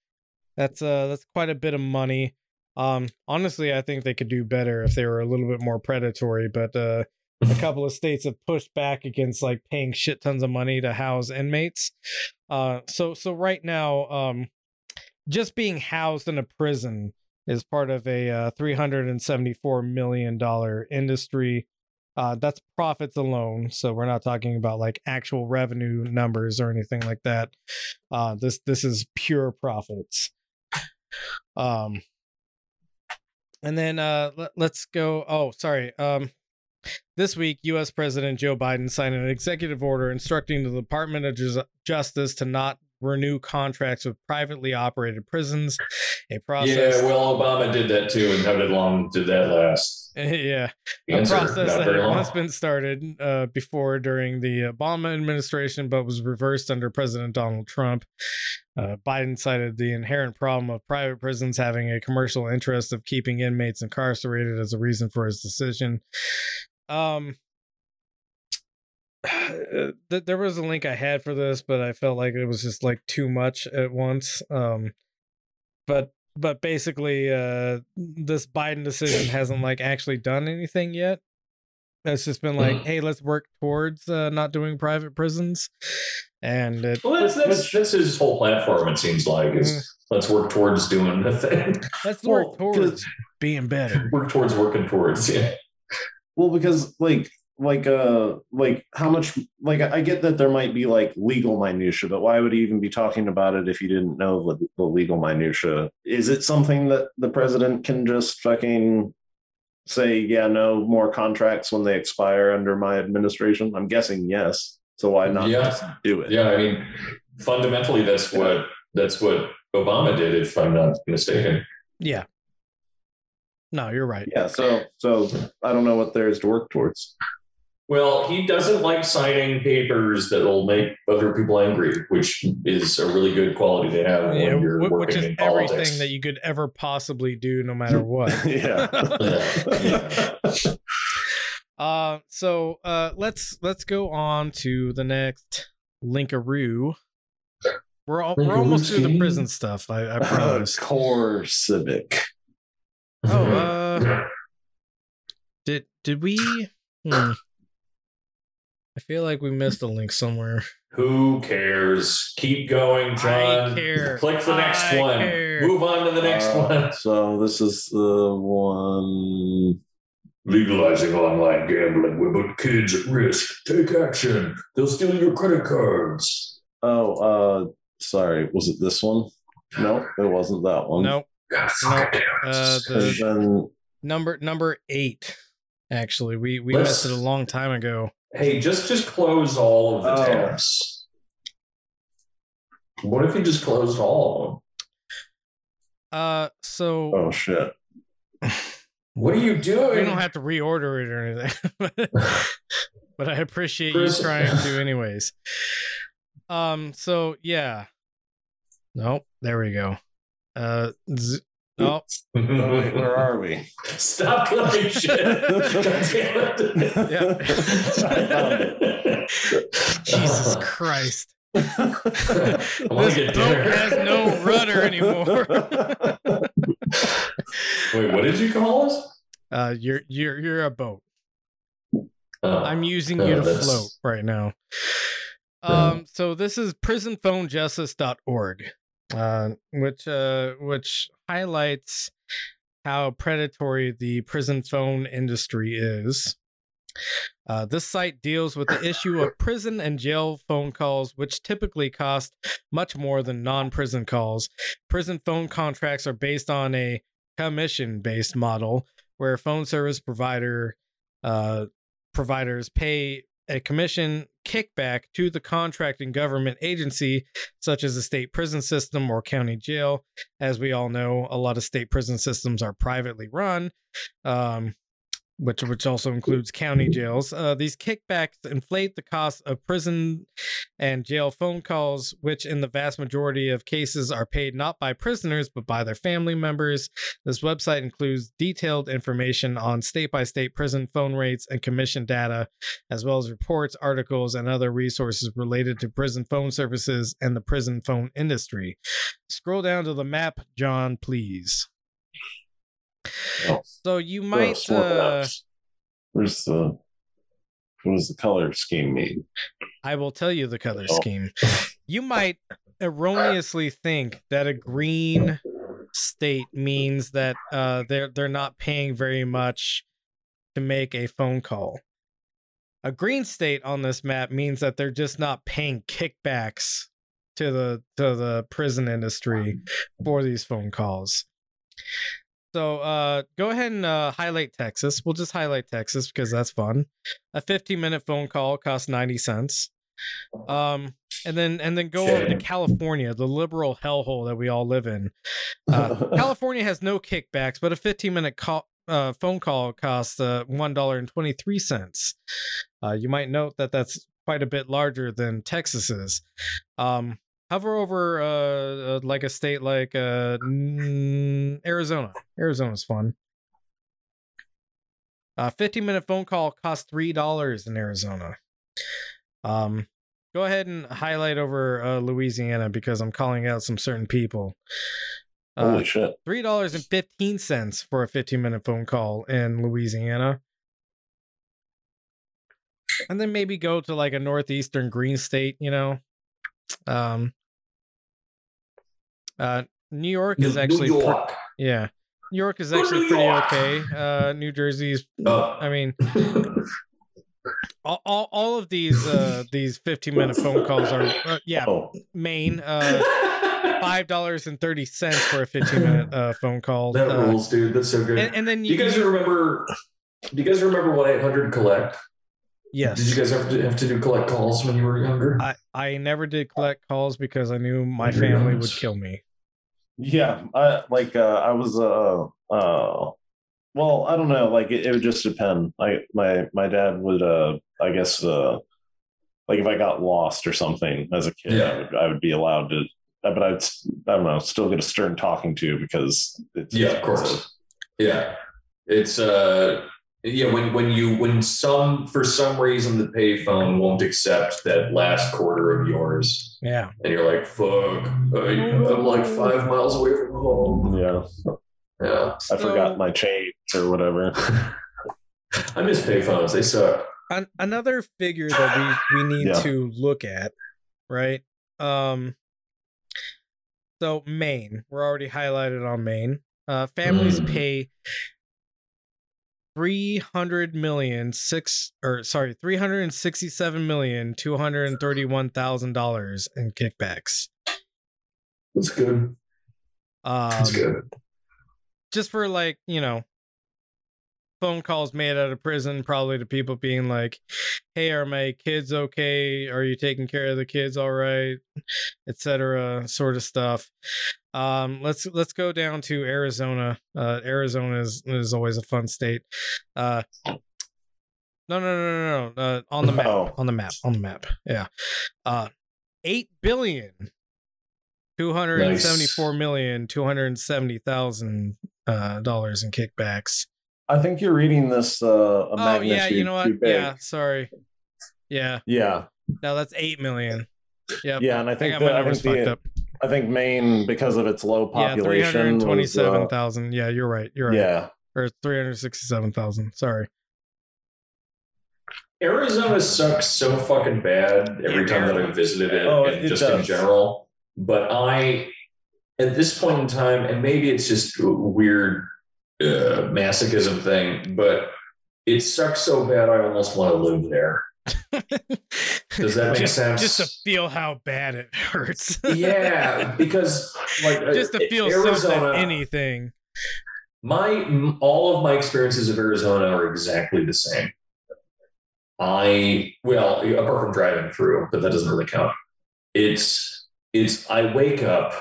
That's uh that's quite a bit of money. Um, honestly, I think they could do better if they were a little bit more predatory. But uh, a couple of states have pushed back against like paying shit tons of money to house inmates. Uh, so so right now, um, just being housed in a prison is part of a uh, 374 million dollar industry uh, that's profits alone so we're not talking about like actual revenue numbers or anything like that uh, this this is pure profits um and then uh let, let's go oh sorry um this week, U.S. President Joe Biden signed an executive order instructing the Department of Justice to not renew contracts with privately operated prisons. A process. Yeah, well, Obama did that too, and how did long did that last? yeah, The a process that had once been started uh, before during the Obama administration, but was reversed under President Donald Trump. Uh, Biden cited the inherent problem of private prisons having a commercial interest of keeping inmates incarcerated as a reason for his decision. Um, there was a link I had for this, but I felt like it was just like too much at once. Um, but but basically, uh, this Biden decision hasn't like actually done anything yet. It's just been like, Mhm. hey, let's work towards uh, not doing private prisons, and it, Well, that's, that's, that's his whole platform. It seems like is Mhm. let's work towards doing the thing. let's Well, work towards being better. work towards working towards. Yeah. Well, because like like uh like how much like I get that there might be like legal minutia, but why would he even be talking about it if you didn't know the, the legal minutia? Is it something that the president can just fucking say, yeah, no more contracts when they expire under my administration? I'm guessing yes. So why not Yeah. just do it? Yeah, I mean, fundamentally, that's what that's what Obama did, if I'm not mistaken. Yeah. No, you're right. Yeah, so so I don't know what there is to work towards. Well, he doesn't like signing papers that will make other people angry, which is a really good quality to have Yeah, when you're wh- which working is in everything politics. that you could ever possibly do, no matter what. yeah. Yeah, yeah. Uh, so uh, let's let's go on to the next linkaroo. We're all, we're almost through the prison stuff. I, I promise. CoreCivic. Oh, uh, did did we? Hmm. I feel like we missed a link somewhere. Who cares? Keep going, John. care. Click the next I one. care. Move on to the next Uh, one. So this is the one. Legalizing online gambling will put kids at risk. Take action. They'll steal your credit cards. Oh, uh, sorry. Was it this one? No, it wasn't that one. Nope. God, No, damn it. uh, the then number number eight. Actually, we we Let's- missed it a long time ago. Hey, just just close all of the Oh. tabs. What if you just closed all of them? Uh, so oh shit. What are you doing? we don't have to reorder it or anything. but I appreciate Chris- you trying to, anyways. Um. So yeah. Nope. There we go. Uh. Z- wait, where are we? Stop clicking shit. God. Yeah. I found it. Jesus Christ. I wanna this boat dinner. has no rudder anymore. Wait, what did you call us? uh. You're you're you're a boat. Oh, I'm using oh, you to that's- float right now. Um, so this is prisonphonejustice.org, uh, which uh, which highlights how predatory the prison phone industry is. Uh, this site deals with the issue of prison and jail phone calls, which typically cost much more than non-prison calls. Prison phone contracts are based on a commission-based model, where phone service provider uh, providers pay a commission kickback to the contracting government agency, such as the state prison system or county jail. As we all know, a lot of state prison systems are privately run. Um, which which also includes county jails. Uh, these kickbacks inflate the cost of prison and jail phone calls, which in the vast majority of cases are paid not by prisoners but by their family members. This website includes detailed information on state by state prison phone rates and commission data, as well as reports, articles, and other resources related to prison phone services and the prison phone industry. Scroll down to the map, John, please. Oh. So you might uh. Where's the what does the color scheme mean? I will tell you the color Oh. scheme. You might erroneously think that a green state means that uh, they're they're not paying very much to make a phone call. A green state on this map means that they're just not paying kickbacks to the to the prison industry for these phone calls. So uh, go ahead and uh, highlight Texas. We'll just highlight Texas because that's fun. A 15 minute phone call costs 90 cents. Um, and then and then go over to California, the liberal hellhole that we all live in. Uh, California has no kickbacks, but a 15 minute call, uh, phone call costs uh, $1.23. Uh, you might note that that's quite a bit larger than Texas's. Um, hover over uh, uh, like a state like uh, Arizona. Arizona's fun. A 15 minute phone call costs $3 in Arizona. Um, go ahead and highlight over uh, Louisiana because I'm calling out some certain people. Uh, Holy shit! three dollars and fifteen cents for a fifteen minute phone call in Louisiana. And then maybe go to like a northeastern green state, you know. Um uh New York is New- actually New pre- York. yeah. New York is actually pretty okay. Uh New Jersey's Oh. I mean all, all, all of these uh these 15 minute phone calls are uh, yeah, Oh, Maine uh five dollars and thirty cents for a 15 minute uh phone call. that rules, dude. That's so good. and, and then do you guys remember? Do you guys remember one eight hundred collect? Yes Did you guys have to have to do collect calls when you were younger? I, I never did collect calls because I knew my Very family would kill me. yeah. I like. Uh, I was. Uh. Uh. Well, I don't know. Like it, it would just depend. I my my dad would. Uh. I guess. Uh. Like if I got lost or something as a kid, Yeah. I would. I would be allowed to. uh, But I'd. I don't know. Still get a stern talking to because it's. yeah, of course. Yeah, it's uh, yeah. When when you when some for some reason the payphone won't accept that last quarter of yours, Yeah. and you're like, "Fuck, I, I'm like five miles away from home." Yeah. Yeah, I forgot my change or whatever. I miss payphones. They suck. An- another figure that we, we need Yeah. to look at, right? Um so Maine, we're already highlighted on Maine. Uh families Mm. pay three hundred million six or sorry, three hundred and sixty seven million two hundred and thirty one thousand dollars in kickbacks. That's good. Um That's good. just for like you know phone calls made out of prison probably to people being like hey are my kids okay? Are you taking care of the kids all right? etc sort of stuff. Um let's let's go down to arizona. Uh arizona is, is always a fun state. Uh no no no no no uh, on the map Oh. on the map on the map yeah. Uh 8 billion Two hundred and seventy-four million two hundred and seventy thousand uh, dollars in kickbacks. I think you're reading this. Uh, a Oh yeah, you know what? big. Yeah, sorry. Yeah, Yeah. no, that's eight million. Yeah. Yeah, and I I think got that, my I numbers think fucked the, up. I think Maine because of its low population. hundred and was, twenty-seven uh. Yeah, you're right. You're right. Yeah. Or three hundred sixty-seven thousand. Sorry. Arizona sucks so fucking bad every time that I've visited it, Oh, and it just in general. But I, at this point in time, and maybe it's just weird uh, masochism thing, but it sucks so bad I almost want to live there. Does that make just, sense? Just to feel how bad it hurts. yeah, because like uh, just to feel Arizona, something, anything. my all of my experiences of Arizona are exactly the same. I well, apart from driving through, but that doesn't really count. It's it's I wake up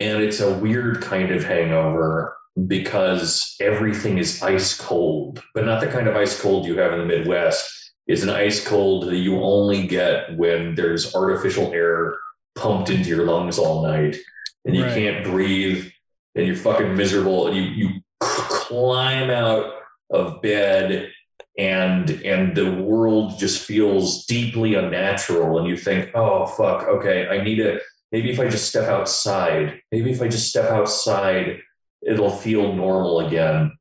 and it's a weird kind of hangover because everything is ice cold, but not the kind of ice cold you have in the Midwest. It's an ice cold that you only get when there's artificial air pumped into your lungs all night and you Right. can't breathe and you're fucking miserable and you, you climb out of bed and and the world just feels deeply unnatural and you think oh fuck okay i need to maybe if i just step outside maybe if i just step outside it'll feel normal again.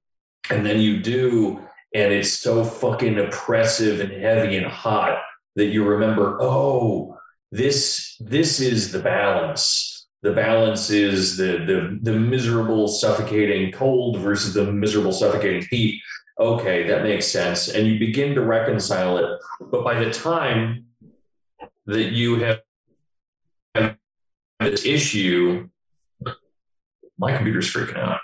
And then you do and it's so fucking oppressive and heavy and hot that you remember oh this this is the balance. The balance is the the the miserable suffocating cold versus the miserable suffocating heat. Okay that makes sense. And you begin to reconcile it. But by the time that you have this issue my computer's freaking out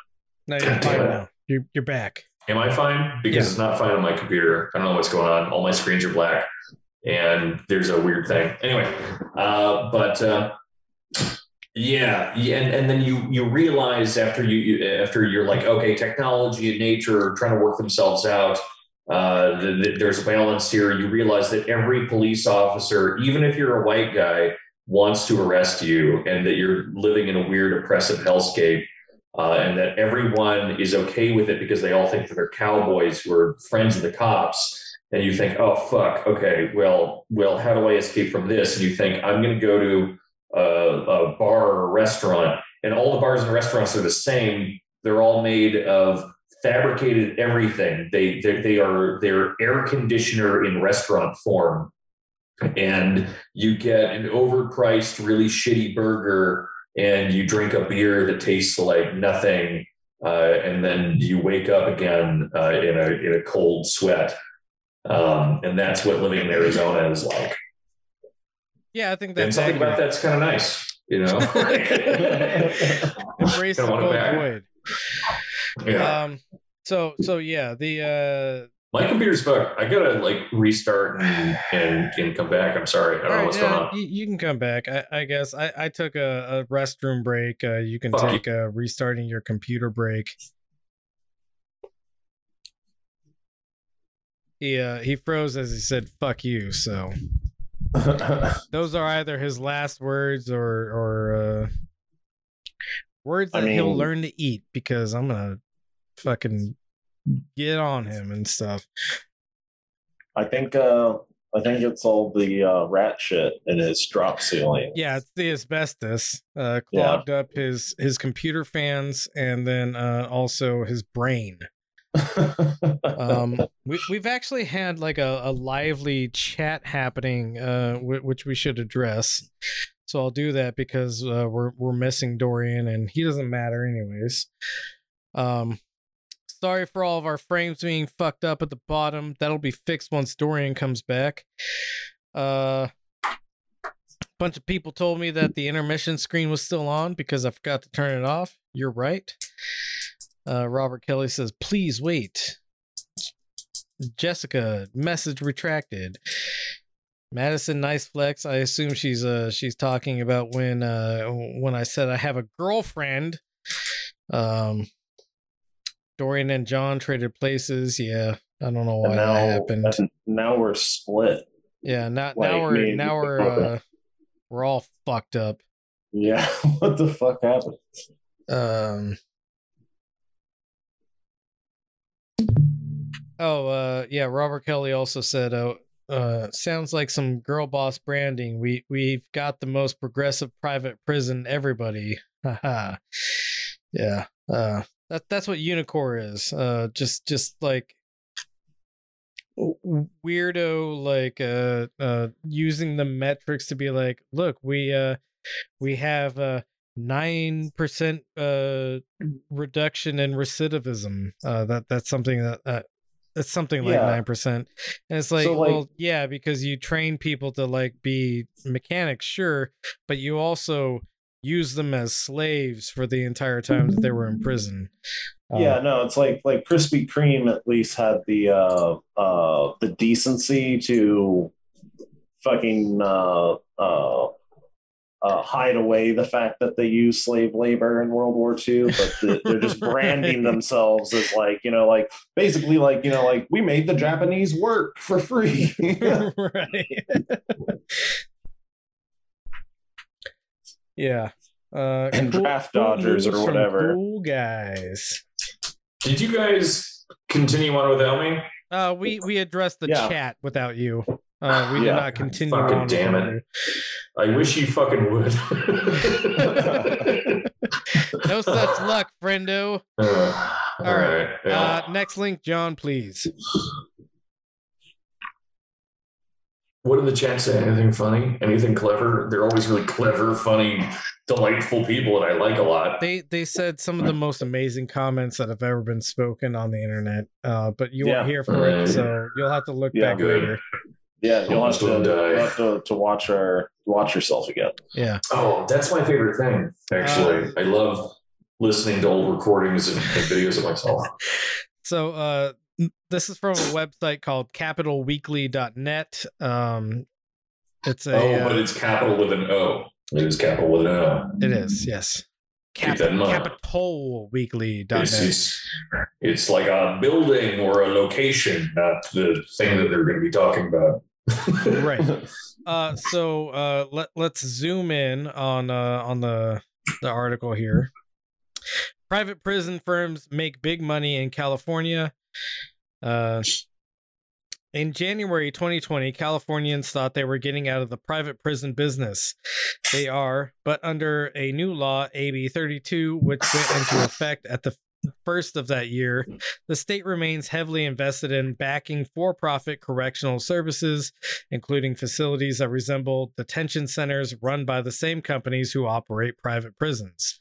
No, you're fine now. You're you're back. Am I fine? Because Yeah. it's not fine on my computer. I don't know what's going on. All my screens are black, and there's a weird thing. Anyway, uh, but uh, yeah, yeah, and, and then you you realize after you, you after you're like, okay, technology and nature are trying to work themselves out. Uh, th- th- there's a balance here. You realize that every police officer, even if you're a white guy, wants to arrest you, and that you're living in a weird oppressive hellscape uh, and that everyone is okay with it because they all think that they're cowboys who are friends of the cops. And you think, oh fuck, okay, well, well, how do I escape from this? And you think, I'm going to go to a, a bar or a restaurant, and all the bars and restaurants are the same. They're all made of fabricated everything. They they, they are they're air conditioner in restaurant form, and you get an overpriced, really shitty burger and you drink a beer that tastes like nothing, uh, and then you wake up again uh, in a in a cold sweat, um, and that's what living in Arizona is like. Yeah, I think and that's something accurate. about that's kind of nice, you know. Embrace the Kinda want it cold void. yeah, Um. So so yeah, the uh. My computer's fucked. I gotta like restart and, and and come back. I'm sorry, I don't know what's yeah, going on. You, you can come back. I, I guess I, I took a, a restroom break. Uh, you can Fuck take a restarting your computer break. He uh, he froze as he said "fuck you." So those are either his last words or or uh, words I that he'll learn to eat because I'm gonna fucking get on him and stuff. I think uh I think it's all the uh, rat shit in his drop ceiling. Yeah, it's the asbestos uh, Yeah. clogged up his his computer fans and then uh, also his brain. Um, we, we've actually had like a, a lively chat happening, uh, w- which we should address. So I'll do that because uh, we're we're missing Dorian and he doesn't matter anyways. Um, sorry for all of our frames being fucked up at the bottom. That'll be fixed once Dorian comes back. Uh, bunch of people told me that the intermission screen was still on because I forgot to turn it off. You're right. Uh, Robert Kelly says, please wait. Jessica, message retracted. Madison Nice Flex. I assume she's uh she's talking about when uh when I said I have a girlfriend. Um Dorian and John traded places. Yeah. I don't know why now, that happened. now we're split. Yeah, now like now we're now we're uh we're all fucked up. Yeah, what the fuck happened? Um. Oh, uh, yeah. Robert Kelly also said, "Oh, uh, sounds like some girl boss branding. We we've got the most progressive private prison. Everybody, haha. yeah. Uh, that that's what Unicor is. Uh, just just like weirdo, like uh, uh, using the metrics to be like, look, we uh, we have a nine percent uh reduction in recidivism. Uh, that that's something that uh, that's something like Yeah. nine percent. And it's like, So, like- well, yeah, because you train people to like be mechanics, sure, but you also use them as slaves for the entire time that they were in prison. Uh, yeah, no, it's like like Krispy Kreme at least had the uh uh the decency to fucking uh uh uh, hide away the fact that they use slave labor in World War II, but the, they're just branding themselves as like, you know, like basically like, you know, like we made the Japanese work for free. right. yeah. Uh, And draft dodgers or whatever. Cool guys. Did you guys continue on without me? Uh, we we addressed the Yeah. chat without you. Uh, we did not continue Fucking on. damn it. I wish you fucking would. no such luck, friendo. Uh, All all right. right. yeah. Uh, next link, John, please. What did the chat say? Anything funny? Anything clever? They're always really clever, funny, delightful people that I like a lot. They they said some of the most amazing comments that have ever been spoken on the internet. Uh, but you Yeah. weren't here for it, so you'll have to look Yeah. back Good. later. yeah, you'll have, to, you'll have to, to watch our watch yourself again. Yeah. Oh, that's my favorite thing. Actually, I love listening to old recordings and, and videos of myself. So uh n- this is from a website called capitolweekly.net. Um it's a oh, uh, but it's capital with an O. It is capital with an O. it is, yes. Keep Cap- that in mind. capitolweekly.net. It's, it's, it's like a building or a location, not the thing that they're going to be talking about. Right. Uh, so uh, let let's zoom in on uh, on the the article here. Private prison firms make big money in California. Uh, in January 2020, Californians thought they were getting out of the private prison business. They are, but under a new law, AB 32, which went into effect at the first of that year, the state remains heavily invested in backing for profit correctional services including facilities that resemble detention centers run by the same companies who operate private prisons.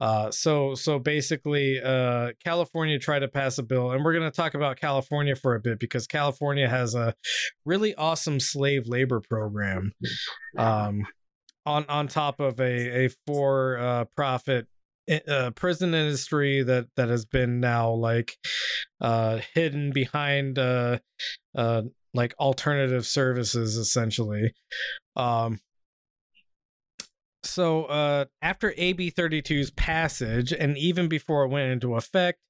Uh, so, so basically, uh, California tried to pass a bill, and we're going to talk about California for a bit because California has a really awesome slave labor program. Um, on on top of a a for uh, profit uh, prison industry that that has been now like uh hidden behind uh uh like alternative services essentially. Um so uh after AB 32's passage and even before it went into effect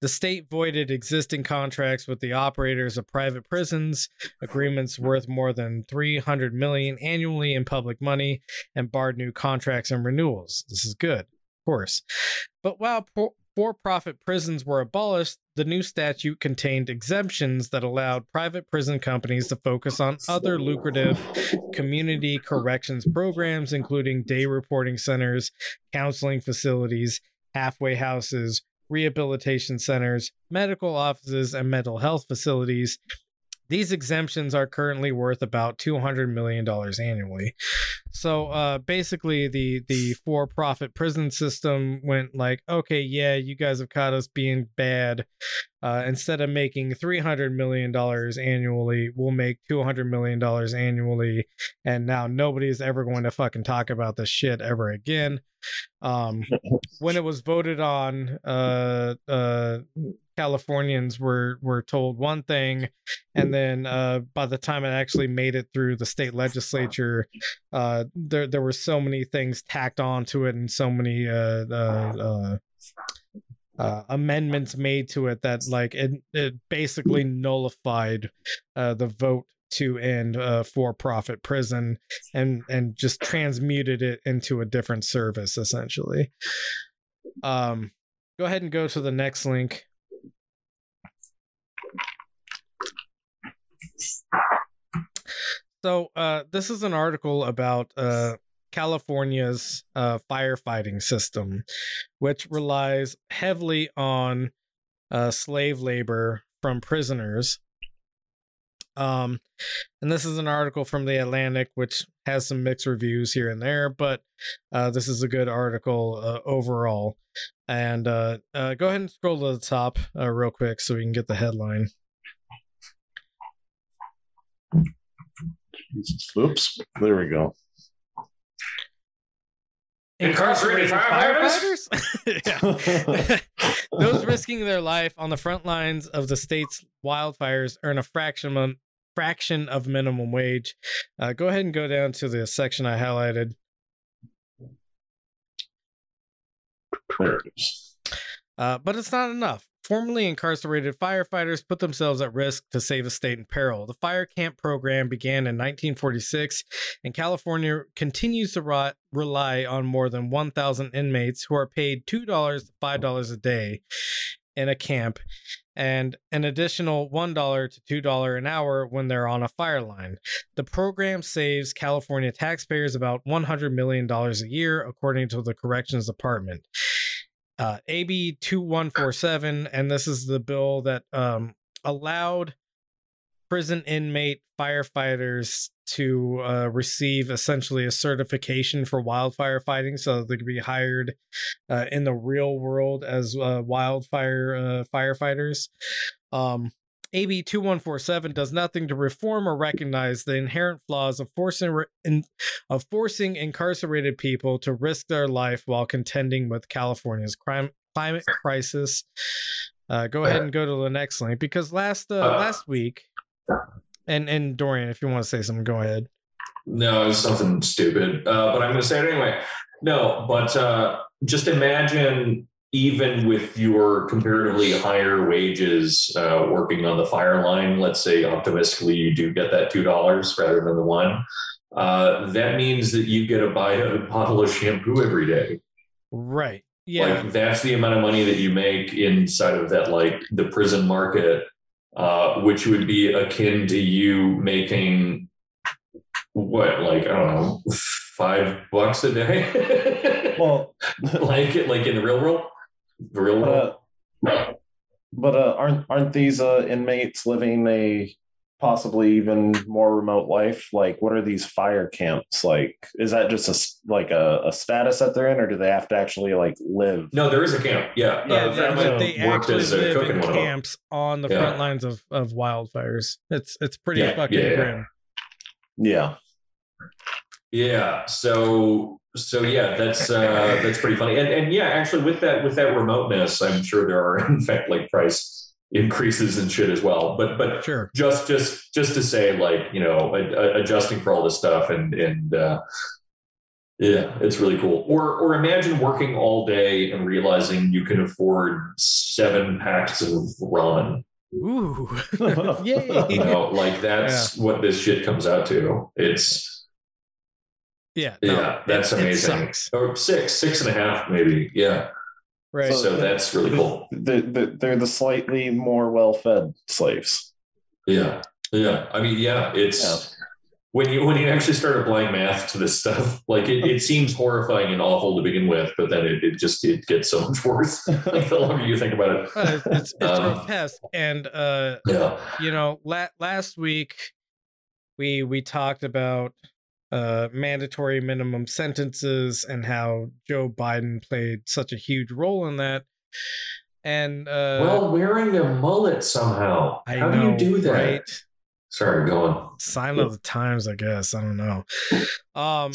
the state voided existing contracts with the operators of private prisons agreements worth more than 300 million annually in public money and barred new contracts and renewals. This is good course but while for profit prisons were abolished, the new statute contained exemptions that allowed private prison companies to focus on other lucrative community corrections programs, including day reporting centers, counseling facilities, halfway houses, rehabilitation centers, medical offices, and mental health facilities. These exemptions are currently worth about $200 million annually. So uh, basically, the, the for profit prison system went like, okay, yeah, you guys have caught us being bad. Uh, instead of making $300 million annually, we'll make $200 million annually. And now nobody's ever going to fucking talk about this shit ever again. Um, when it was voted on, uh, uh, Californians were were told one thing, and then uh, by the time it actually made it through the state legislature, uh, there there were so many things tacked onto it, and so many uh, amendments made to it that like it it basically nullified uh, the vote to end uh, for-profit prison and and just transmuted it into a different service essentially. Um, go ahead and go to the next link. So uh, this is an article about uh, California's uh, firefighting system, which relies heavily on uh, slave labor from prisoners. Um, and this is an article from the Atlantic, which has some mixed reviews here and there, but uh, this is a good article uh, overall. And uh, uh, go ahead and scroll to the top real quick so we can get the headline. Jesus. Oops. There we go incarcerated firefighters. firefighters? Those risking their life on the front lines of the state's wildfires earn a fraction of, fraction of minimum wage. Uh, go ahead and go down to the section I highlighted. Uh, but it's not enough. Formerly incarcerated firefighters put themselves at risk to save a state in peril. The fire camp program began in 1946, and California continues to ri- rely on more than 1,000 inmates who are paid $2 to $5 a day in a camp and an additional $1 to $2 an hour when they're on a fire line. The program saves California taxpayers about $100 million a year, according to the Corrections Department. Uh, AB 2147, and this is the bill that um, allowed prison inmate firefighters to uh, receive essentially a certification for wildfire fighting so they could be hired uh, in the real world as uh, wildfire uh, firefighters. Um, AB 2147 does nothing to reform or recognize the inherent flaws of forcing of forcing incarcerated people to risk their life while contending with California's crime climate crisis. Uh, go ahead and go to the next link because last uh, last week, and and Dorian, if you want to say something, go ahead. No, it's something stupid, uh, but I'm going to say it anyway. No, but uh, just imagine even with your comparatively higher wages uh, working on the fire line, let's say optimistically you do get that $2 rather than the one, uh, that means that you get to buy a bottle of shampoo every day. Right. Yeah. Like that's the amount of money that you make inside of that, like the prison market, uh, which would be akin to you making what, like, I don't know, five bucks a day? Well, like like in the real world? The real world? uh, but uh, aren't aren't these uh, inmates living a possibly even more remote life? Like, what are these fire camps like? Is that just a s- like a, a status that they're in, or do they have to actually like live? No, there is a camp. Yeah, Yeah, uh, they, Fred but they actually live in in one camps on the Yeah. front lines of, of wildfires. It's it's pretty Yeah, fucking yeah, yeah. grim. Yeah, Yeah. So so yeah, that's uh that's pretty funny. And and yeah, actually with that with that remoteness, I'm sure there are in fact like price increases and shit as well. But but Sure. just just just to say like you know a, a- adjusting for all this stuff and and uh, yeah, it's really cool. Or or imagine working all day and realizing you can afford seven packs of ramen. Ooh. You know, like that's what this shit comes out to. It's Yeah. no, yeah, that's it- it amazing. sucks. Or six, six and a half, maybe. Yeah. Right. So that's really cool. the, the, they're the slightly more well-fed slaves. Yeah. Yeah. I mean, yeah, it's when you when you actually start applying math to this stuff, like it, it seems horrifying and awful to begin with, but then it, it just it gets so much worse. like the longer you think about it. Uh, it's it's, it's Um, grotesque. And uh Yeah. you know, la- last week we we talked about uh mandatory minimum sentences and how Joe Biden played such a huge role in that. And uh well, wearing a mullet somehow. I How know, do you do that? right? Sorry, go on. Sign of the times, I guess. I don't know. Um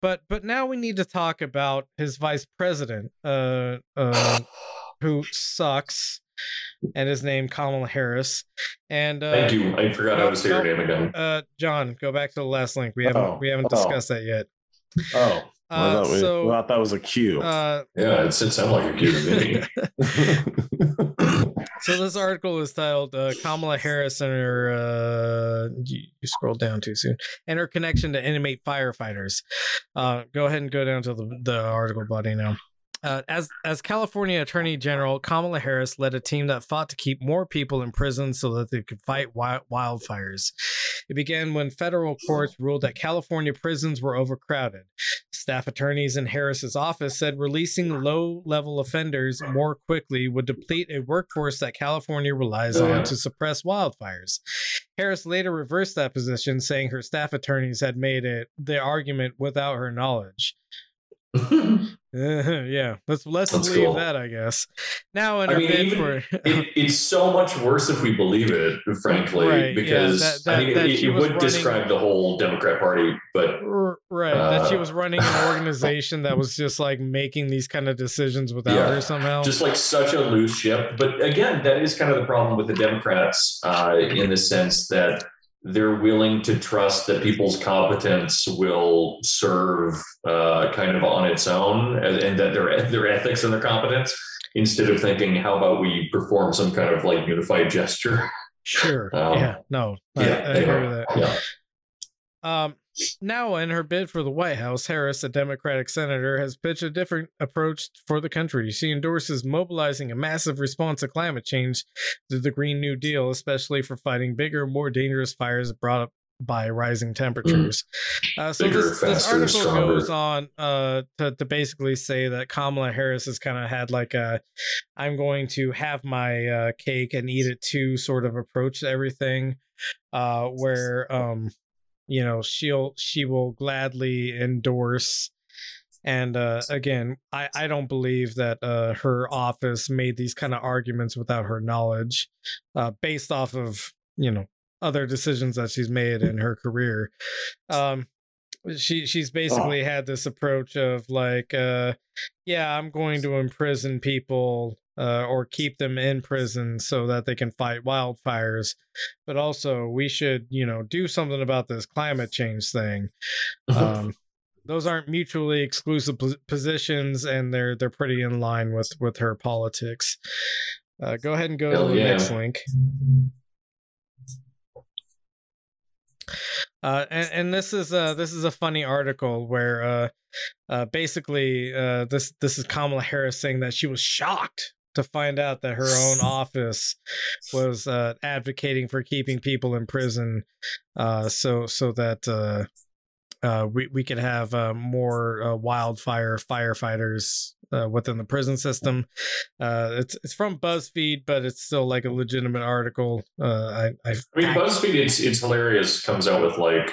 but but now we need to talk about his vice president, uh uh who sucks, and his name Kamala Harris. And uh Thank you. I forgot how to say your name again. uh John, go back to the last link. We haven't Oh, we haven't oh. discussed that yet. Oh, I Uh, we, so thought that was a cue. uh Yeah, it, sounded like a cute to me. so this article is titled uh, Kamala Harris and her uh you, you scrolled down too soon and her connection to inmate firefighters. Uh go ahead and go down to the, the article buddy now. Uh, as as California Attorney General, Kamala Harris led a team that fought to keep more people in prison so that they could fight wi- wildfires. It began when federal courts ruled that California prisons were overcrowded. Staff attorneys in Harris's office said releasing low-level offenders more quickly would deplete a workforce that California relies on to suppress wildfires. Harris later reversed that position, saying her staff attorneys had made it the argument without her knowledge. yeah, let's let's That's believe cool. that, I guess. Now in I mean, even- for it, it's so much worse if we believe it, frankly, Right, yeah, because that- that- I mean, it, it would running- describe the whole Democrat Party, but right that she Uh, was running an organization that was just like making these kind of decisions without Yeah, her somehow. just like such a loose ship. But again, that is kind of the problem with the Democrats uh, in the sense that they're willing to trust that people's competence will serve uh, kind of on its own and, and that their their ethics and their competence instead of thinking how about we perform some kind of like unified gesture Sure. Um, yeah. No. I, yeah, I agree with that. yeah Um, now, in her bid for the White House, Harris, a Democratic senator, has pitched a different approach for the country. She endorses mobilizing a massive response to climate change through the Green New Deal, especially for fighting bigger, more dangerous fires brought up by rising temperatures. Uh, so Bigger, this, this article goes on uh, to, to basically say that Kamala Harris has kind of had like a I'm going to have my uh, cake and eat it too sort of approach to everything, uh, where um, you know she'll she will gladly endorse. And uh again i i don't believe that uh her office made these kind of arguments without her knowledge uh based off of you know other decisions that she's made in her career. Um she she's basically had this approach of like uh yeah i'm going to imprison people uh, or keep them in prison so that they can fight wildfires. But also we should you know do something about this climate change thing. Um, those aren't mutually exclusive pos- positions and they're they're pretty in line with with her politics. Uh, go ahead and go Hell to the yeah. next link. Uh, and, and this is uh this is a funny article where uh, uh basically uh this this is Kamala Harris saying that she was shocked to find out that her own office was uh, advocating for keeping people in prison uh so so that uh uh, we, we could have uh, more uh, wildfire firefighters uh, within the prison system. Uh, it's it's from BuzzFeed, but it's still like a legitimate article. Uh, I, I I mean, BuzzFeed, it's it's hilarious. Comes out with like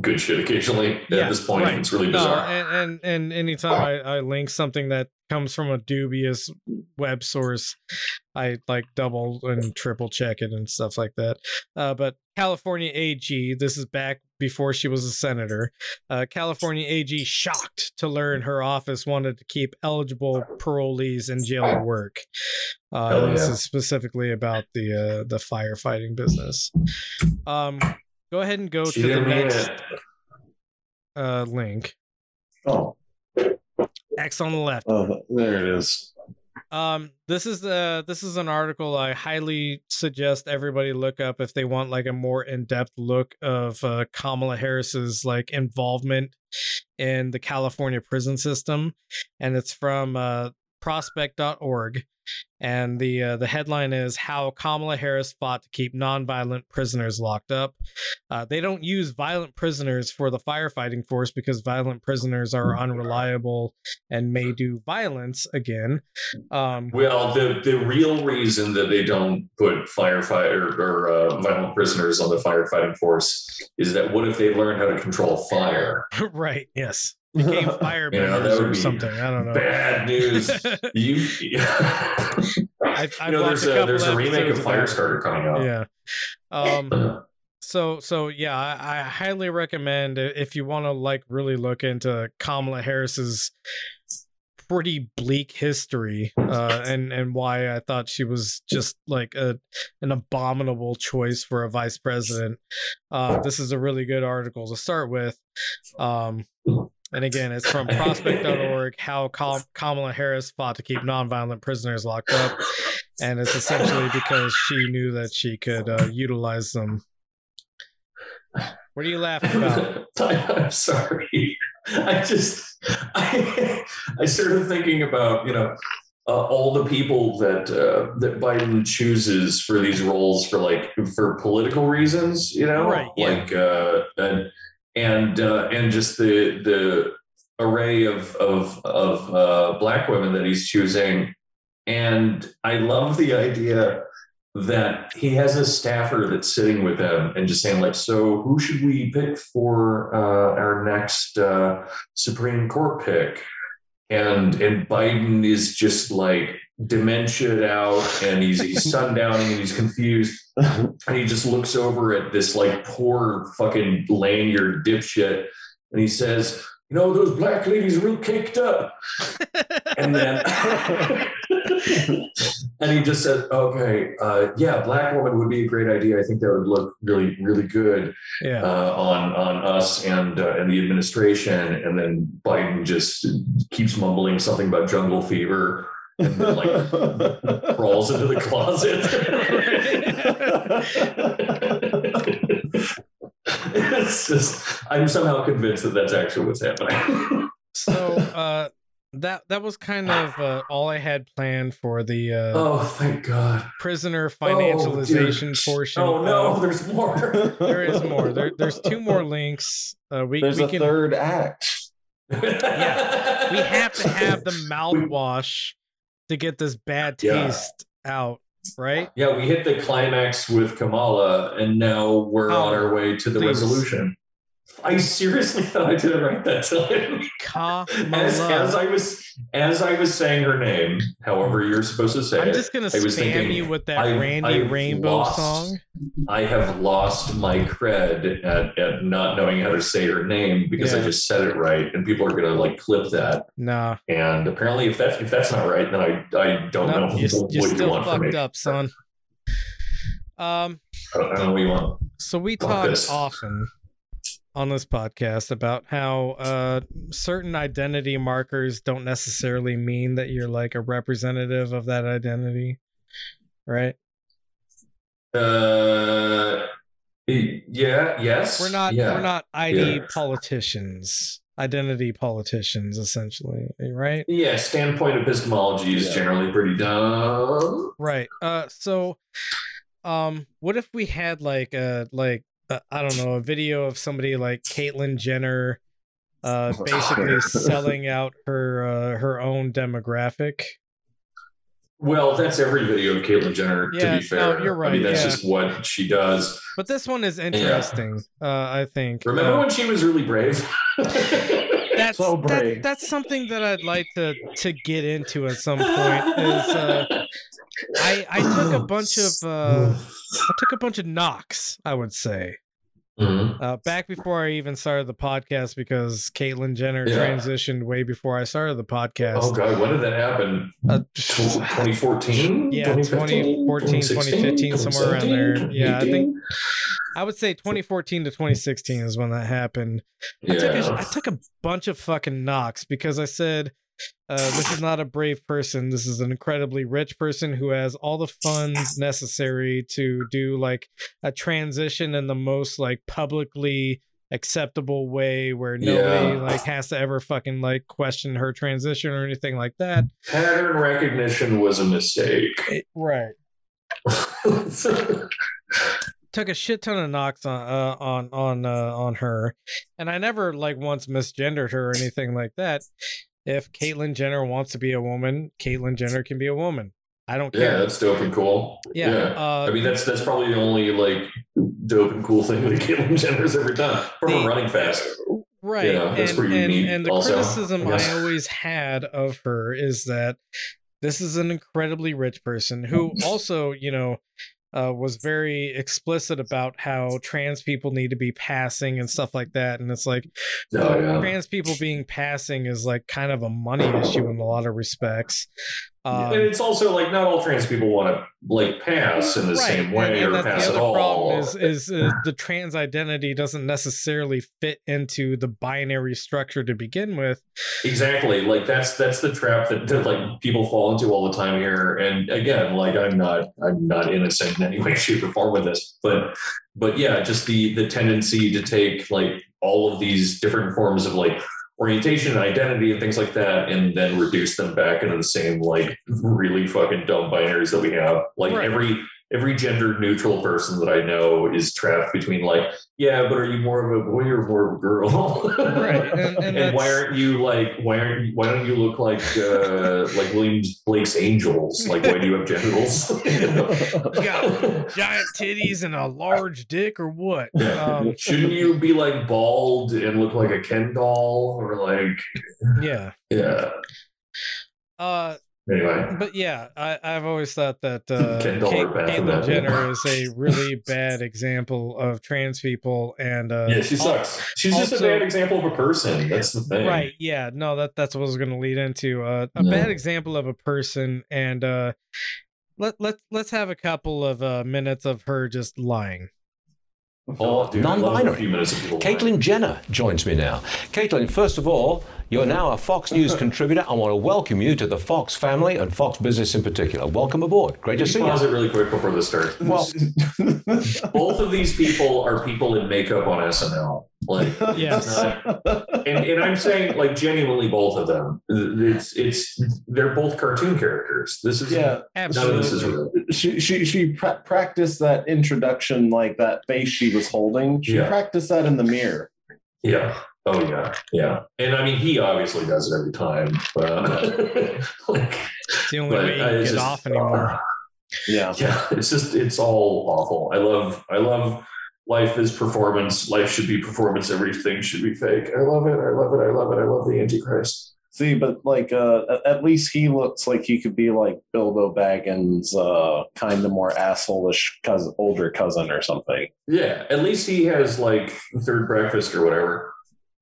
good shit occasionally. Yeah, At this point, right. it's really no, bizarre. and, and and anytime I, I link something that comes from a dubious web source, I like double and triple check it and stuff like that. Uh, but California AG, this is back before she was a senator. Uh, California AG shocked to learn her office wanted to keep eligible parolees in jail to work. Uh, Hell and this is specifically about the uh, the firefighting business. Um, go ahead and go She to the next uh, link. Oh, X on the left. oh, there it is. Um, this is uh this is an article I highly suggest everybody look up if they want like a more in-depth look of uh, Kamala Harris's like involvement in the California prison system, and it's from uh, prospect.org. And the uh, the headline is how Kamala Harris fought to keep nonviolent prisoners locked up. Uh, they don't use violent prisoners for the firefighting force because violent prisoners are unreliable and may do violence again. Um, Well, the the real reason that they don't put firefighter or uh, violent prisoners on the firefighting force is that what if they learn how to control fire? right. Yes. Became You know, firebenders or something. I don't know. Bad news. You, I've, I've you know, watched there's a a, there's a remake of. Firestarter coming out. Yeah. Um. So so yeah, I, I highly recommend if you want to like really look into Kamala Harris's pretty bleak history uh and and why I thought she was just like a an abominable choice for a vice president. Uh this is a really good article to start with. Um and again, it's from prospect.org how Kamala Harris fought to keep nonviolent prisoners locked up. And it's essentially because she knew that she could uh, utilize them. What are you laughing about? I'm sorry. I just I, I started thinking about you know uh, all the people that uh, that Biden chooses for these roles for like for political reasons, you know, Right, yeah. like uh, and and uh, and just the the array of of of uh, black women that he's choosing, and I love the idea that he has a staffer that's sitting with him and just saying like so who should we pick for uh, our next uh, supreme court pick? And and biden is just like dementia out and he's he's sundowning and he's confused and he just looks over at this like poor fucking lanyard dipshit and he says you know, those black ladies are real caked up. And then, and he just said, okay, uh, yeah, black woman would be a great idea. I think that would look really, really good yeah. uh, on on us and uh, and the administration. And then Biden just keeps mumbling something about jungle fever and then like crawls into the closet. it's just, I'm somehow convinced that that's actually what's happening. so uh that that was kind of uh, all I had planned for the uh, oh, thank God. prisoner Oh, financialization portion. Oh, no, of- there's more. there is more. There, there's two more links. Uh, we There's we a can third act. yeah. we have to have the mouthwash to get this bad Yeah. taste out, right? Yeah, we hit the climax with Kamala, and now we're Oh, on our way to the please. resolution. I seriously thought I did it right that time. As, as I was as I was saying her name, however you're supposed to say it, I'm just gonna I spam thinking, you with that I've- Randy I've Rainbow lost. song. I have lost my cred at, at not knowing how to say her name because I just said it right, and people are gonna like clip that. Nah, And apparently, if that's if that's not right, then I I don't no, know you're, what you're you want from me. up, son. Um, I don't know what you want. so we talk often on this podcast about how uh certain identity markers don't necessarily mean that you're like a representative of that identity, right? Uh, yeah, yes. We're not Yeah. we're not ID Yeah. politicians, identity politicians, essentially, right? Yeah, standpoint epistemology is Yeah. generally pretty dumb. Right. Uh. So, um, what if we had like a like uh, I don't know a video of somebody like Caitlyn Jenner, uh, basically selling out her uh, her own demographic. Well, that's every video of Caitlyn Jenner. Yeah, to be fair, no, you're right. I right, mean, that's yeah. just what she does. But this one is interesting. Uh, I think. Remember Uh, when she was really brave? that's So that, that's something that I'd like to to get into at some point. Is uh, I I took a bunch of uh, I took a bunch of knocks. I would say. Mhm. Uh, back before I even started the podcast, because Caitlyn Jenner Yeah. transitioned way before I started the podcast. Oh god, when did that happen? Uh, 2014? Yeah, 2014, 2015, somewhere around there. Yeah, I think- I would say 2014 to 2016 is when that happened. I took, a, I took a bunch of fucking knocks because I said, uh, this is not a brave person. This is an incredibly rich person who has all the funds necessary to do like a transition in the most like publicly acceptable way where nobody Yeah. like has to ever fucking like question her transition or anything like that. Pattern recognition was a mistake. right. took a shit ton of knocks on uh, on on uh, on her, and I never like once misgendered her or anything like that. If Caitlyn Jenner wants to be a woman, Caitlyn Jenner can be a woman. I don't care. yeah, that's dope and cool. Yeah, uh, I mean, that's that's probably the only like dope and cool thing that Caitlyn Jenner's ever done. From The- running fast. right. you know, that's and, pretty and, and the also, criticism I I always had of her is that this is an incredibly rich person who also, you know, uh, was very explicit about how trans people need to be passing and stuff like that. And it's like, Oh, uh, yeah. trans people being passing is like kind of a money issue in a lot of respects. Um, and it's also like not all trans people want to like pass in the same way and, and or that's pass the at other all. problem is is uh, the trans identity doesn't necessarily fit into the binary structure to begin with. Exactly. Like that's that's the trap that, that like people fall into all the time here. And again, like I'm not I'm not innocent in any way, shape, or form with this. But but yeah, just the the tendency to take like all of these different forms of like orientation and identity and things like that and then reduce them back into the same like really fucking dumb binaries that we have. Like Right. every every gender neutral person that I know is trapped between like, yeah, but are you more of a boy or more of a girl? Right, and- and why aren't you like why aren't you, why don't you look like uh like William Blake's angels? Like why do you have genitals? You got giant titties and a large dick, or what? Yeah. Um, Shouldn't you be like bald and look like a Ken doll or like yeah. yeah. Uh, Anyway, but yeah, I, I've always thought that uh, Kendall Kate, or Beth Caitlyn Beth. Jenner is a really bad example of trans people, and uh, yeah, she al- sucks. She's just a bad example of a person. That's the thing. Right. Yeah. No. That that's what I was going to lead into. Uh, a Yeah. bad example of a person, and uh, let let let's have a couple of uh, minutes of her just lying. Oh, dude, I love a Non-binary. few minutes of people lying. Caitlyn Jenner joins me now. Caitlyn, first of all, you're now a Fox News contributor. I want to welcome you to the Fox family and Fox Business in particular. Welcome aboard. Great to see you pause you. it really quick before the start. Well, Both of these people are people in makeup on SNL. Like, Yes. and, and I'm saying like genuinely both of them. It's it's they're both cartoon characters. This is yeah, None of this is Absolutely. real. she she she pra- practiced that introduction, like that face she was holding. She Yeah. practiced that in the mirror. Yeah. Oh yeah. Yeah. And I mean, he obviously does it every time. But, like, It's the only but way you I- can get just- off anymore. Yeah, yeah it's just it's all awful i love i love life is performance life should be performance everything should be fake i love it i love it i love it i love the antichrist See, but like, uh, at- at least he looks like he could be like Bilbo Baggins, uh, kind of more assholeish cousin, older cousin or something. yeah at least he has like third breakfast or whatever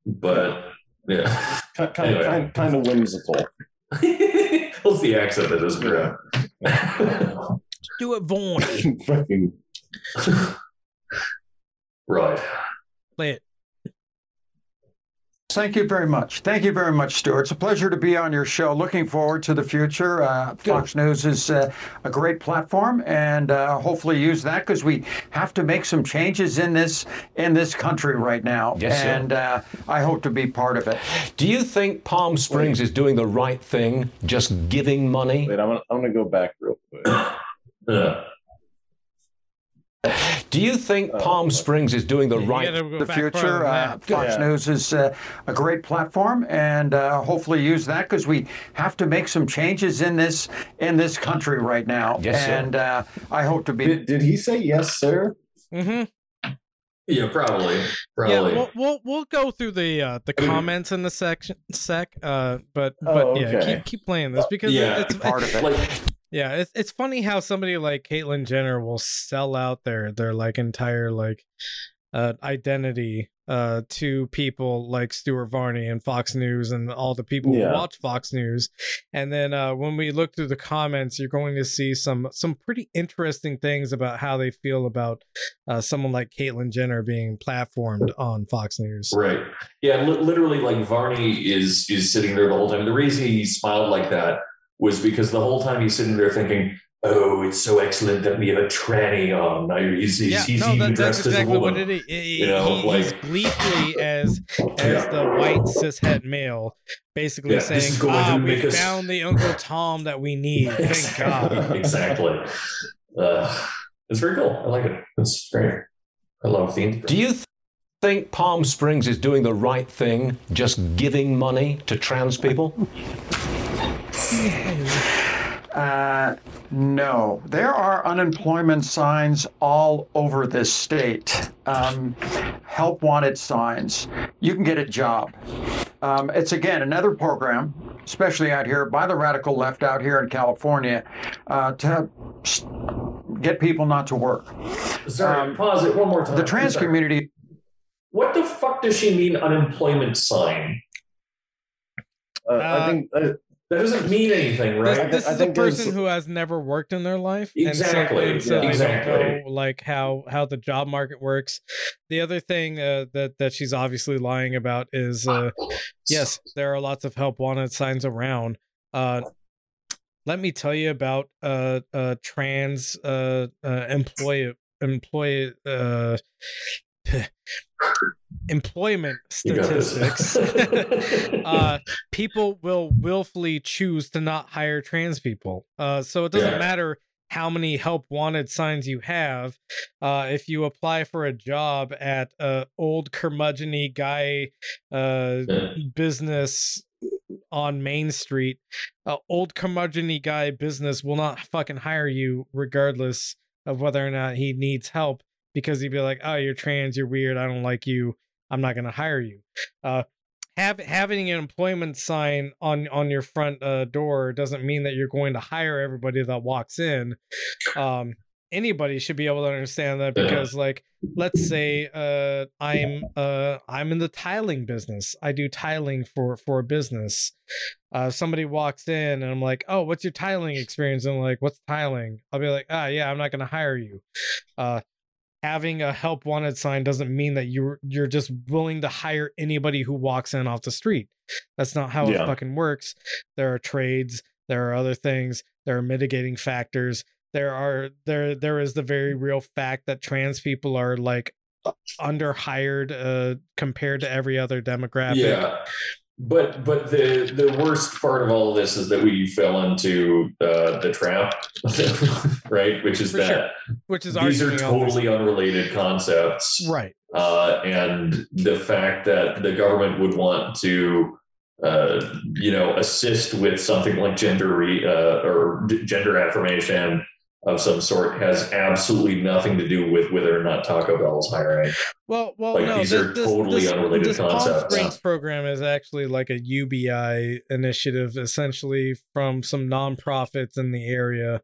but yeah Kind, kind, Anyway. kind, kind of whimsical. what's the accent that doesn't grab Do it, Vaughn. Fucking right Play it. Thank you very much. Thank you very much, Stuart. It's a pleasure to be on your show. Looking forward to the future. Uh, Fox News is uh, a great platform, and uh, hopefully use that because we have to make some changes in this in this country right now. Yes, sir. and uh, I hope to be part of it. do you think Palm Springs is doing the right thing, just giving money? wait, I'm gonna, I'm gonna go back real quick. yeah Do you think Oh, Palm. Springs is doing the right gotta The future. Uh. Fox Yeah. News is uh, a great platform, and uh, hopefully use that because we have to make some changes in this in this country right now. Yes, sir. and uh, I hope to be. Did, did he say yes, sir? Mhm. yeah probably Yeah, we'll, we'll we'll go through the uh, the comments in the section sec. Uh, but but Oh, yeah, keep keep playing this because Yeah. it's part of it. like Yeah, it's it's funny how somebody like Caitlyn Jenner will sell out their their like entire like uh identity uh to people like Stuart Varney and Fox News and all the people Yeah. who watch Fox News. And then uh when we look through the comments, you're going to see some some pretty interesting things about how they feel about uh someone like Caitlyn Jenner being platformed on Fox News. Right. Yeah. Li- literally, like Varney is is sitting there the whole time. The reason he smiled like that was because the whole time he's sitting there thinking, "Oh, it's so excellent that we have a tranny on." Now he's he's, yeah, he's no, even that, that's dressed exactly as a what woman. it is. He- You know, he- he's gleefully as as Yeah. the white cishet male, basically Yeah, saying, "Ah, we us-" found the Uncle Tom that we need." Thank God. exactly. Uh, it's very cool. I like it. It's great. I love the Antichrist. Do you th- think Palm Springs is doing the right thing, just giving money to trans people? Uh, no, there are unemployment signs all over this state. Um, help wanted signs. You can get a job. Um, it's again another program, especially out here by the radical left out here in California, uh, to get people not to work. Sorry, um, pause it one more time. The trans Sorry. community What the fuck does she mean unemployment sign? Uh, Uh, I think uh, That doesn't mean anything, right? this I is a person who has never worked in their life, Exactly, and so, and so yeah. exactly. know like how how the job market works. The other thing uh, that that she's obviously lying about is uh, yes, there are lots of help wanted signs around. Uh, let me tell you about uh, uh, trans uh, uh, employee employee uh, employment You got this. statistics. uh, people will willfully choose to not hire trans people. Uh, so it doesn't Yeah. matter how many help wanted signs you have. Uh, if you apply for a job at a old curmudgeony guy uh, Yeah. business on Main Street, uh, old curmudgeony guy business will not fucking hire you regardless of whether or not he needs help because he'd be like, "Oh, you're trans, you're weird, I don't like you, I'm not gonna hire you." Uh, have having an employment sign on on your front uh, door doesn't mean that you're going to hire everybody that walks in. Um, anybody should be able to understand that because like let's say uh i'm uh i'm in the tiling business. I do tiling for for a business. Uh somebody walks in and i'm like oh what's your tiling experience? And I'm like what's tiling? I'll be like ah yeah i'm not gonna hire you. Uh having a help wanted sign doesn't mean that you're you're just willing to hire anybody who walks in off the street that's not how Yeah. it fucking works there are trades there are other things there are mitigating factors there are there there is the very real fact that trans people are like under hired uh compared to every other demographic Yeah. But but the the worst part of all of this is that we fell into uh, the trap, right? Which is For that sure. which is these are arguing on this- totally unrelated concepts, right uh, and the fact that the government would want to, uh, you know, assist with something like gender re, uh, or gender affirmation of some sort has absolutely nothing to do with whether or not Taco Bell is hiring. well well Like, no these this, are totally this, unrelated this Palm concepts. Springs program is actually like a UBI initiative essentially from some nonprofits in the area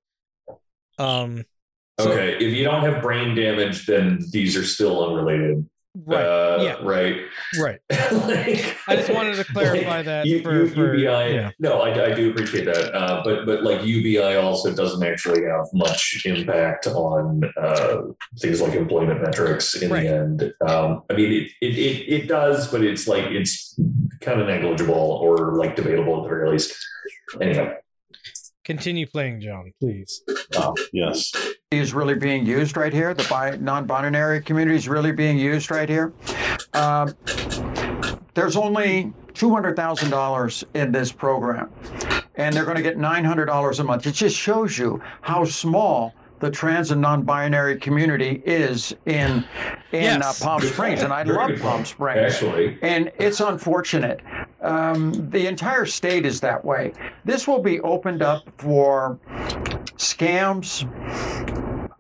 um so- Okay, if you don't have brain damage, then these are still unrelated. Right Uh, yeah Right. right like, I just wanted to clarify that U- for- U- for- UBI. yeah. No, I, I do appreciate that. Uh, but but like UBI also doesn't actually have much impact on uh, things like employment metrics in Right. the end. Um, I mean, it, it it it does, but it's like it's kind of negligible or like debatable at the very least. Anyway, continue playing john please Oh, yes. is really being used right here. The bi- non-binary community is really being used right here. Um, there's only two hundred thousand dollars in this program, and they're going to get nine hundred dollars a month. It just shows you how small the trans and non-binary community is in in Yes. uh, Palm Springs, and I Very love Palm. Springs. actually, And it's unfortunate. Um, the entire state is that way. This will be opened up for scams.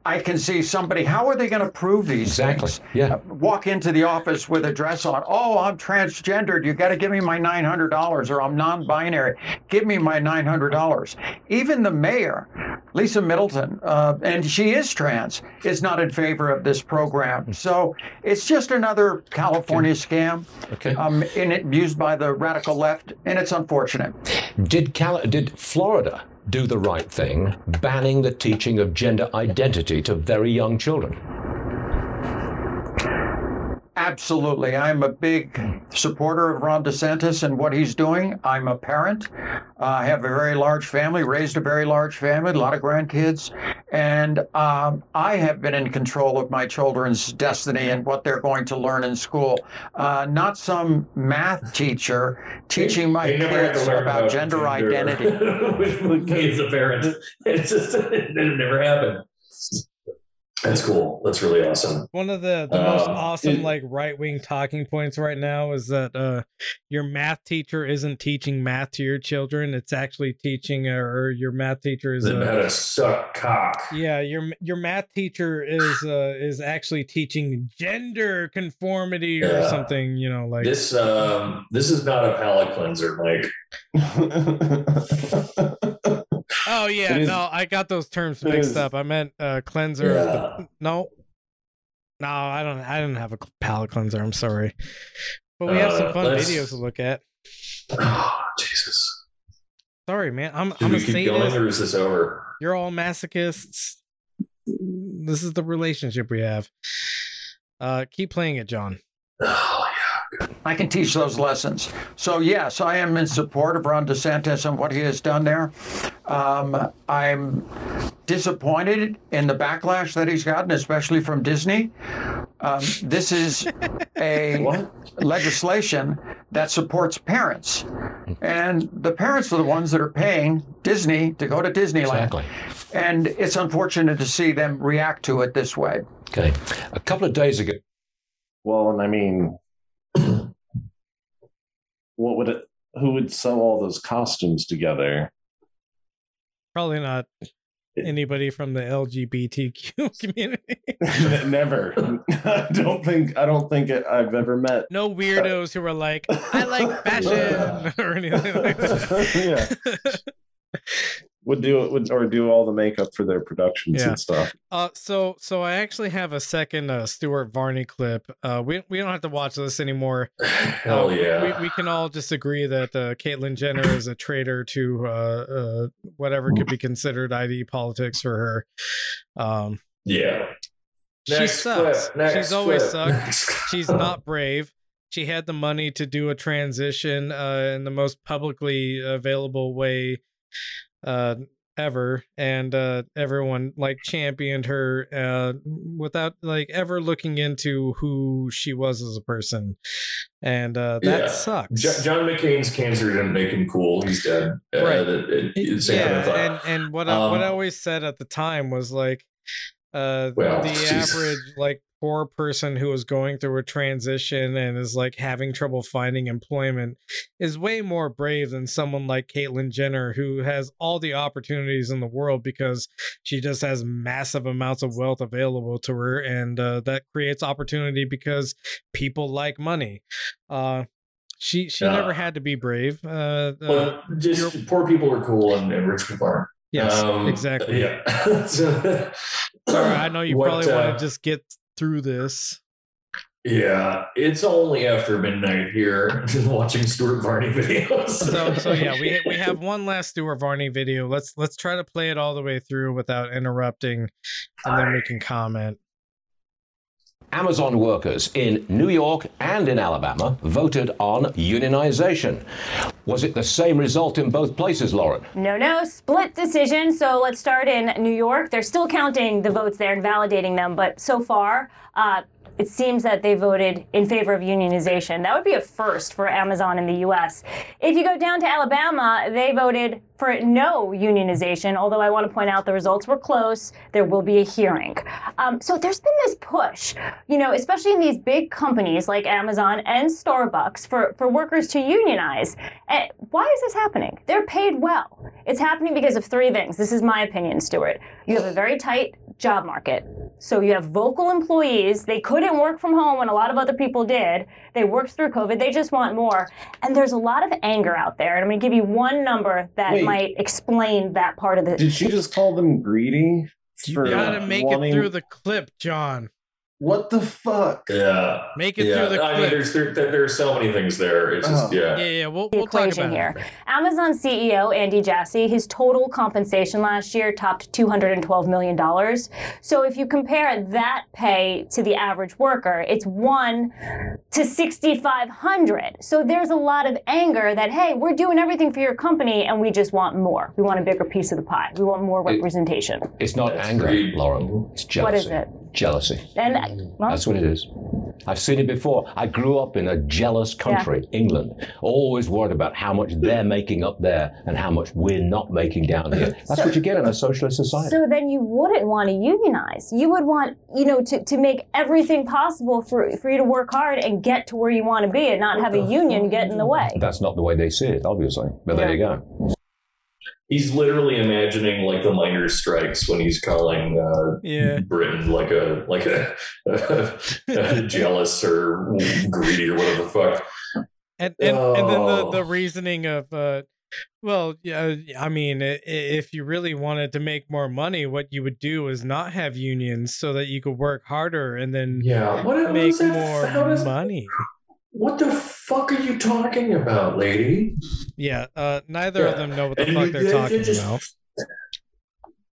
I can see somebody, how are they going to prove these Exactly. things? Yeah. Uh, Walk into the office with a dress on. Oh, I'm transgendered. You got to give me my $900 or I'm non binary. Give me my $900. Even the mayor, Lisa Middleton, uh, and she is trans, is not in favor of this program. So it's just another California scam Okay. um, and it used by the radical left, and it's unfortunate. Did Cal- did Florida do the right thing, banning the teaching of gender identity to very young children? Absolutely. I'm a big supporter of Ron DeSantis and what he's doing. I'm a parent. Uh, I have a very large family, raised a very large family, a lot of grandkids. And um, I have been in control of my children's destiny and what they're going to learn in school. Uh, not some math teacher teaching my kids learn about gender identity. with the kids and parents. It's just it never happened. That's cool. That's really awesome. One of the, the most Um, awesome it- like right wing talking points right now is that uh your math teacher isn't teaching math to your children. It's actually teaching uh, or your math teacher is How uh, to suck cock. yeah your your math teacher is uh is actually teaching gender conformity or something. You know like This um this is not a palate cleanser, Mike. oh yeah is- no I got those terms mixed is- up. I meant uh cleanser. of the- no. No, I don't. I didn't have a palate cleanser. I'm sorry, but we have some Uh, fun videos to look at. Oh, Jesus. Sorry, man. I'm I'm a we keep going or is this over? You're all masochists. This is the relationship we have. Uh, keep playing it, John. I can teach those lessons. So, yes, I am in support of Ron DeSantis and what he has done there. Um, I'm disappointed in the backlash that he's gotten, especially from Disney. Um, this is a legislation that supports parents. And the parents are the ones that are paying Disney to go to Disneyland. Exactly. And it's unfortunate to see them react to it this way. Okay. A couple of days ago, Well, and I mean, what would it? Who would sew all those costumes together? Probably not. anybody from the LGBTQ community. Never. I don't think. I don't think I've ever met. No weirdos who are like, I like fashion or anything like that. yeah. Would do it would or do all the makeup for their productions Yeah. and stuff. Uh, so so I actually have a second uh, Stuart Varney clip. Uh, we we don't have to watch this anymore. Hell Uh, yeah. We, we can all just agree that uh, Caitlyn Jenner is a traitor to uh, uh, whatever could be considered ID politics for her. Um, yeah. she Next sucks. clip, next She's always clip, sucked. She's not brave. She had the money to do a transition uh, in the most publicly available way uh, ever, and uh, everyone like championed her uh, without like ever looking into who she was as a person, and uh, that Yeah. sucks. Jo- John McCain's cancer didn't make him cool. He's dead. Uh, Right. that- it- It- same kind of and and what I, what I Um, always said at the time was like uh Well, the jeez. average like poor person who is going through a transition and is like having trouble finding employment is way more brave than someone like Caitlyn Jenner who has all the opportunities in the world because she just has massive amounts of wealth available to her and uh, that creates opportunity because people like money. Uh she she Yeah. never had to be brave. Uh, uh well, just poor people are cool and, and rich people aren't. Yes, Um, exactly. Yeah. So- Sorry, I know you What, probably uh, want to just get through this. Yeah, it's only after midnight here watching Stuart Varney videos. So, so yeah, we we have one last Stuart Varney video. Let's let's try to play it all the way through without interrupting, and then we can comment. Amazon workers in New York and in Alabama voted on unionization. Was it the same result in both places, Lauren? No, no, split decision. So let's start in New York. They're still counting the votes there and validating them, but so far, uh, it seems that they voted in favor of unionization. That would be a first for Amazon in the US. If you go down to Alabama, they voted for no unionization, although I want to point out the results were close. There will be a hearing. Um, so there's been this push, you know, especially in these big companies like Amazon and Starbucks for, for workers to unionize. And why is this happening? They're paid well. It's happening because of three things. This is my opinion, Stuart. You have a very tight job market. So you have vocal employees. They couldn't work from home when a lot of other people did. They worked through COVID. They just want more. And there's a lot of anger out there. And I'm going to give you one number that Wait. might explain that part of the. Did she just call them greedy? You for gotta make wanting- it through the clip, John. What the fuck? yeah, Make it yeah. through the Clip. I mean, there's there, there, there's so many things there. It's just Oh. yeah. yeah, yeah, we'll the we'll talk equation about here. it. Amazon CEO Andy Jassy, his total compensation last year topped $212 million. So if you compare that pay to the average worker, it's one to 6,500. So there's a lot of anger that, hey, we're doing everything for your company and we just want more. We want a bigger piece of the pie. We want more It- representation. It's not That's anger, greed. Lauren. It's jealousy. What is it? Jealousy. And well, That's what it is. I've seen it before. I grew up in a jealous country, England. Always worried about how much they're making up there and how much we're not making down here. That's what you get in a socialist society. So then you wouldn't want to unionize. You would want, you know, to, to make everything possible for, for you to work hard and get to where you want to be and not have a union get in the way. That's not the way they see it, obviously. But there you go. He's literally imagining like the miners' strikes when he's calling uh, Yeah. Britain like a like a, jealous or greedy or whatever the fuck. And and, and then the Oh. the reasoning of uh well, yeah, I mean, if you really wanted to make more money, what you would do is not have unions so that you could work harder and then Yeah, what, make more money. What the fuck are you talking about, lady? Yeah, uh, neither of them know what the And fuck you- they're talking just- about.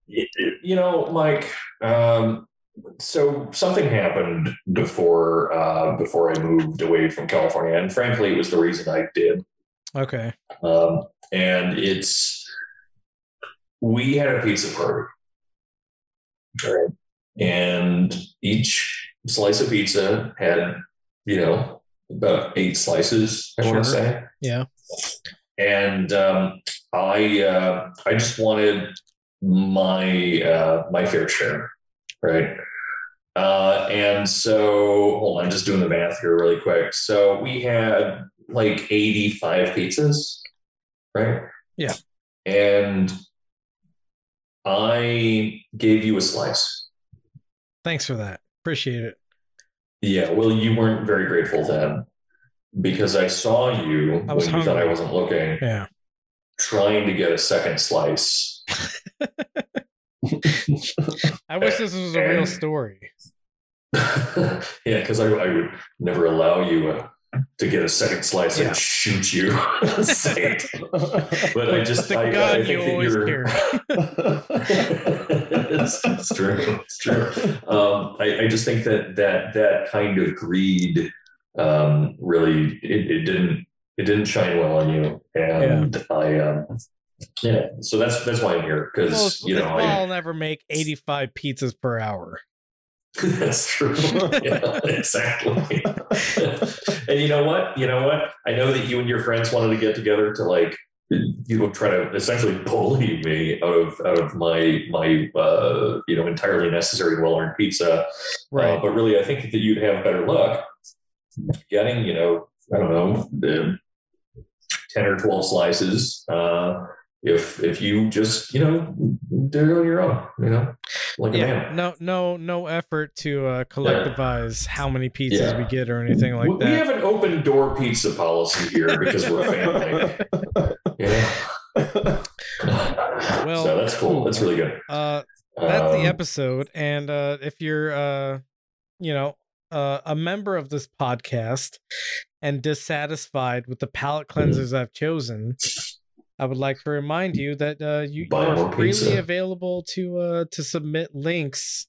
You know, Mike. Um, so something happened before uh, before I moved away from California, and frankly, it was the reason I did. Okay. Um, and it's we had a pizza party, right? And each slice of pizza had, you know, about eight slices. I want to say. Yeah. and um, I uh, I just wanted my uh, my fair share, right? Uh, and so hold on, just doing the math here really quick. So we had like eighty five pizzas, right? Yeah. and I gave you a slice. Thanks for that. Appreciate it. Yeah, well, you weren't very grateful then because I saw you I when you thought I wasn't looking, Yeah. trying to get a second slice. I wish this was a real story. yeah, because I, I would never allow you uh, to get a second slice Yeah. and shoot you. But I just the I, gun I you think that always you're. carry. It's, true. It's true. Um, I, I just think that that that kind of greed um, really it, it didn't it didn't shine well on you, and I um, yeah. So that's that's why I'm here because Well, you know I'll never make 85 pizzas per hour. That's true. yeah, exactly. and you know what? You know what? I know that you and your friends wanted to get together to like you know try to essentially bully me out of out of my my uh, you know entirely necessary well earned pizza. Right. Uh, but really, I think that you'd have better luck getting you know I don't know the ten or twelve slices. Uh, if if you just you know do it on your own, you know, like a yeah. No, no, no effort to uh, collectivize how many pizzas Yeah. we get or anything like we, that. we have an open door pizza policy here because we're a family. yeah. Well, so that's cool. That's really good. Uh, that's the Um, episode and uh if you're uh you know uh, a member of this podcast and dissatisfied with the palate Mm-hmm. cleansers i've chosen i would like to remind you that uh you, you are freely pizza. available to uh to submit links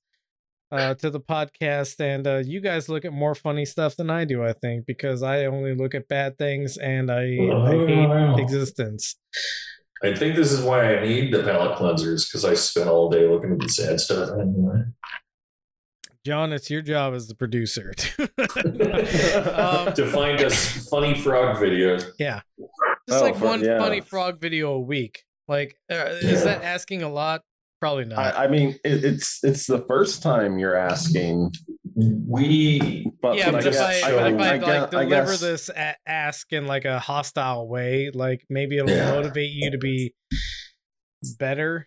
uh to the podcast and uh you guys look at more funny stuff than i do i think because i only look at bad things and i, I Oh. hate existence I think this is why I need the palate cleansers because I spend all day looking at the sad stuff. Anyway. john it's your job as the producer um, to find us funny frog videos. Yeah, just Oh, like for- one yeah. funny frog video a week. Like, uh, Yeah. is that asking a lot? Probably not. I, I mean, it, it's it's the first time you're asking, We but, yeah, but but if guess- I, I if I, guess- like I deliver guess- this a- ask in like a hostile way, like maybe it'll Yeah. motivate you to be better.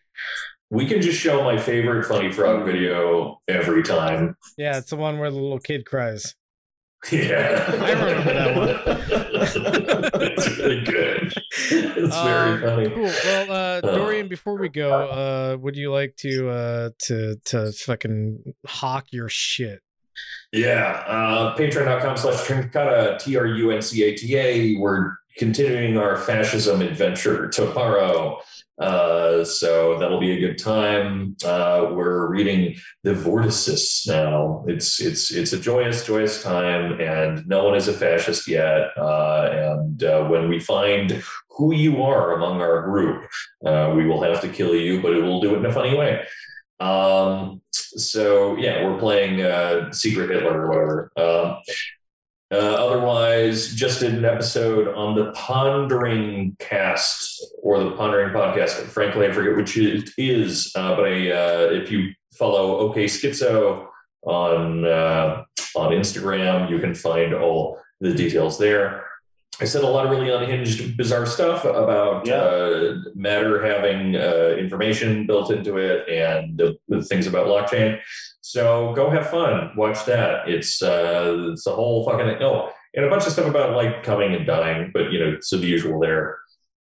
we can just show my favorite funny frog video every time. Yeah, it's the one where the little kid cries. Yeah, I remember that one. it's really good. It's Um, very funny. Cool. Well, uh, Uh, Dorian, before we go, uh, would you like to uh, to to fucking hawk your shit? Yeah, uh, patreon.com slash Truncata, T R U N C A T A. We're continuing our fascism adventure tomorrow. Uh, so that'll be a good time. Uh, we're reading the Vortices now. It's it's it's a joyous, joyous time, and no one is a fascist yet. Uh, and uh, when we find who you are among our group, uh, we will have to kill you, but it will do it in a funny way. Um, so yeah, we're playing uh, Secret Hitler or whatever. Um, uh, otherwise, just did an episode on the Pondering Cast or the Pondering Podcast. Frankly, I forget which it is, uh, but I, uh, if you follow OK Schizo on uh, on Instagram, you can find all the details there. I said a lot of really unhinged, bizarre stuff about Yeah. uh, matter having uh, information built into it and the, the things about blockchain. So go have fun. Watch that. It's uh, it's a whole fucking oh, and a bunch of stuff about like coming and dying, but you know, so the usual there.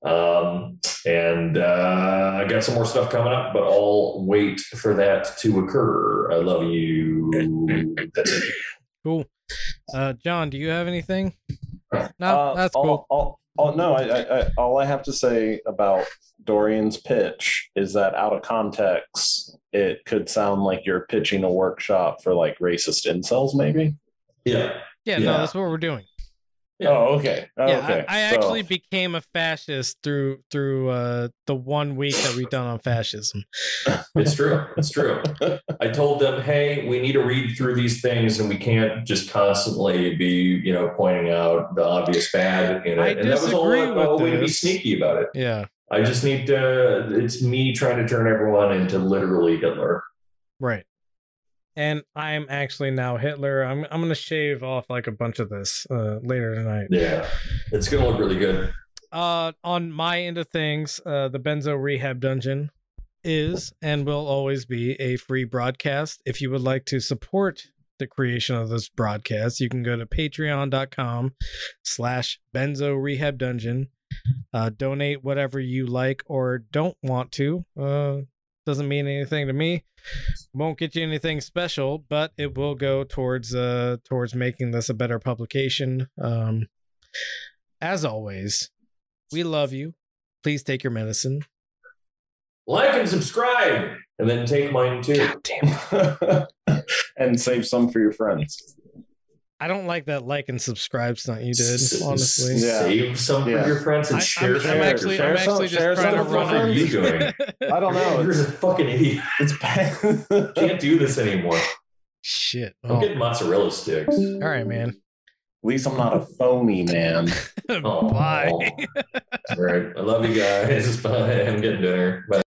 Um, and uh, I got some more stuff coming up, but I'll wait for that to occur. I love you. That's it. Cool. Uh, John, do you have anything? No, Uh, that's all, cool. All, all, no, I, I, I, all I have to say about Dorian's pitch is that out of context, it could sound like you're pitching a workshop for like racist incels, maybe. Yeah. Yeah, no, that's what we're doing. Yeah. Oh, okay. Oh, Yeah, okay. I, I So- actually became a fascist through through uh, the one week that we've done on fascism. It's true. It's true. I told them, hey, we need to read through these things and we can't just constantly be, you know, pointing out the obvious bad in it. I and that was all disagree a, a with way to be sneaky about it. Yeah, I just need to, it's me trying to turn everyone into literally Hitler. right. And I'm actually now Hitler. I'm I'm gonna shave off like a bunch of this uh, later tonight. Yeah. It's going to look really good. Uh, on my end of things, uh, the Benzo Rehab Dungeon is and will always be a free broadcast. If you would like to support the creation of this broadcast, you can go to patreon.com slash benzo rehab dungeon. Uh, donate whatever you like or don't want to. Uh, doesn't mean anything to me. Won't get you anything special, but it will go towards uh towards making this a better publication. Um, as always, we love you. Please take your medicine. Like and subscribe, and then take mine too. and save some for your friends. I don't like that like and subscribe stunt you did, S- honestly. Yeah. Save some Yeah. for your friends and I, share am some. actually, share I'm some- actually just share trying to some with run What are you doing? I don't know. You're a fucking idiot. it's bad. Can't do this anymore. Shit. I'm Oh, getting mozzarella sticks. all right, man. At least I'm not a phony man. Oh, Bye. All right. I love you guys. Bye. I'm getting dinner. Bye.